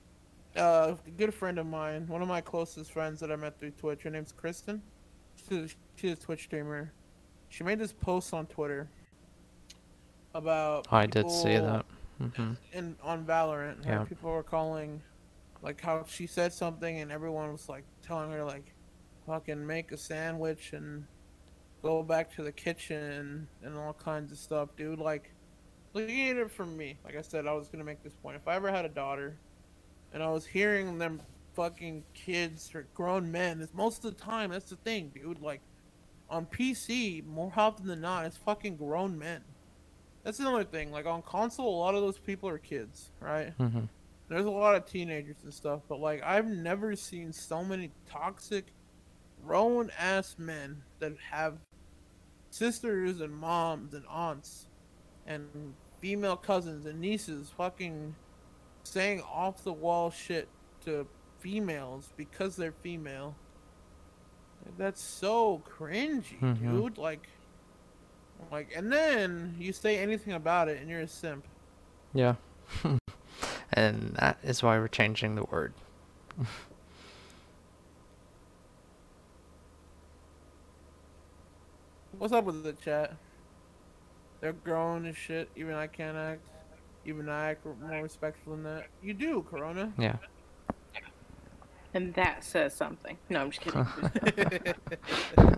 uh, a good friend of mine, one of my closest friends that I met through Twitch, her name's Kristen. She's, she's a Twitch streamer. She made this post on Twitter about. I did see that. Mm-hmm. In on Valorant, how Yeah. people were calling, like how she said something and everyone was like telling her like, fucking make a sandwich and go back to the kitchen and all kinds of stuff, dude. Like, looking at it from me, like I said, I was gonna make this point. If I ever had a daughter, and I was hearing them fucking kids or grown men, it's most of the time that's the thing, dude. Like, on PC, more often than not, it's fucking grown men. That's another thing. Like on console, a lot of those people are kids, right? Mm-hmm. There's a lot of teenagers and stuff, but like I've never seen so many toxic, grown ass men that have sisters and moms and aunts and female cousins and nieces fucking saying off the wall shit to females because they're female. That's so cringy, Mhm. dude. Like, like, and then you say anything about it, and you're a simp. Yeah. and that is why we're changing the word. What's up with the chat? They're grown as shit. Even I can't act. Even I act more respectful than that. You do, Corona. Yeah. And that says something. No, I'm just kidding.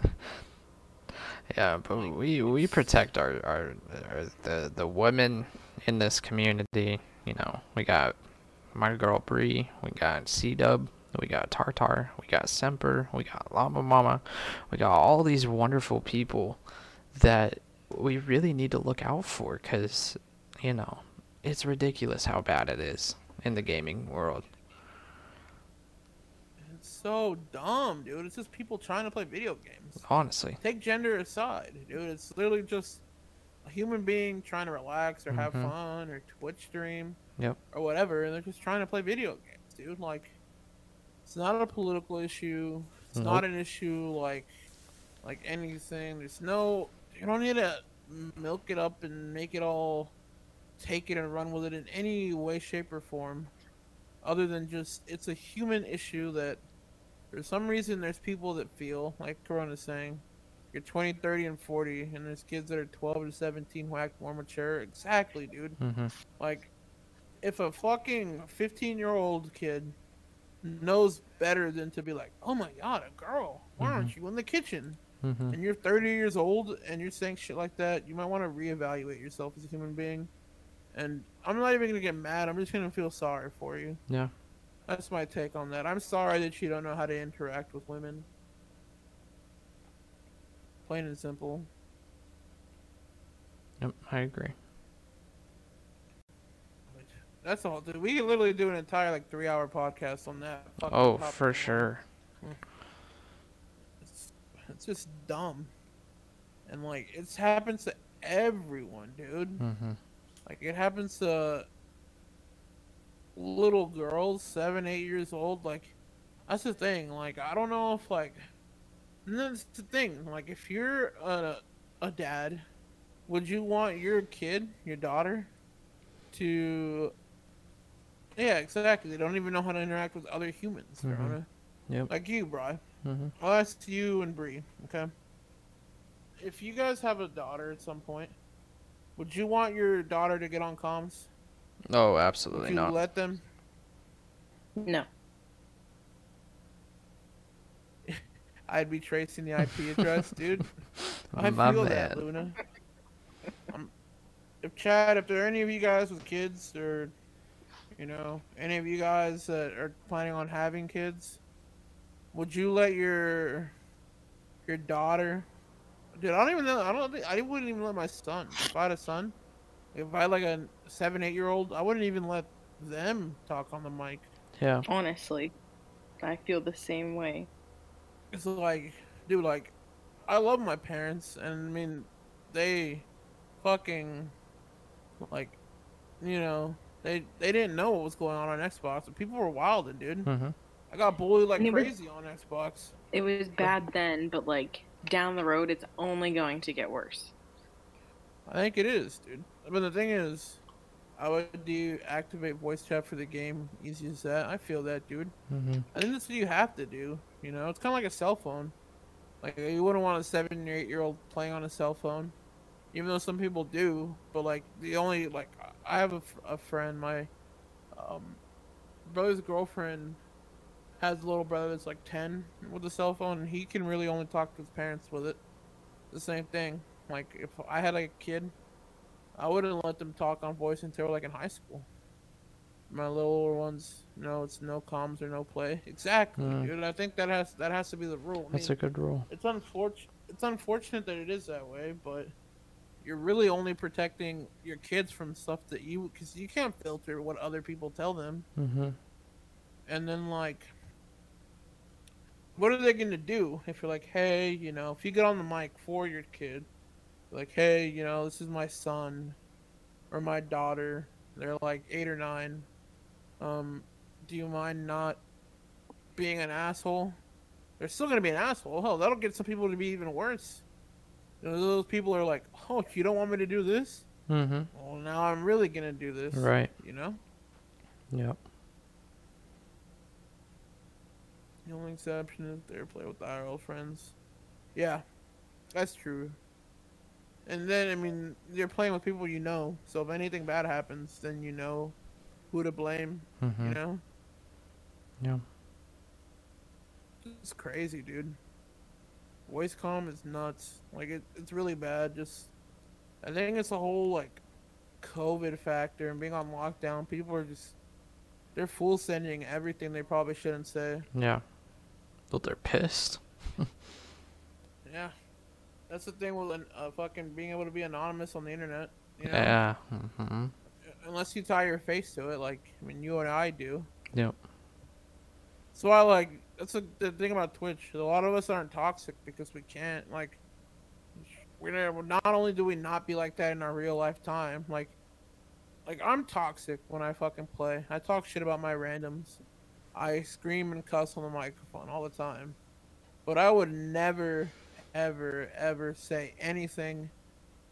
Yeah, but we we protect our, our our the the women in this community. You know, we got my girl Bree, we got C Dub, we got Tartar, we got Semper, we got Llama Mama, we got all these wonderful people that we really need to look out for, cause you know it's ridiculous how bad it is in the gaming world. So dumb, dude. It's just people trying to play video games. Honestly. Take gender aside, dude. It's literally just a human being trying to relax or have Mhm. fun or Twitch stream Yep. or whatever, and they're just trying to play video games, dude. Like, it's not a political issue. It's not an issue like, like anything. There's no. You don't need to milk it up and make it all, take it and run with it in any way, shape, or form, other than just it's a human issue that, for some reason, there's people that feel like Corona's saying. You're 20, 30, and 40, and there's kids that are 12 to 17 whack more mature. Exactly, dude. Mm-hmm. Like, if a fucking 15 year old kid knows better than to be like, oh my god, a girl, why aren't you in the kitchen? Mm-hmm. And you're 30 years old and you're saying shit like that, you might want to reevaluate yourself as a human being. And I'm not even gonna get mad, I'm just gonna feel sorry for you. Yeah. That's my take on that. I'm sorry that you don't know how to interact with women. Plain and simple. Yep. I agree. That's all, dude. We can literally do an entire like three hour podcast on that. Oh, topic for sure. It's, it's just dumb. And like it happens to everyone, dude. Mm-hmm. Like it happens to little girls, seven, eight years old. Like that's the thing. Like I don't know if like and that's the thing. Like if you're a a dad, would you want your kid, your daughter, to yeah, exactly. They don't even know how to interact with other humans. Mhm. Corona. Yep. Like you, bro. Mm-hmm. I'll ask you and Bree, okay? If you guys have a daughter at some point, would you want your daughter to get on comms? Oh, Would absolutely you not. let them? No. I'd be tracing the IP address, dude. I My feel man. that, Luna. Um, if Chad, if there are any of you guys with kids, or you know, any of you guys that are planning on having kids, would you let your your daughter? Dude, I don't even know. I don't think I wouldn't even let my son. If I had a son, if I had like a seven, eight year old, I wouldn't even let them talk on the mic. Yeah. Honestly, I feel the same way. It's like, dude, like, I love my parents, and I mean, they fucking, like, you know, they they didn't know what was going on on Xbox. and People were wilding, dude. Mm-hmm. I got bullied like And it was- crazy on Xbox. It was bad then, but like down the road, it's only going to get worse. I think it is, dude. But the thing is, I would do activate voice chat for the game. Easy as that. I feel that, dude. Mm-hmm. I think that's what you have to do. You know, it's kind of like a cell phone. Like you wouldn't want a seven or eight year old playing on a cell phone, even though some people do. But like the only like I have a, a friend, my um, brother's girlfriend has a little brother that's like ten with a cell phone, and he can really only talk to his parents with it. The same thing. Like if I had like a kid, I wouldn't let them talk on voice until like in high school. My little ones, no, it's no comms or no play. Exactly, Mm. dude. I think that has that has to be the rule. I That's mean, a good rule. it's unfortunate. It's unfortunate that it is that way, but you're really only protecting your kids from stuff that you because you can't filter what other people tell them. Mm-hmm. And then like, what are they gonna do if you're like, hey, you know, if you get on the mic for your kid, like, hey, you know, this is my son or my daughter. They're like eight or nine. Um, do you mind not being an asshole? They're still gonna be an asshole. Hell, that'll get some people to be even worse. You know, those people are like, oh, you don't want me to do this? Mm-hmm. Well, now I'm really gonna do this. Right. You know. Yep. The only exception is they're playing with IRL friends. Yeah, that's true. And then I mean, you're playing with people you know, so if anything bad happens, then you know who to blame. Mm-hmm. You know, Yeah. it's crazy, dude. Voice comm is nuts. Like it, it's really bad. Just, I think it's a whole like COVID factor and being on lockdown. People are just, they're full sending everything they probably shouldn't say. Yeah. But they're pissed. Yeah, that's the thing with uh, fucking being able to be anonymous on the internet. You know? Yeah. Mm-hmm. Unless you tie your face to it, like I mean, you and I do. Yep. So I like that's the the thing about Twitch. A lot of us aren't toxic because we can't like. We're not only do we not be like that in our real life time, like, like I'm toxic when I fucking play. I talk shit about my randoms. I scream and cuss on the microphone all the time, but I would never, ever, ever say anything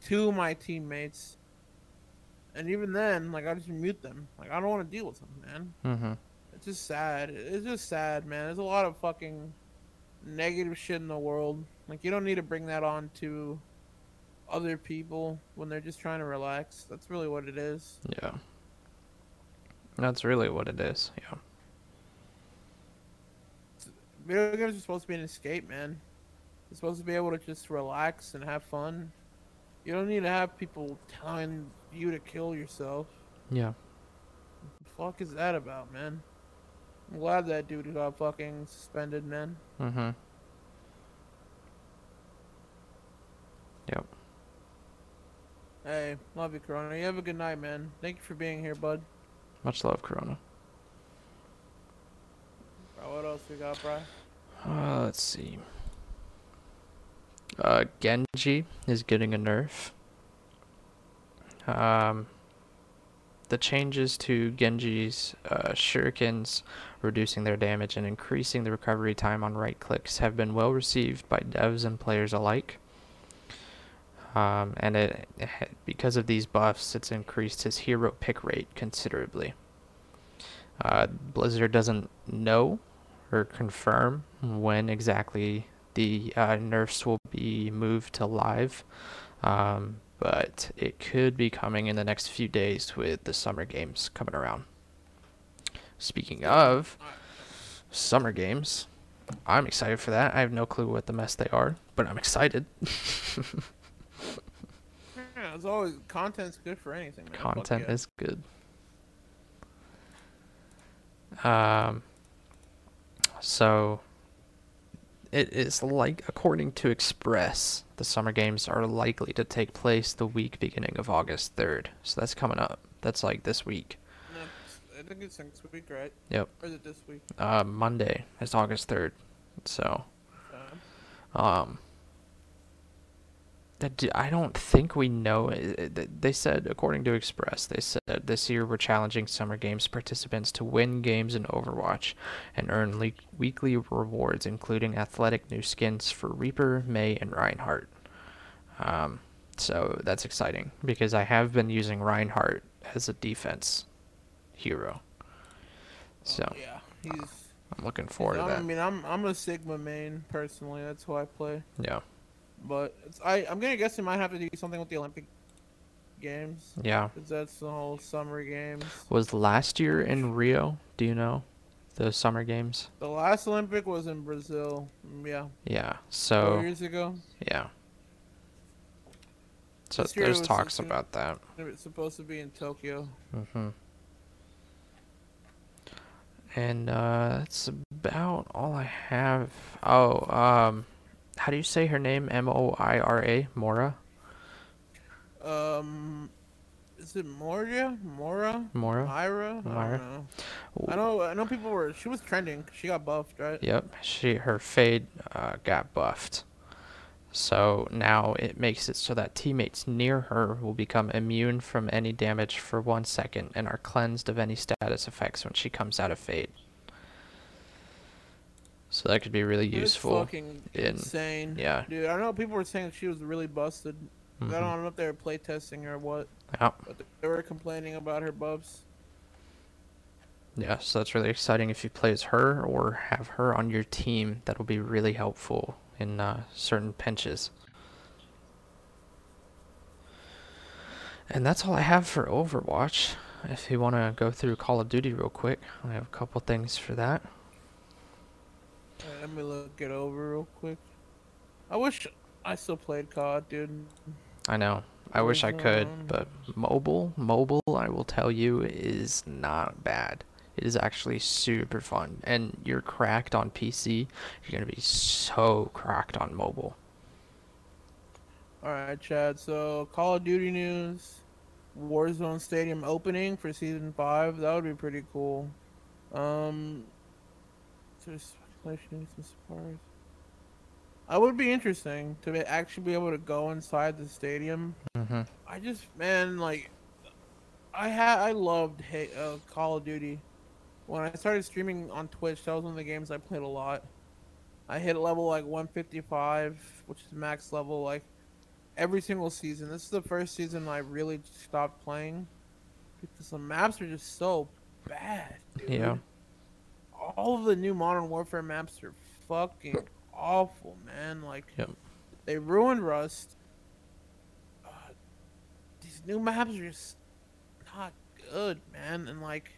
to my teammates. And even then, like I just mute them. Like I don't want to deal with them, man. Mm-hmm. It's just sad. It's just sad, man. There's a lot of fucking negative shit in the world. Like you don't need to bring that on to other people when they're just trying to relax. That's really what it is. Yeah. That's really what it is. Yeah. Video games are supposed to be an escape, man. You're supposed to be able to just relax and have fun. You don't need to have people telling you to kill yourself. Yeah. What the fuck is that about, man? I'm glad that dude got fucking suspended, man. Mm-hmm. Yep. Hey, love you, Corona. You have a good night, man. Thank you for being here, bud. Much love, Corona. Bro, what else we got, bro? Uh, let's see. Uh, Genji is getting a nerf. Um, the changes to Genji's uh, shurikens, reducing their damage and increasing the recovery time on right clicks, have been well received by devs and players alike. Um, and it, it because of these buffs, it's increased his hero pick rate considerably. Uh, Blizzard doesn't know or confirm when exactly the uh, nerfs will be moved to live, um, but it could be coming in the next few days with the summer games coming around. Speaking of summer games, I'm excited for that. I have no clue what the mess they are, but I'm excited. Yeah, it's always content's good for anything. Man. Content is good. Um, so it is like, according to Express, the summer games are likely to take place the week beginning of August 3rd. So that's coming up. That's like this week. I think it's next week, right? Yep. Or is it this week? Uh, Monday is August 3rd. So, Um, um, that I don't think we know. it- th- They said, according to Express, they said this year we're challenging Summer Games participants to win games in Overwatch and earn le- weekly rewards, including athletic new skins for Reaper, Mei, and Reinhardt. Um, so that's exciting because I have been using Reinhardt as a defense hero. So oh, yeah, he's. I'm looking forward to that. I mean, I'm I'm a Sigma main personally. That's who I play. Yeah, But it's, I I'm gonna guess they might have to do something with the Olympic games. yeah. 'cause that's the whole summer games. Was last year in Rio? Do you know the summer games? The last Olympic was in Brazil. Mm, Yeah, Yeah. four So years ago. yeah. So This there's talks supposed- about that. It's supposed to be in Tokyo. hmm And uh, that's about all I have. Oh, um, how do you say her name? M O I R A, Mora. Um, is it Moria? Mora? Mora. Myra? I don't know. I know. I know people were. She was trending. She got buffed, right? Yep, she her fade uh, got buffed. So now it makes it so that teammates near her will become immune from any damage for one second and are cleansed of any status effects when she comes out of fade. So that could be really useful. fucking in- insane. yeah. Dude, I know people were saying she was really busted. I Mhm. don't know if they were playtesting or what, Yeah, but they were complaining about her buffs. yeah, so that's really exciting if you play as her or have her on your team. That'll be really helpful in uh, certain pinches. And that's all I have for Overwatch. If you want to go through Call of Duty real quick, I have a couple things for that. Let me look it over real quick. I wish I still played COD, dude. I know. I wish I could, but mobile, mobile, I will tell you, is not bad. It is actually super fun. And you're cracked on PC, you're going to be so cracked on mobile. Alright, Chad. So, Call of Duty news. Warzone Stadium opening for Season 5. That would be pretty cool. Um, there's speculation some surprise. I would be interesting to be, actually be able to go inside the stadium. Mm-hmm. I just, man, like, I had, I loved hey, uh, Call of Duty. When I started streaming on Twitch, that was one of the games I played a lot. I hit level like 155, which is max level, like every single season. This is the first season I really stopped playing because the maps are just so bad. Dude. Yeah. All of the new Modern Warfare maps are fucking awful, man. Like, Yep. they ruined Rust. Uh, these new maps are just not good, man. And like,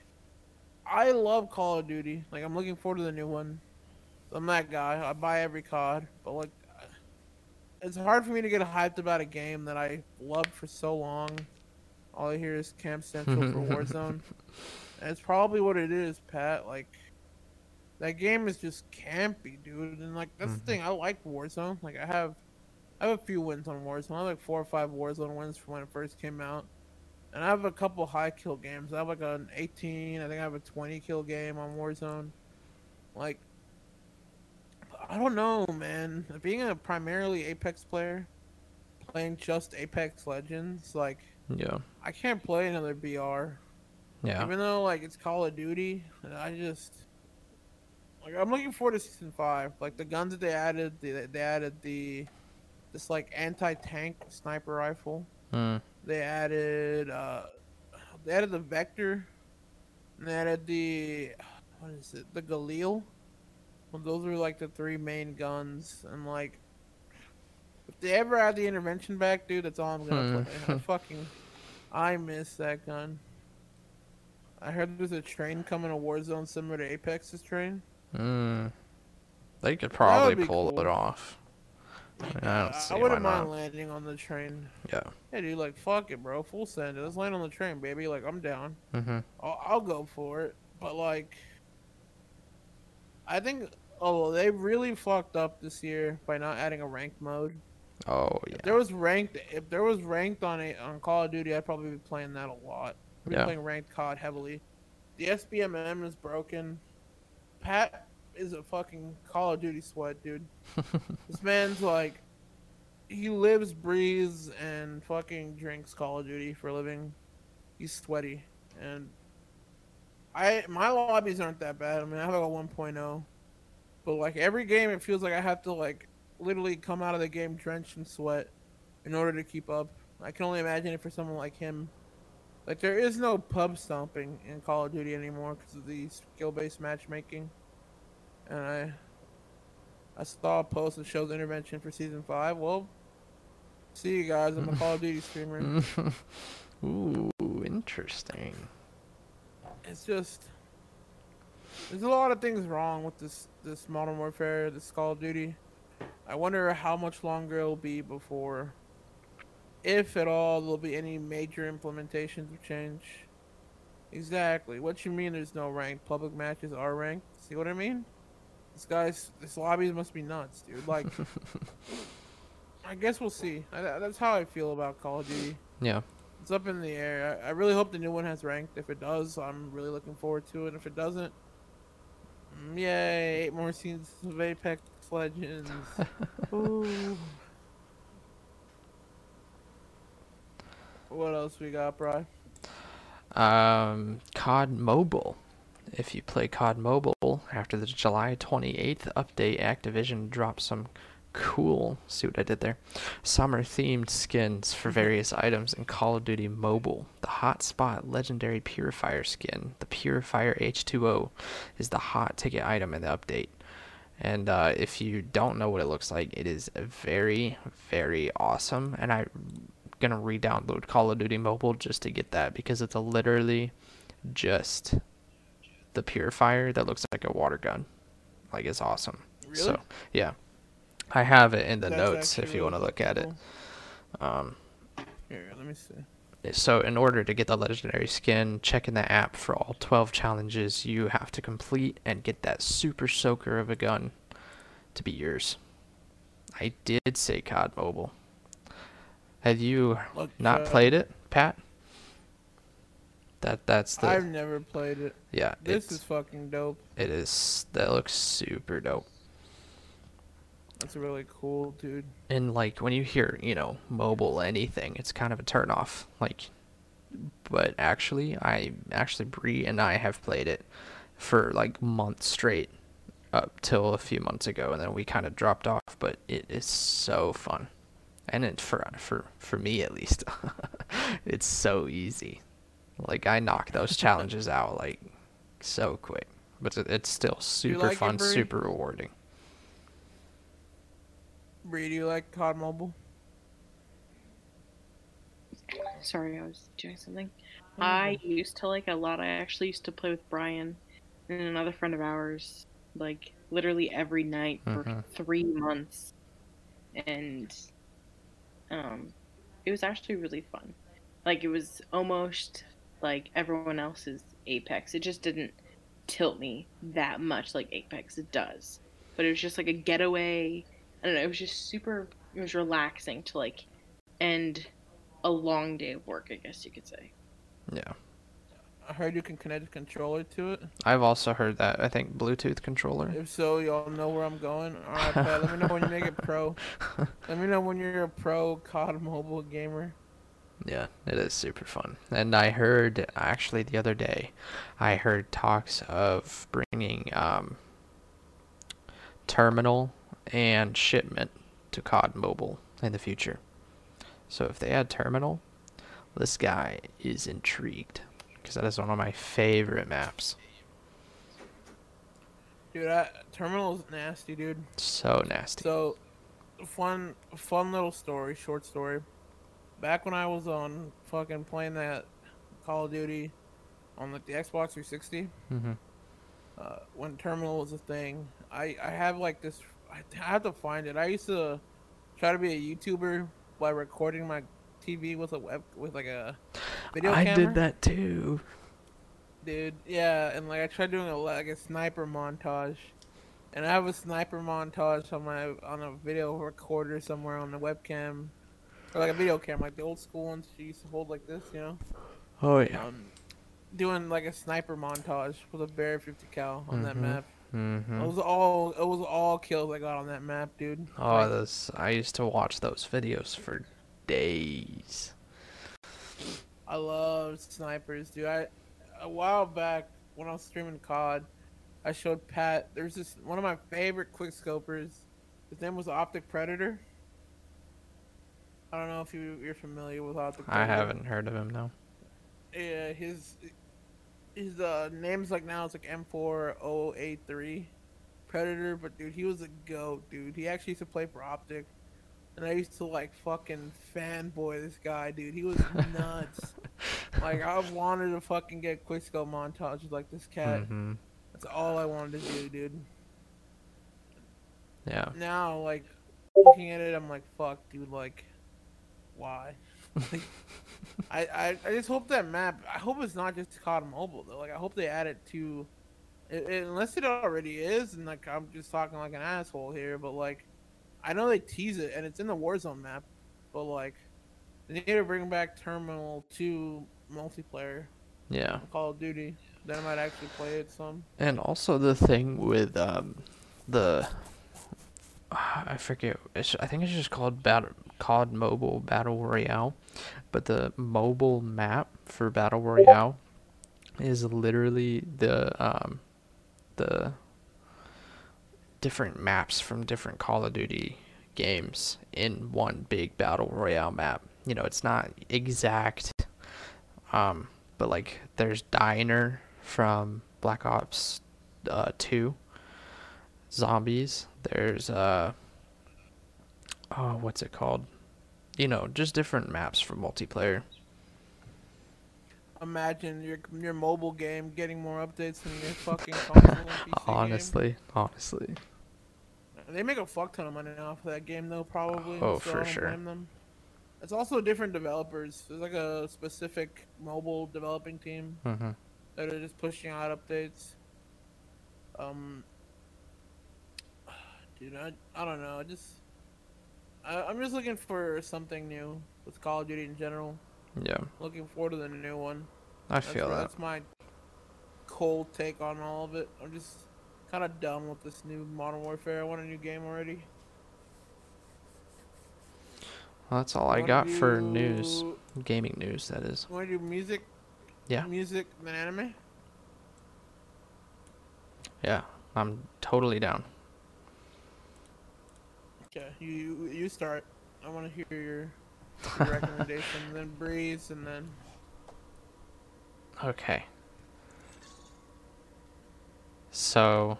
I love Call of Duty. Like, I'm looking forward to the new one. I'm that guy. I buy every COD, but like, it's hard for me to get hyped about a game that I loved for so long. All I hear is Camp Central for Warzone. And it's probably what it is, Pat. Like, that game is just campy, dude. And like, that's Mhm. the thing. I like Warzone. Like, I have, I have a few wins on Warzone. I have like four or five Warzone wins from when it first came out. And I have a couple high kill games. I have like an 18. I think I have a 20 kill game on Warzone. Like, I don't know, man. Being a primarily Apex player, playing just Apex Legends, like Yeah. I can't play another BR. Yeah. Even though like it's Call of Duty, I just like I'm looking forward to season five. Like the guns that they added, they, they added the this like anti-tank sniper rifle. Mm. They added uh they added the Vector, and they added the what is it? The Galil. Well, those were like the three main guns, and like, if they ever add the intervention back, dude, that's all I'm gonna play. I fucking, I miss that gun. I heard there's a train coming to Warzone similar to Apex's train. Mm. They could probably pull cool. it off. I, mean, I don't see I wouldn't mind not. landing on the train. Yeah. Hey, dude, like, fuck it, bro. Full send. Let's land on the train, baby. Like, I'm down. Mhm. I'll, I'll go for it. But like, I think oh they really fucked up this year by not adding a ranked mode. Oh yeah. If there was ranked, if there was ranked on a on Call of Duty, I'd probably be playing that a lot. I'd be Yeah. playing ranked COD heavily. The SBMM is broken. Pat is a fucking Call of Duty sweat, dude. this man's like, he lives, breathes, and fucking drinks Call of Duty for a living. He's sweaty, and I my lobbies aren't that bad. I mean, I have like a 1.0, but like every game, it feels like I have to like literally come out of the game drenched in sweat in order to keep up. I can only imagine it for someone like him. Like there is no pub stomping in Call of Duty anymore because of the skill-based matchmaking. And I, I saw a post that shows intervention for season five. Well, see you guys. I'm a Call of Duty streamer. Ooh, interesting. It's just there's a lot of things wrong with this this Modern Warfare, this Call of Duty. I wonder how much longer it'll be before, if at all, there'll be any major implementations of change. Exactly. What you mean? There's no ranked public matches are ranked. See what I mean? This guy's this lobbies must be nuts, dude. Like, I guess we'll see. I, that's how I feel about Call of Duty. Yeah. It's up in the air. I, I really hope the new one has ranked. If it does, I'm really looking forward to it. If it doesn't, mm, yay! Eight more scenes of Apex Legends. Ooh. What else we got, Bry? Um, COD Mobile. If you play COD Mobile, after the July 28th update, Activision dropped some cool, see what I did there, summer themed skins for various items in Call of Duty Mobile. The Hotspot Legendary Purifier skin, the Purifier H2O, is the hot ticket item in the update. And uh, if you don't know what it looks like, it is very, very awesome. And I'm gonna re-download Call of Duty Mobile just to get that because it's a literally just the purifier that looks like a water gun. Like it's awesome. Really? So yeah, I have it in the That's notes if you want to look at it. Um, Here, let me see. so in order to get the legendary skin, check in the app for all 12 challenges you have to complete and get that super soaker of a gun to be yours. I did say COD Mobile. Have you Look, not uh, played it, Pat? That that's the I've never played it. yeah. This is fucking dope. it is that looks super dope. That's really cool, dude. And like when you hear, you know, mobile anything, it's kind of a turn off. Like but actually I actually Bree and I have played it for like months straight up till a few months ago and then we kind of dropped off, but it is so fun. And it for for for me at least. it's so easy. Like I knock those challenges out like so quick. But it- it's still super like fun, Bree? super rewarding. Bree, do you like COD Mobile? Sorry, I was doing something. I used to like a lot. I actually used to play with Brian and another friend of ours, like literally every night for Mhm. three months, and um, it was actually really fun. Like it was almost like everyone else's Apex. It just didn't tilt me that much like Apex it does, but it was just like a getaway. I don't know. It was just super. It was relaxing to like end a long day of work. I guess you could say. Yeah. I heard you can connect a controller to it. I've also heard that. I think Bluetooth controller. If so, y'all know where I'm going. All right, Pat, let me know when you make it pro. Let me know when you're a pro COD mobile gamer. Yeah, it is super fun. And I heard actually the other day, I heard talks of bringing um, terminal and shipment to COD Mobile in the future. So if they add terminal, this guy is intrigued because that is one of my favorite maps. Dude, I, Terminal's nasty, dude. So nasty. So, fun, fun little story, short story. Back when I was on fucking playing that Call of Duty on like the Xbox 360, hmm uh, when Terminal was a thing, I I have like this. I have to find it. I used to try to be a YouTuber by recording my TV with a web with like a video I camera. did that too. dude. Yeah, and like I tried doing a like a sniper montage, and I have a sniper montage on my on a video recorder somewhere on the webcam, or like a video camera, like the old school ones you used to hold like this, you know. Oh yeah. Um, doing like a sniper montage with a Barrett 50 cal on that Mhm. map. hmm It was all it was all kills I got on that map, dude. Oh, Like, those I used to watch those videos for days. I love snipers, dude. I a while back when I was streaming COD, I showed Pat. There's this one of my favorite quick scopers. His name was Optic Predator. I don't know if you you're familiar with Optic. Predator. I haven't heard of him now. Yeah, his his uh name's like now it's like M4083 Predator, but dude, he was a goat, dude. He actually used to play for Optic. And I used to like fucking fanboy this guy, dude. He was nuts. like I wanted to fucking get Quisco montages like this cat. hmm That's all I wanted to do, dude. Yeah. Now, like looking at it, I'm like, fuck, dude. Like, why? Like, I, I I just hope that map. I hope it's not just COD Mobile though. Like, I hope they add it to, it, it- unless it already is. And like, I'm just talking like an asshole here, but like, I know they tease it and it's in the Warzone map, but like, they need to bring back Terminal to multiplayer Yeah. Call of Duty. Then I might actually play it some. And also the thing with um the I forget it's, I think it's just called battle COD Mobile Battle Royale, but the mobile map for Battle Royale is literally the um the different maps from different Call of Duty games in one big Battle Royale map. You know, it's not exact um but like there's Diner from Black Ops uh, 2 zombies there's uh oh what's it called you know just different maps for multiplayer Imagine your your mobile game getting more updates than your fucking console PC game. honestly honestly They make a fuck ton of money off of that game though, probably. Oh, so for sure. blame them. It's also different developers. There's like a specific mobile developing team hmm that are just pushing out updates. Um, dude, I I don't know. I just I, I'm just looking for something new with Call of Duty in general. yeah Looking forward to the new one. i That's, feel where- that that's my cold take on all of it. I'm just kind of done with this new Modern Warfare. I want a new game already. well, that's all i Wanna got for news gaming news that is Want to do music? Yeah. Music than anime? yeah i'm totally down Okay, you you, you start. I want to hear your, your recommendation. then Breeze, and then Okay. So,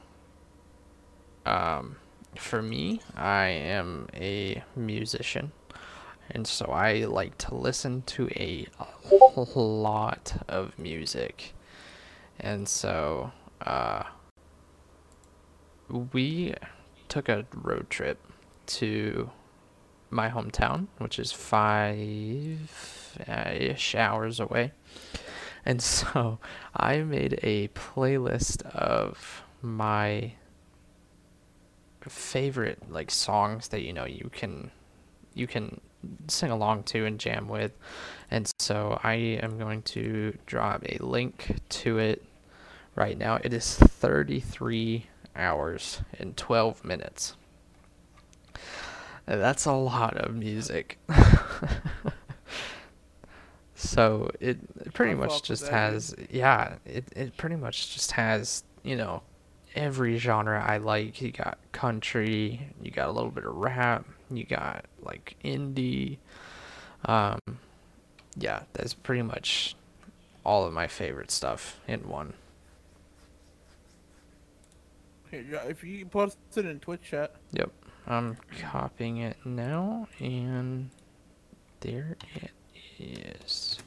um, for me, I am a musician, and so I like to listen to a lot of music, and so, uh, we took a road trip to my hometown, which is five ish hours away. And so I made a playlist of my favorite like songs that you know you can you can sing along to and jam with. And so I am going to drop a link to it right now. It is 33 hours and 12 minutes. That's a lot of music. so it it pretty much just has yeah, it it pretty much just has, you know, every genre I like. You got country, you got a little bit of rap, you got like indie. Um yeah, that's pretty much all of my favorite stuff in one. If you post it in Twitch chat. Yep. I'm copying it now, and there it is.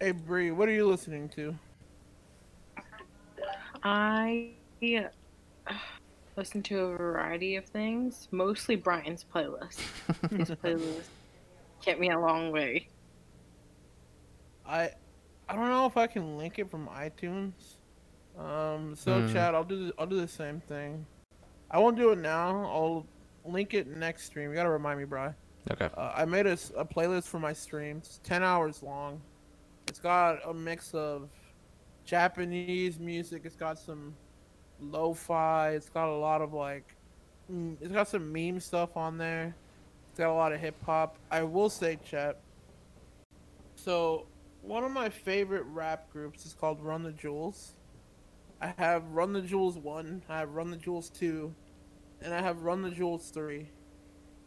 Hey Bree, what are you listening to? I listen to a variety of things, mostly Brian's playlist. His playlist kept me a long way. I I don't know if I can link it from iTunes. Um, so Hmm. chat, I'll do the, I'll do the same thing. I won't do it now. I'll link it next stream. You gotta remind me, Bri. Okay. Uh, I made a, a playlist for my streams. Ten hours long. It's got a mix of Japanese music. It's got some lo-fi. It's got a lot of like, mm, it's got some meme stuff on there. It's got a lot of hip hop. I will say, chat. So, one of my favorite rap groups is called Run the Jewels. I have Run the Jewels one. I have Run the Jewels two, and I have Run the Jewels three.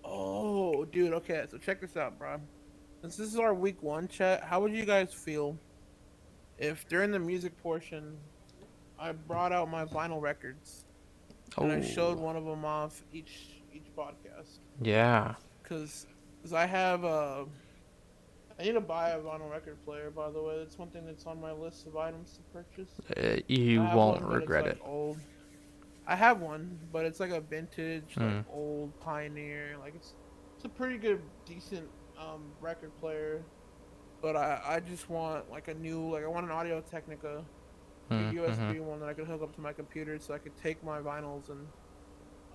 Oh, dude. Okay, so check this out, bro. Since this is our week one chat, how would you guys feel if during the music portion, I brought out my vinyl records and I showed one of them off each each podcast? Yeah. Because I have uh, I need to buy a vinyl record player. By the way, that's one thing that's on my list of items to purchase. Uh, you won't one, regret like, it. Old. I have one, but it's like a vintage, Hmm. like old Pioneer. Like it's it's a pretty good, decent um, record player. But I I just want like a new like I want an Audio Technica, a Mm, USB one that I could hook up to my computer so I could take my vinyls and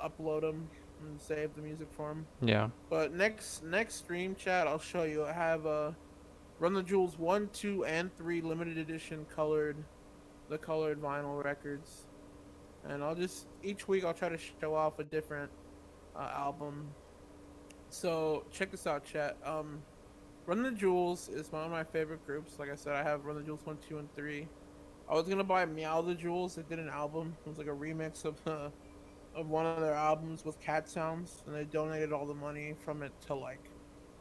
upload them and save the music for them. Yeah. But next next stream chat, I'll show you. I have uh, Run the Jewels one, two, and three limited edition colored, the colored vinyl records, and I'll just each week I'll try to show off a different uh, album. So check this out, chat. Um, Run the Jewels is one of my favorite groups. Like I said, I have Run the Jewels one, two, and three. I was gonna buy Meow the Jewels. They did an album. It was like a remix of uh, of one of their albums with cat sounds, and they donated all the money from it to like,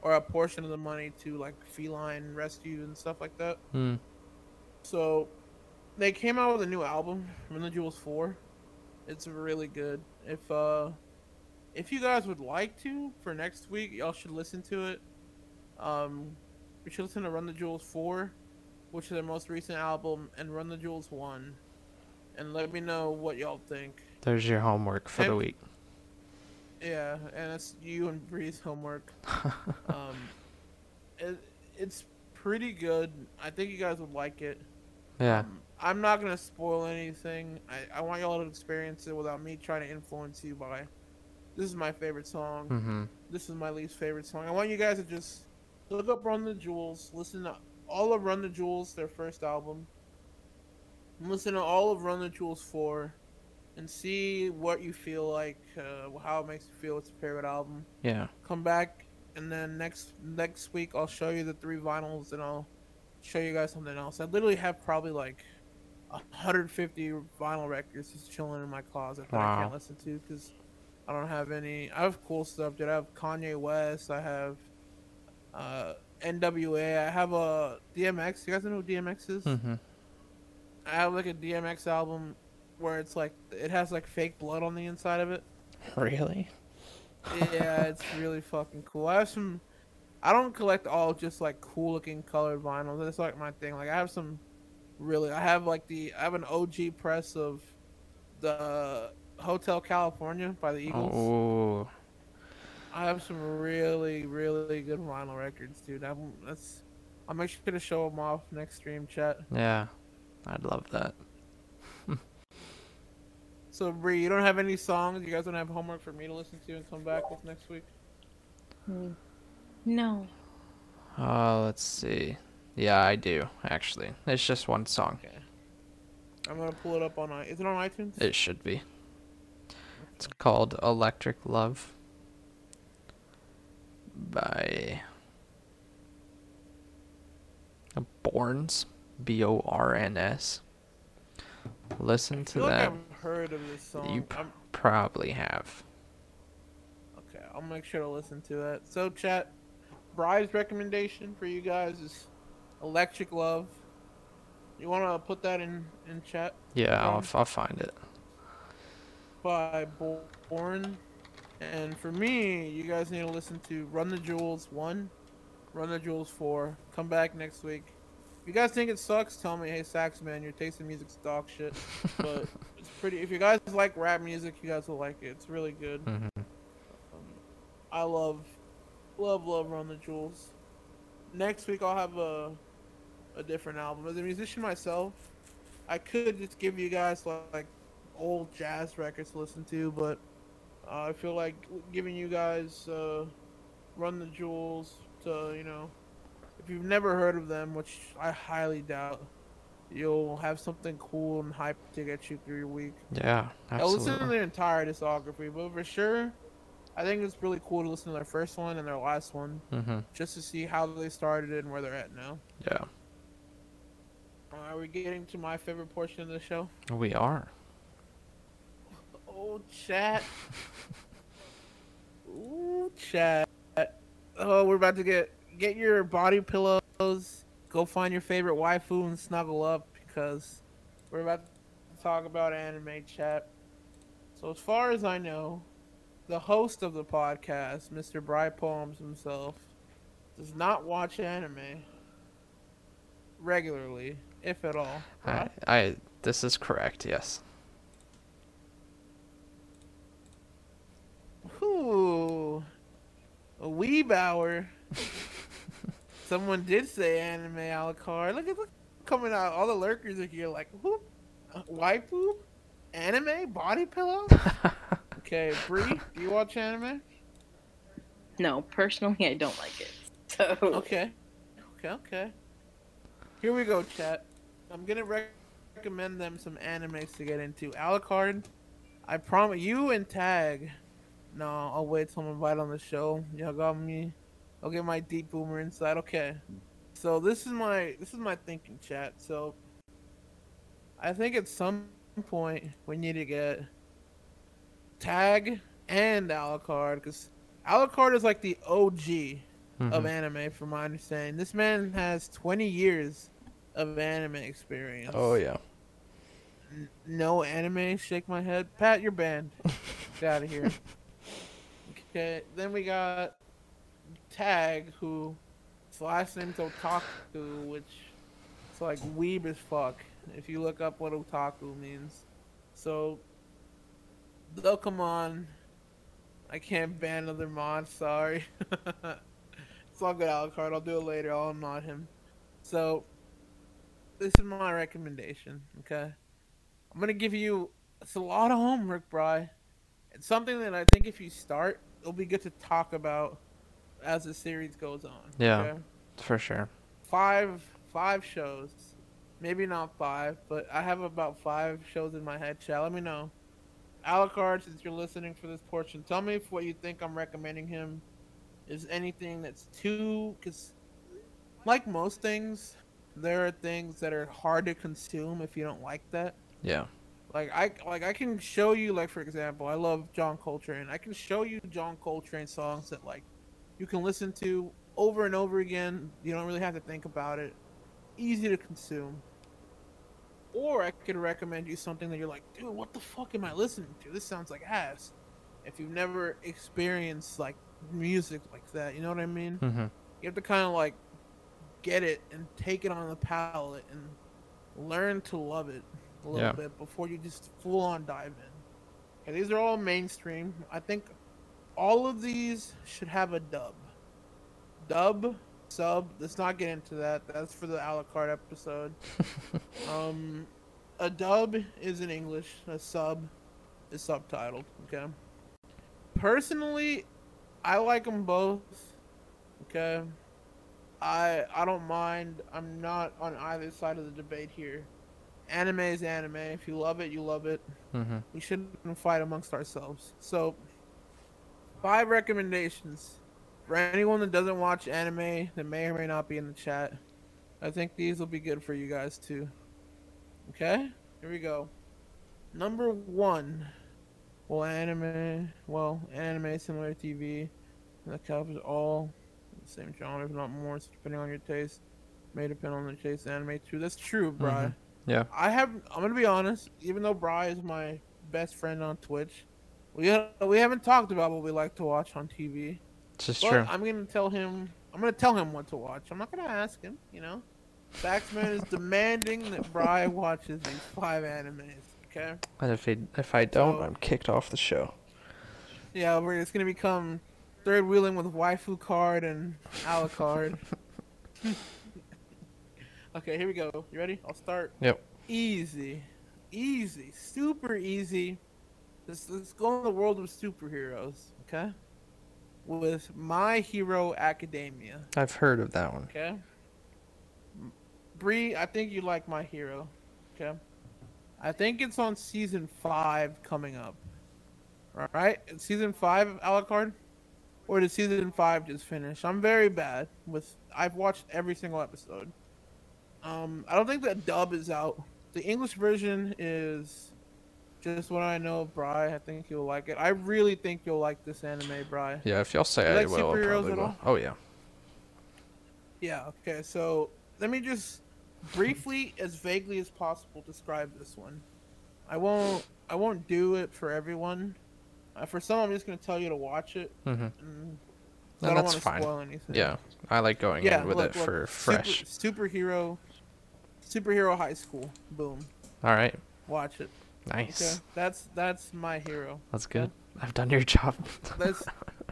or a portion of the money to like feline rescue and stuff like that. Mm. So, they came out with a new album, Run the Jewels Four. It's really good. If uh, if you guys would like to for next week, y'all should listen to it. Um, you should listen to Run the Jewels Four, which is their most recent album, and Run the Jewels One, and let me know what y'all think. There's your homework for the week. Yeah, and it's you and Bree's homework. um, it, it's pretty good. I think you guys would like it. Yeah. Um, I'm not gonna spoil anything. I, I want y'all to experience it without me trying to influence you by. This is my favorite song. Mm-hmm. This is my least favorite song. I want you guys to just look up Run the Jewels, listen to all of Run the Jewels, their first album, listen to all of Run the Jewels 4, and see what you feel like, uh, how it makes you feel. It's your favorite album. Yeah. Come back, and then next next week I'll show you the three vinyls, and I'll show you guys something else. I literally have probably like 150 vinyl records just chilling in my closet that I can't listen to because I don't have any. I have cool stuff, dude. I have Kanye West. I have uh, NWA. I have a DMX. You guys know who DMX is? Mm-hmm. I have like a DMX album where it's like it has like fake blood on the inside of it. Really? yeah, it's really fucking cool. I have some. I don't collect all just like cool looking colored vinyls. That's like my thing. Like I have some really. I have like the. I have an OG press of the Hotel California by the Eagles. Oh. I have some really, really good vinyl records, dude. I'm, that's. I'll make sure to show them off next stream chat. Yeah. I'd love that. So Bree, you don't have any songs. You guys don't have homework for me to listen to and come back with next week. No. Uh, let's see. Yeah, I do actually. It's just one song. Okay. I'm gonna pull it up on. Is it on iTunes? It should be. It's called Electric Love by Borns, B O R N S. Listen to like that. I've heard of this song. You I'm, probably have. okay, I'll make sure to listen to that. So, chat, Bry's recommendation for you guys is Electric Love. You want to put that in in chat? Yeah, I'll, I'll find it. by Born. And for me, you guys need to listen to Run the Jewels 1, Run the Jewels 4. Come back next week. If you guys think it sucks, tell me, hey, Sax Man, your taste in music's dog shit. But it's pretty. If you guys like rap music, you guys will like it. It's really good. hmm Um, I love, love, love Run the Jewels. Next week I'll have a, a different album. As a musician myself, I could just give you guys like old jazz records to listen to, but uh, I feel like giving you guys uh, Run the Jewels to you know, if you've never heard of them, which I highly doubt, you'll have something cool and hype to get you through your week. Yeah, I'll listen to their entire discography, but for sure, I think it's really cool to listen to their first one and their last one, hmm just to see how they started and where they're at now. Yeah, Uh, are we getting to my favorite portion of the show? we are. Chat. Ooh, chat. Oh, we're about to get get your body pillows. Go find your favorite waifu and snuggle up because we're about to talk about anime chat. So as far as I know, the host of the podcast, Mr. Bry Poems himself, does not watch anime regularly, if at all. I. I, this is correct. Yes. Ooh, a weeb hour. Someone did say anime Alucard. Look at look coming out. All the lurkers are here, like whoop, uh, waifu, anime, body pillow. Okay, Bree, do you watch anime? No, personally, I don't like it. So Okay, okay, okay. Here we go, chat. I'm gonna rec- recommend them some animes to get into. Alucard, I promise you and Tag. No, I'll wait till I'm invited on the show. Y'all got me. I'll get my deep boomer inside. Okay. So this is my this is my thinking, chat. So I think at some point we need to get Tag and Alucard because Alucard is like the OG of Mhm. anime, from my understanding. This man has 20 years of anime experience. Oh yeah. N- no anime, shake my head. Pat, you're banned. Get out of here. Okay, then we got Tag, who his last name's Otaku, which it's like weeb as fuck. If you look up what otaku means, so they'll come on. I can't ban other mods. Sorry. it's all good, Alucard. I'll do it later. I'll mod him. So this is my recommendation. Okay, I'm gonna give you. It's a lot of homework, Bry. It's something that I think if you start, it'll be good to talk about as the series goes on. Yeah. okay? For sure. five five shows maybe not five but i have about five shows in my head chat let me know alucard since you're listening for this portion tell me if what you think i'm recommending him is anything that's too because like most things there are things that are hard to consume if you don't like that Yeah. Like I like I can show you like for example, I love John Coltrane. I can show you John Coltrane songs that like you can listen to over and over again. You don't really have to think about it. Easy to consume. Or I could recommend you something that you're like, dude, what the fuck am I listening to? This sounds like ass. If you've never experienced like music like that, you know what I mean? hmm You have to kind of like get it and take it on the palate and learn to love it a little Yeah. bit before you just full on dive in. Okay, these are all mainstream. I think all of these should have a dub. Dub, sub. Let's not get into that. That's for the Alucard episode. um, a dub is in English. A sub is subtitled. Okay. Personally, I like them both. Okay. I I don't mind. I'm not on either side of the debate here. Anime is anime. If you love it, you love it. hmm We shouldn't fight amongst ourselves. So, five recommendations for anyone that doesn't watch anime that may or may not be in the chat. I think these will be good for you guys too. Okay, here we go. Number one. Well, anime. Well, anime similar to TV. That covers all the same genre, if not more, depending on your taste. May depend on the Chase Anime too. That's true, Bry. Mhm. Yeah. I have. I'm gonna be honest. Even though Bry is my best friend on Twitch, we we haven't talked about what we like to watch on TV. It's just But true. I'm gonna tell him. I'm gonna tell him what to watch. I'm not gonna ask him. You know, Saxman is demanding that Bry watches these five animes. Okay. And if, he, if I don't, So- I'm kicked off the show. Yeah, we're it's gonna become third wheeling with waifu card and Alucard. okay, here we go. You ready? I'll start. Yep. Easy, easy, super easy. Let's let's go in the world of superheroes. Okay. With My Hero Academia. I've heard of that one. Okay. Bree, I think you like My Hero. Okay. I think it's on season five coming up. All right, season five of Alucard, or did season five just finish? I'm very bad with. I've watched every single episode. Um, I don't think that dub is out. The English version is just what I know of Bry. I think you'll like it. I really think you'll like this anime, Bry. Yeah, if y'all say You I like will, I probably at will. all? Oh, yeah. Yeah, okay, so let me just briefly as vaguely as possible describe this one. I won't I won't do it for everyone. Uh, for some I'm just gonna tell you to watch it. Mm-hmm. And And I don't that's want to fine. spoil anything. Yeah, I like going Yeah, in with look, it look, for super- fresh. superhero superhero high school. Boom. All right. Watch it. Nice. Okay. That's that's my hero. That's good. I've done your job. Let's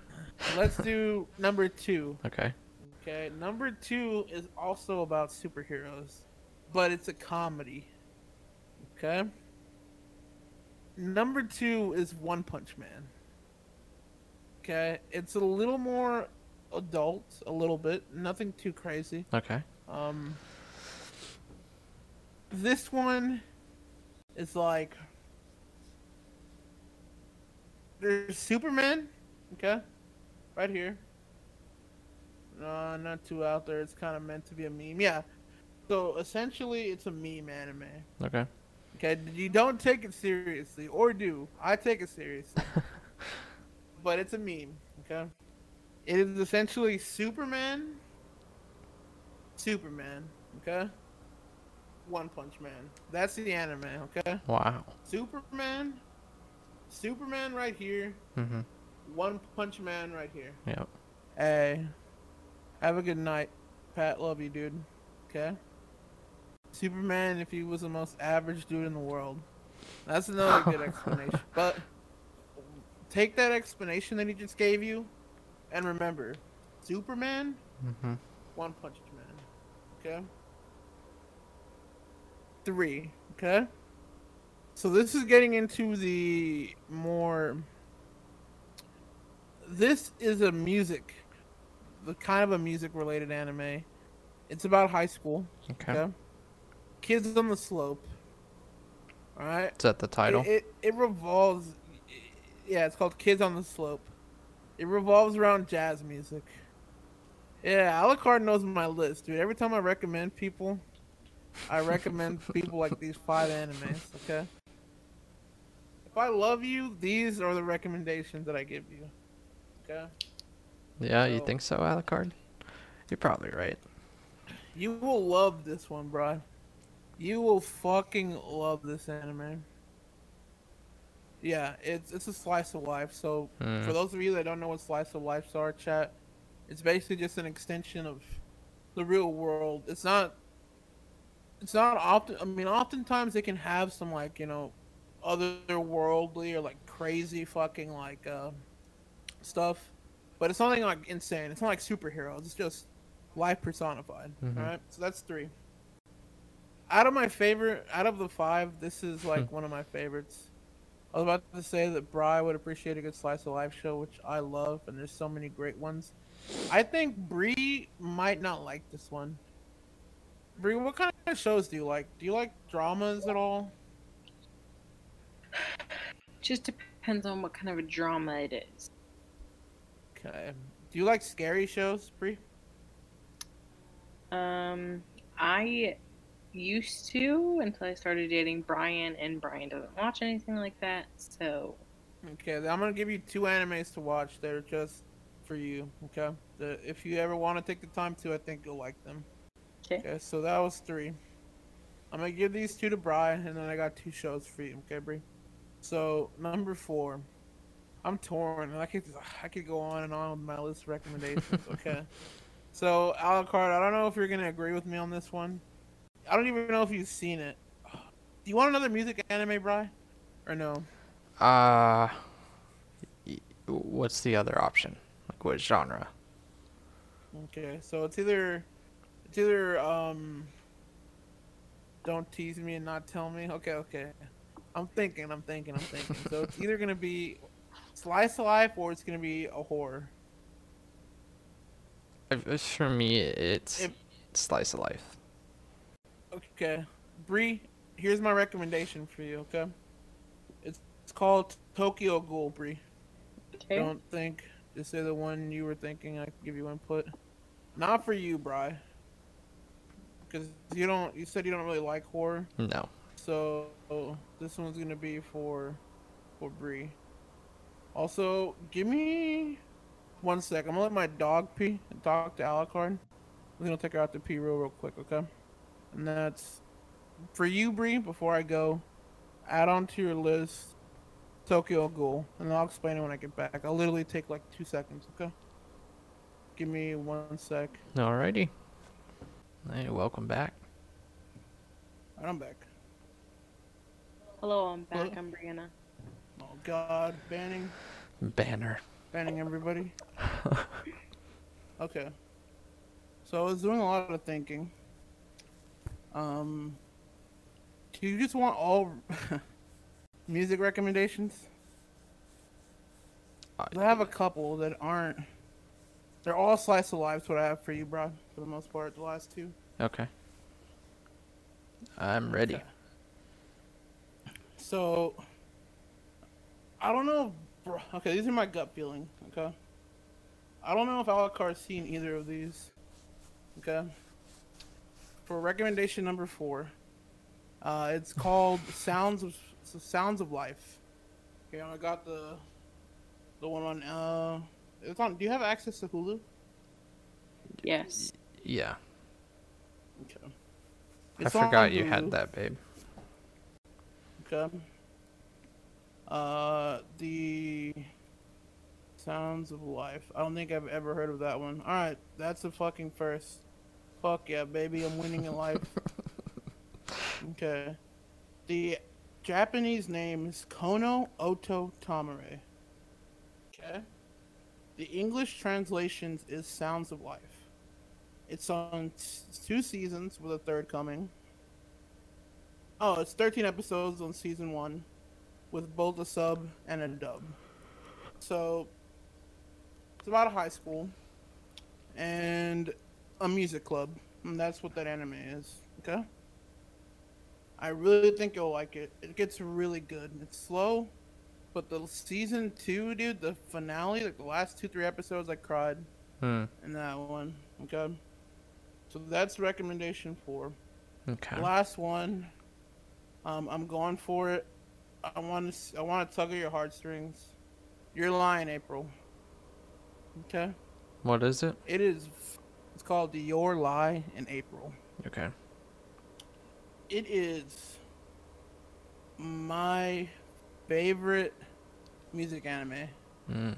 let's do number two. okay. Okay, number two is also about superheroes, but it's a comedy. Okay. Number two is One Punch Man. Okay, it's a little more adult, a little bit, nothing too crazy. Okay. Um, this one is like there's Superman, okay, right here. No, not too out there. It's kind of meant to be a meme. Yeah. So essentially, it's a meme anime. Okay. Okay, you don't take it seriously, or do I take it seriously? but it's a meme. Okay, it is essentially Superman. Superman. Okay. One Punch Man. That's the anime. Okay. Wow. Superman. Superman right here. Mm-hmm. One Punch Man right here. Yep. Hey, have a good night, Pat. Love you, dude. Okay. Superman, if he was the most average dude in the world, that's another good explanation. But take that explanation that he just gave you, and remember, Superman, Mm-hmm. One Punch Man. Okay. Three. Okay. So this is getting into the more. This is a music, the kind of a music related anime. It's about high school. Okay. Okay. Kids on the slope. All right. Is that the title? It, it it revolves. Yeah, it's called Kids on the Slope. It revolves around jazz music. Yeah, Alucard knows my list, dude. Every time I recommend people, I recommend people like these five animes. Okay. If I love you, these are the recommendations that I give you. Okay. yeah, you think so, Alucard? You're probably right. You will love this one, bro. You will fucking love this anime. Yeah, it's it's a slice of life. So Hmm. for those of you that don't know what slice of life are, chat, it's basically just an extension of the real world. It's not. It's not often. I mean, oftentimes they can have some like you know, otherworldly or like crazy fucking like uh, stuff, but it's nothing like insane. It's not like superheroes. It's just life personified. Mhm. All right, so that's three. Out of my favorite, out of the five, this is like one of my favorites. I was about to say that Bry would appreciate a good slice of life show, which I love, and there's so many great ones. I think Bree might not like this one. Bree, what kind of shows do you like? Do you like dramas at all? Just depends on what kind of a drama it is. Okay. Do you like scary shows, Bree? Um, I used to until I started dating Brian, and Brian doesn't watch anything like that. So Okay, I'm gonna give you two animes to watch. They're just for you. Okay. The, if you ever want to take the time to, I think you'll like them. Okay. Okay, so that was three. I'm gonna give these two to Brian, and then I got two shows for you. Okay, Bree. So number four, I'm torn, and I could I could go on and on with my list of recommendations. Okay. so Alucard, I don't know if you're gonna agree with me on this one. I don't even know if you've seen it. Do you want another music anime, Brian, or no? Uh, what's the other option? Like what genre? Okay, so it's either it's either um don't tease me and not tell me. Okay, okay. I'm thinking, I'm thinking, I'm thinking. so it's either gonna be slice of life or it's gonna be a horror. If it's for me, it's If- slice of life. Okay. Bree, here's my recommendation for you, okay? It's it's called Tokyo Ghoul, Bree. Okay. Don't think just say the one you were thinking I can give you input. Not for you, Bry. Because you don't you said you don't really like horror. No. So this one's gonna be for for Bree. Also, give me one sec. I'm gonna let my dog pee talk to Alucard. I'm gonna take her out to pee real real quick, okay? And that's for you, Bree. Before I go, add on to your list Tokyo Ghoul, and I'll explain it when I get back. I'll literally take like two seconds, okay? Give me one sec. Alrighty. Hey, welcome back. I'm back. Hello, I'm back. Hello? I'm Brianna. Oh God, banning. Banner. banning everybody. okay. So I was doing a lot of thinking. Um, do you just want all music recommendations? I have a couple that aren't. They're all slice of life. What I have for you, bro, for the most part. The last two. Okay. I'm ready. Okay. So, I don't know. If, bro, okay, these are my gut feeling. Okay. I don't know if Alucard's seen either of these. Okay. For recommendation number four, uh, it's called Sounds of Sounds of Life. Okay, I got the the one on. Uh, it's on. Do you have access to Hulu? Yes. Yeah. Okay. I It's on forgot you Hulu. had that, babe. Okay. Uh, the Sounds of Life. I don't think I've ever heard of that one. All right, that's a fucking first. Fuck yeah, baby, I'm winning in life. okay. The Japanese name is Kono Oto Tomare. Okay. The English translations is Sounds of Life. It's on two seasons with a third coming. Oh, it's 13 episodes on season one, with both a sub and a dub. So it's about a high school and a music club, and that's what that anime is. Okay. I really think you'll like it. It gets really good. It's slow, but the season two, dude, the finale, like the last two three episodes, I cried Hmm. in that one. Okay. So that's recommendation four. Okay. Last one. Um, I'm going for it. I want to. I want to tug at your heartstrings. You're lying, April. Okay. What is it? It is. It's called Your Lie in April. Okay. It is my favorite music anime. Mm.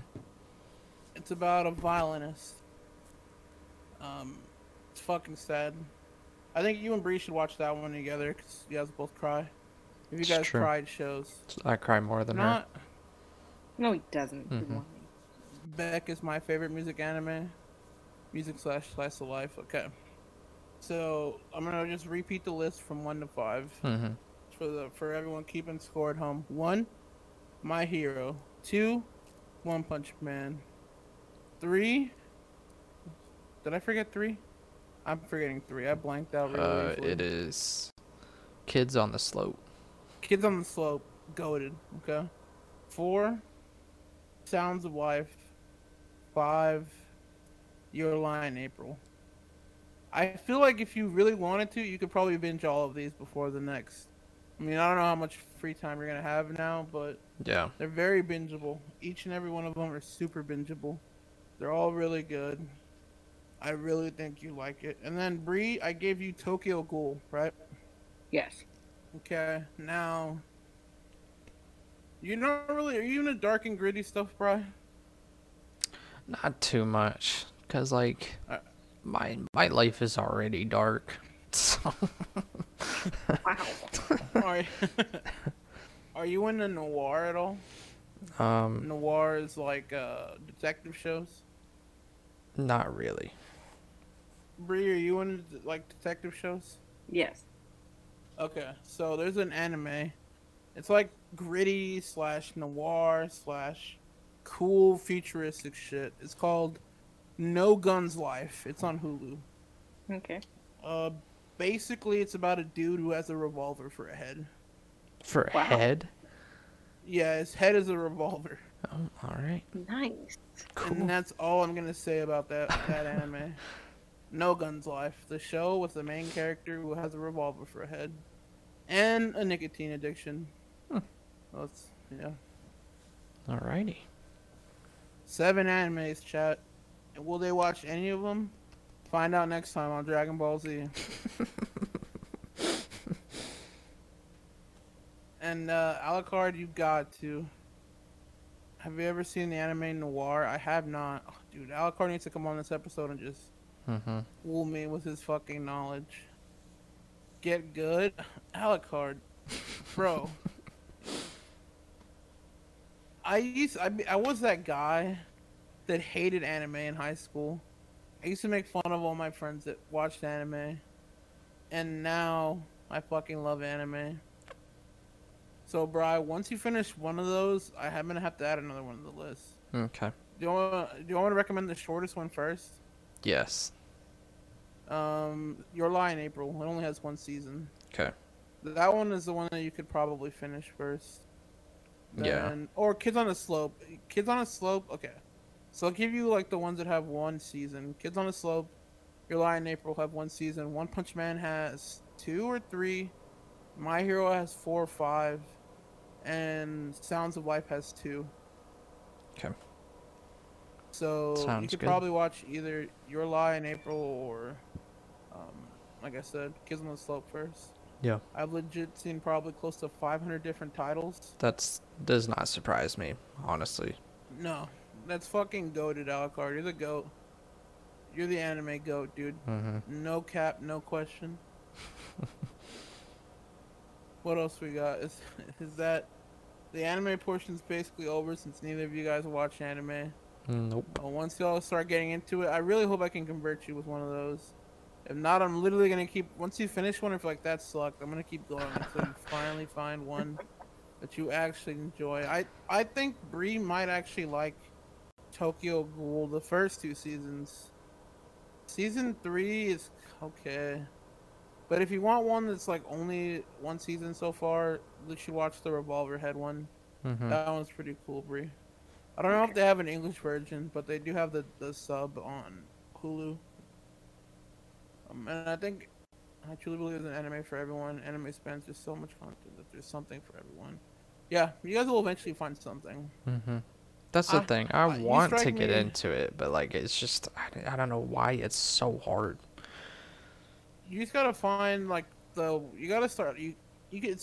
It's about a violinist. Um, it's fucking sad. I think you and Bree should watch that one together because you guys both cry. If you It's guys true. cried shows. I cry more than her. Not No, he doesn't. He's Mhm. Beck is my favorite music anime. Music slash slice of life. Okay. So I'm gonna just repeat the list from one to five Mm-hmm. for the for everyone keeping score at home. One, My Hero. Two, One Punch Man. Three. Did I forget three? I'm forgetting three. I blanked out really Uh, it is Kids on the Slope. Kids on the Slope, goaded. Okay. Four, Sounds of Life. Five, Your Lie in April. I feel like if you really wanted to, you could probably binge all of these before the next. I mean, I don't know how much free time you're gonna have now, but Yeah. they're very bingeable. Each and every one of them are super bingeable. They're all really good. I really think you like it. And then Bree, I gave you Tokyo Ghoul, right? Yes. Okay. Now, you not really. Are you into dark and gritty stuff, Bry? Not too much, cause like Uh, my my life is already dark. So Wow. Are you, are you into noir at all? um, Noir is like uh, detective shows. not really. Bree, are you into like detective shows? yes. Okay, so there's an anime. It's like gritty slash noir slash cool futuristic shit. It's called No Guns Life. It's on Hulu. Okay. Uh, basically, it's about a dude who has a revolver for a head. For a Wow. head. Yeah, his head is a revolver, Oh, all right. Nice. Cool. and that's all I'm gonna say about that that anime. No Guns Life, the show with the main character who has a revolver for a head, and a nicotine addiction. Hmm. That's yeah. Alrighty. Seven animes, chat. Will they watch any of them? Find out next time on Dragon Ball Z. and uh, Alucard, you got to. Have you ever seen the anime Noir? I have not. Oh, dude, Alucard needs to come on this episode and just Mm-hmm. fool me with his fucking knowledge. Get good, Alucard, bro. I used I, I was that guy that hated anime in high school. I used to make fun of all my friends that watched anime, and now I fucking love anime. So, Bri, once you finish one of those, I am gonna have to add another one to the list. Okay. Do you want do you want to recommend the shortest one first? Yes. Um, Your Lie in April. It only has one season. Okay. That one is the one that you could probably finish first. Yeah. Or Kids on a Slope. Kids on a Slope. Okay. So I'll give you like the ones that have one season. Kids on the Slope, Your Lie in April have one season. One Punch Man has two or three. My Hero has four or five, and Sounds of Life has two. Okay. So you Sounds could good. probably watch either Your Lie in April or, um, like I said, Kids on the Slope first. Yeah. I've legit seen probably close to 500 different titles. That's does not surprise me, honestly. No, that's fucking goated, Alucard. You're the goat. You're the anime goat, dude. Mm-hmm. No cap, no question. what else we got? Is is that the anime portion's basically over since neither of you guys watch anime. Nope. Uh, once y'all start getting into it, I really hope I can convert you with one of those. If not, I'm literally gonna keep. Once you finish one, if like that sucked, I'm gonna keep going until you finally find one that you actually enjoy. I I think Bree might actually like Tokyo Ghoul the first two seasons. Season three is okay, but if you want one that's like only one season so far, you should watch the Revolver Head one. Mm-hmm. That one's pretty cool, Bree. I don't know if they have an English version, but they do have the, the sub on Hulu. Um, and I think I truly believe there's an anime for everyone. Anime spans just so much content that there's something for everyone. Yeah, you guys will eventually find something. Mm-hmm. That's the I- thing. I I- want to get me- into it, but like it's just I, I don't know why it's so hard. You just gotta find like the you gotta start you you get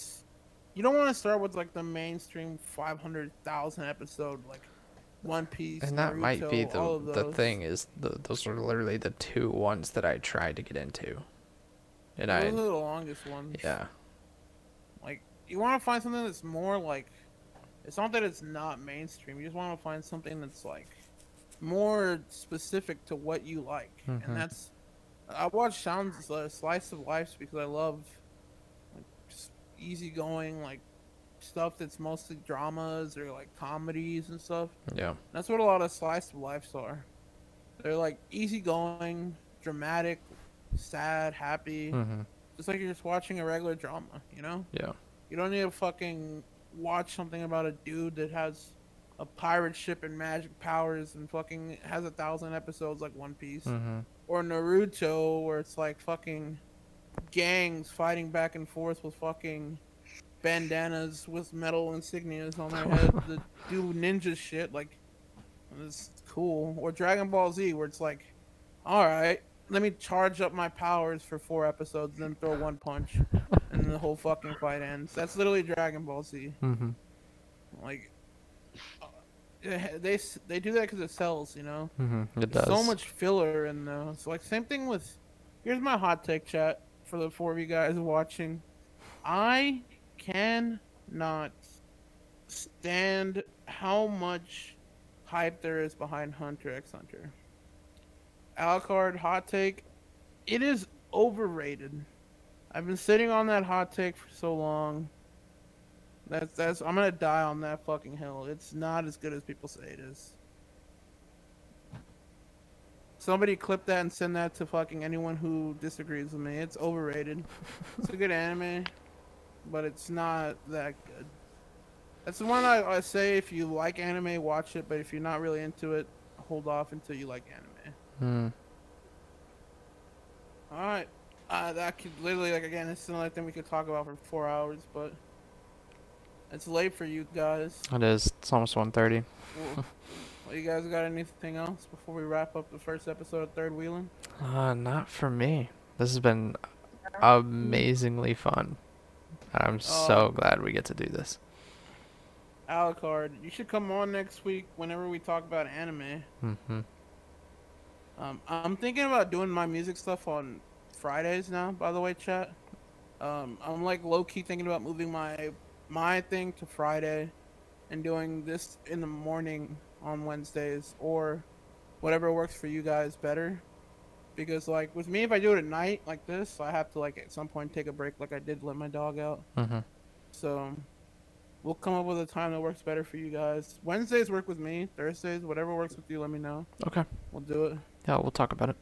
you don't want to start with like the mainstream five hundred thousand episode like One Piece And that might be the the thing is the, those are literally the two ones that I tried to get into, and Those I are the longest ones. yeah Like you want to find something that's more like it's not that it's not mainstream. You just want to find something that's like more specific to what you like. Mhm. And that's I watch Sounds uh, Slice of Life because I love like just easygoing like stuff that's mostly dramas or like comedies and stuff. yeah That's what a lot of slice of lives are. They're like easygoing, dramatic, sad, happy. mm-hmm. Just like you're just watching a regular drama, you know? yeah You don't need a fucking watch something about a dude that has a pirate ship and magic powers and fucking has a thousand episodes like One Piece. mm-hmm. Or Naruto where it's like fucking gangs fighting back and forth with fucking bandanas with metal insignias on their head that do ninja shit like it's cool. Or Dragon Ball Z where it's like all right, let me charge up my powers for four episodes, then throw one punch, and the whole fucking fight ends. That's literally Dragon Ball Z. Mm-hmm. Like, uh, they they do that because it sells, you know. Mm-hmm. It There's does. so much filler in those. Like same thing with. Here's my hot take chat for the four of you guys watching. I cannot stand how much hype there is behind Hunter x Hunter. Alucard hot take. It is overrated. I've been sitting on that hot take for so long. That's that's I'm gonna die on that fucking hill. It's not as good as people say it is. Somebody clip that and send that to fucking anyone who disagrees with me. It's overrated. it's a good anime, but it's not that good. That's the one I, I say if you like anime, watch it, but if you're not really into it, hold off until you like anime. Mm. Alright. Uh, that could literally, like, again, it's another thing we could talk about for four hours, but it's late for you guys. It is. It's almost 1.30. Well, well, you guys got anything else before we wrap up the first episode of Third Wheeling? Uh, not for me. This has been amazingly fun. I'm so Oh. glad we get to do this. Alucard, you should come on next week whenever we talk about anime. Mm-hmm. Um, I'm thinking about doing my music stuff on Fridays now. By the way, chat. Um, I'm like low key thinking about moving my my thing to Friday, and doing this in the morning on Wednesdays or whatever works for you guys better. Because like with me, if I do it at night like this, I have to like at some point take a break, like I did let my dog out. Mm-hmm. So we'll come up with a time that works better for you guys. Wednesdays work with me. Thursdays, whatever works with you, let me know. Okay. We'll do it. Yeah, we'll talk about it.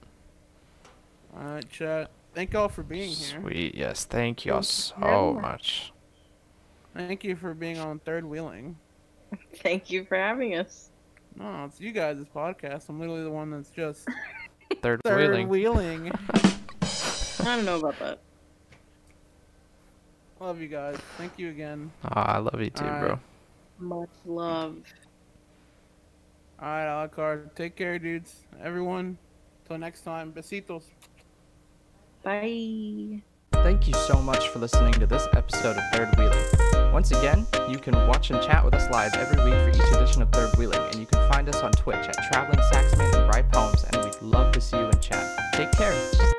All right, chat. Thank y'all for being here. Sweet. Yes. Thank y'all so much. much. Thank you for being on Third Wheeling. Thank you for having us. No, it's you guys' podcast. I'm literally the one that's just Third, Third wheeling. Wheeling. I don't know about that. Love you guys. Thank you again. Aw, I love you too, bro. Alright. Much love. All right, Alucard. Take care, dudes. Everyone. Till next time. Besitos. Bye. Thank you so much for listening to this episode of Third Wheeling. Once again, you can watch and chat with us live every week for each edition of Third Wheeling, and you can find us on Twitch at Traveling Saxman and Bright Poems, and we'd love to see you in chat. Take care.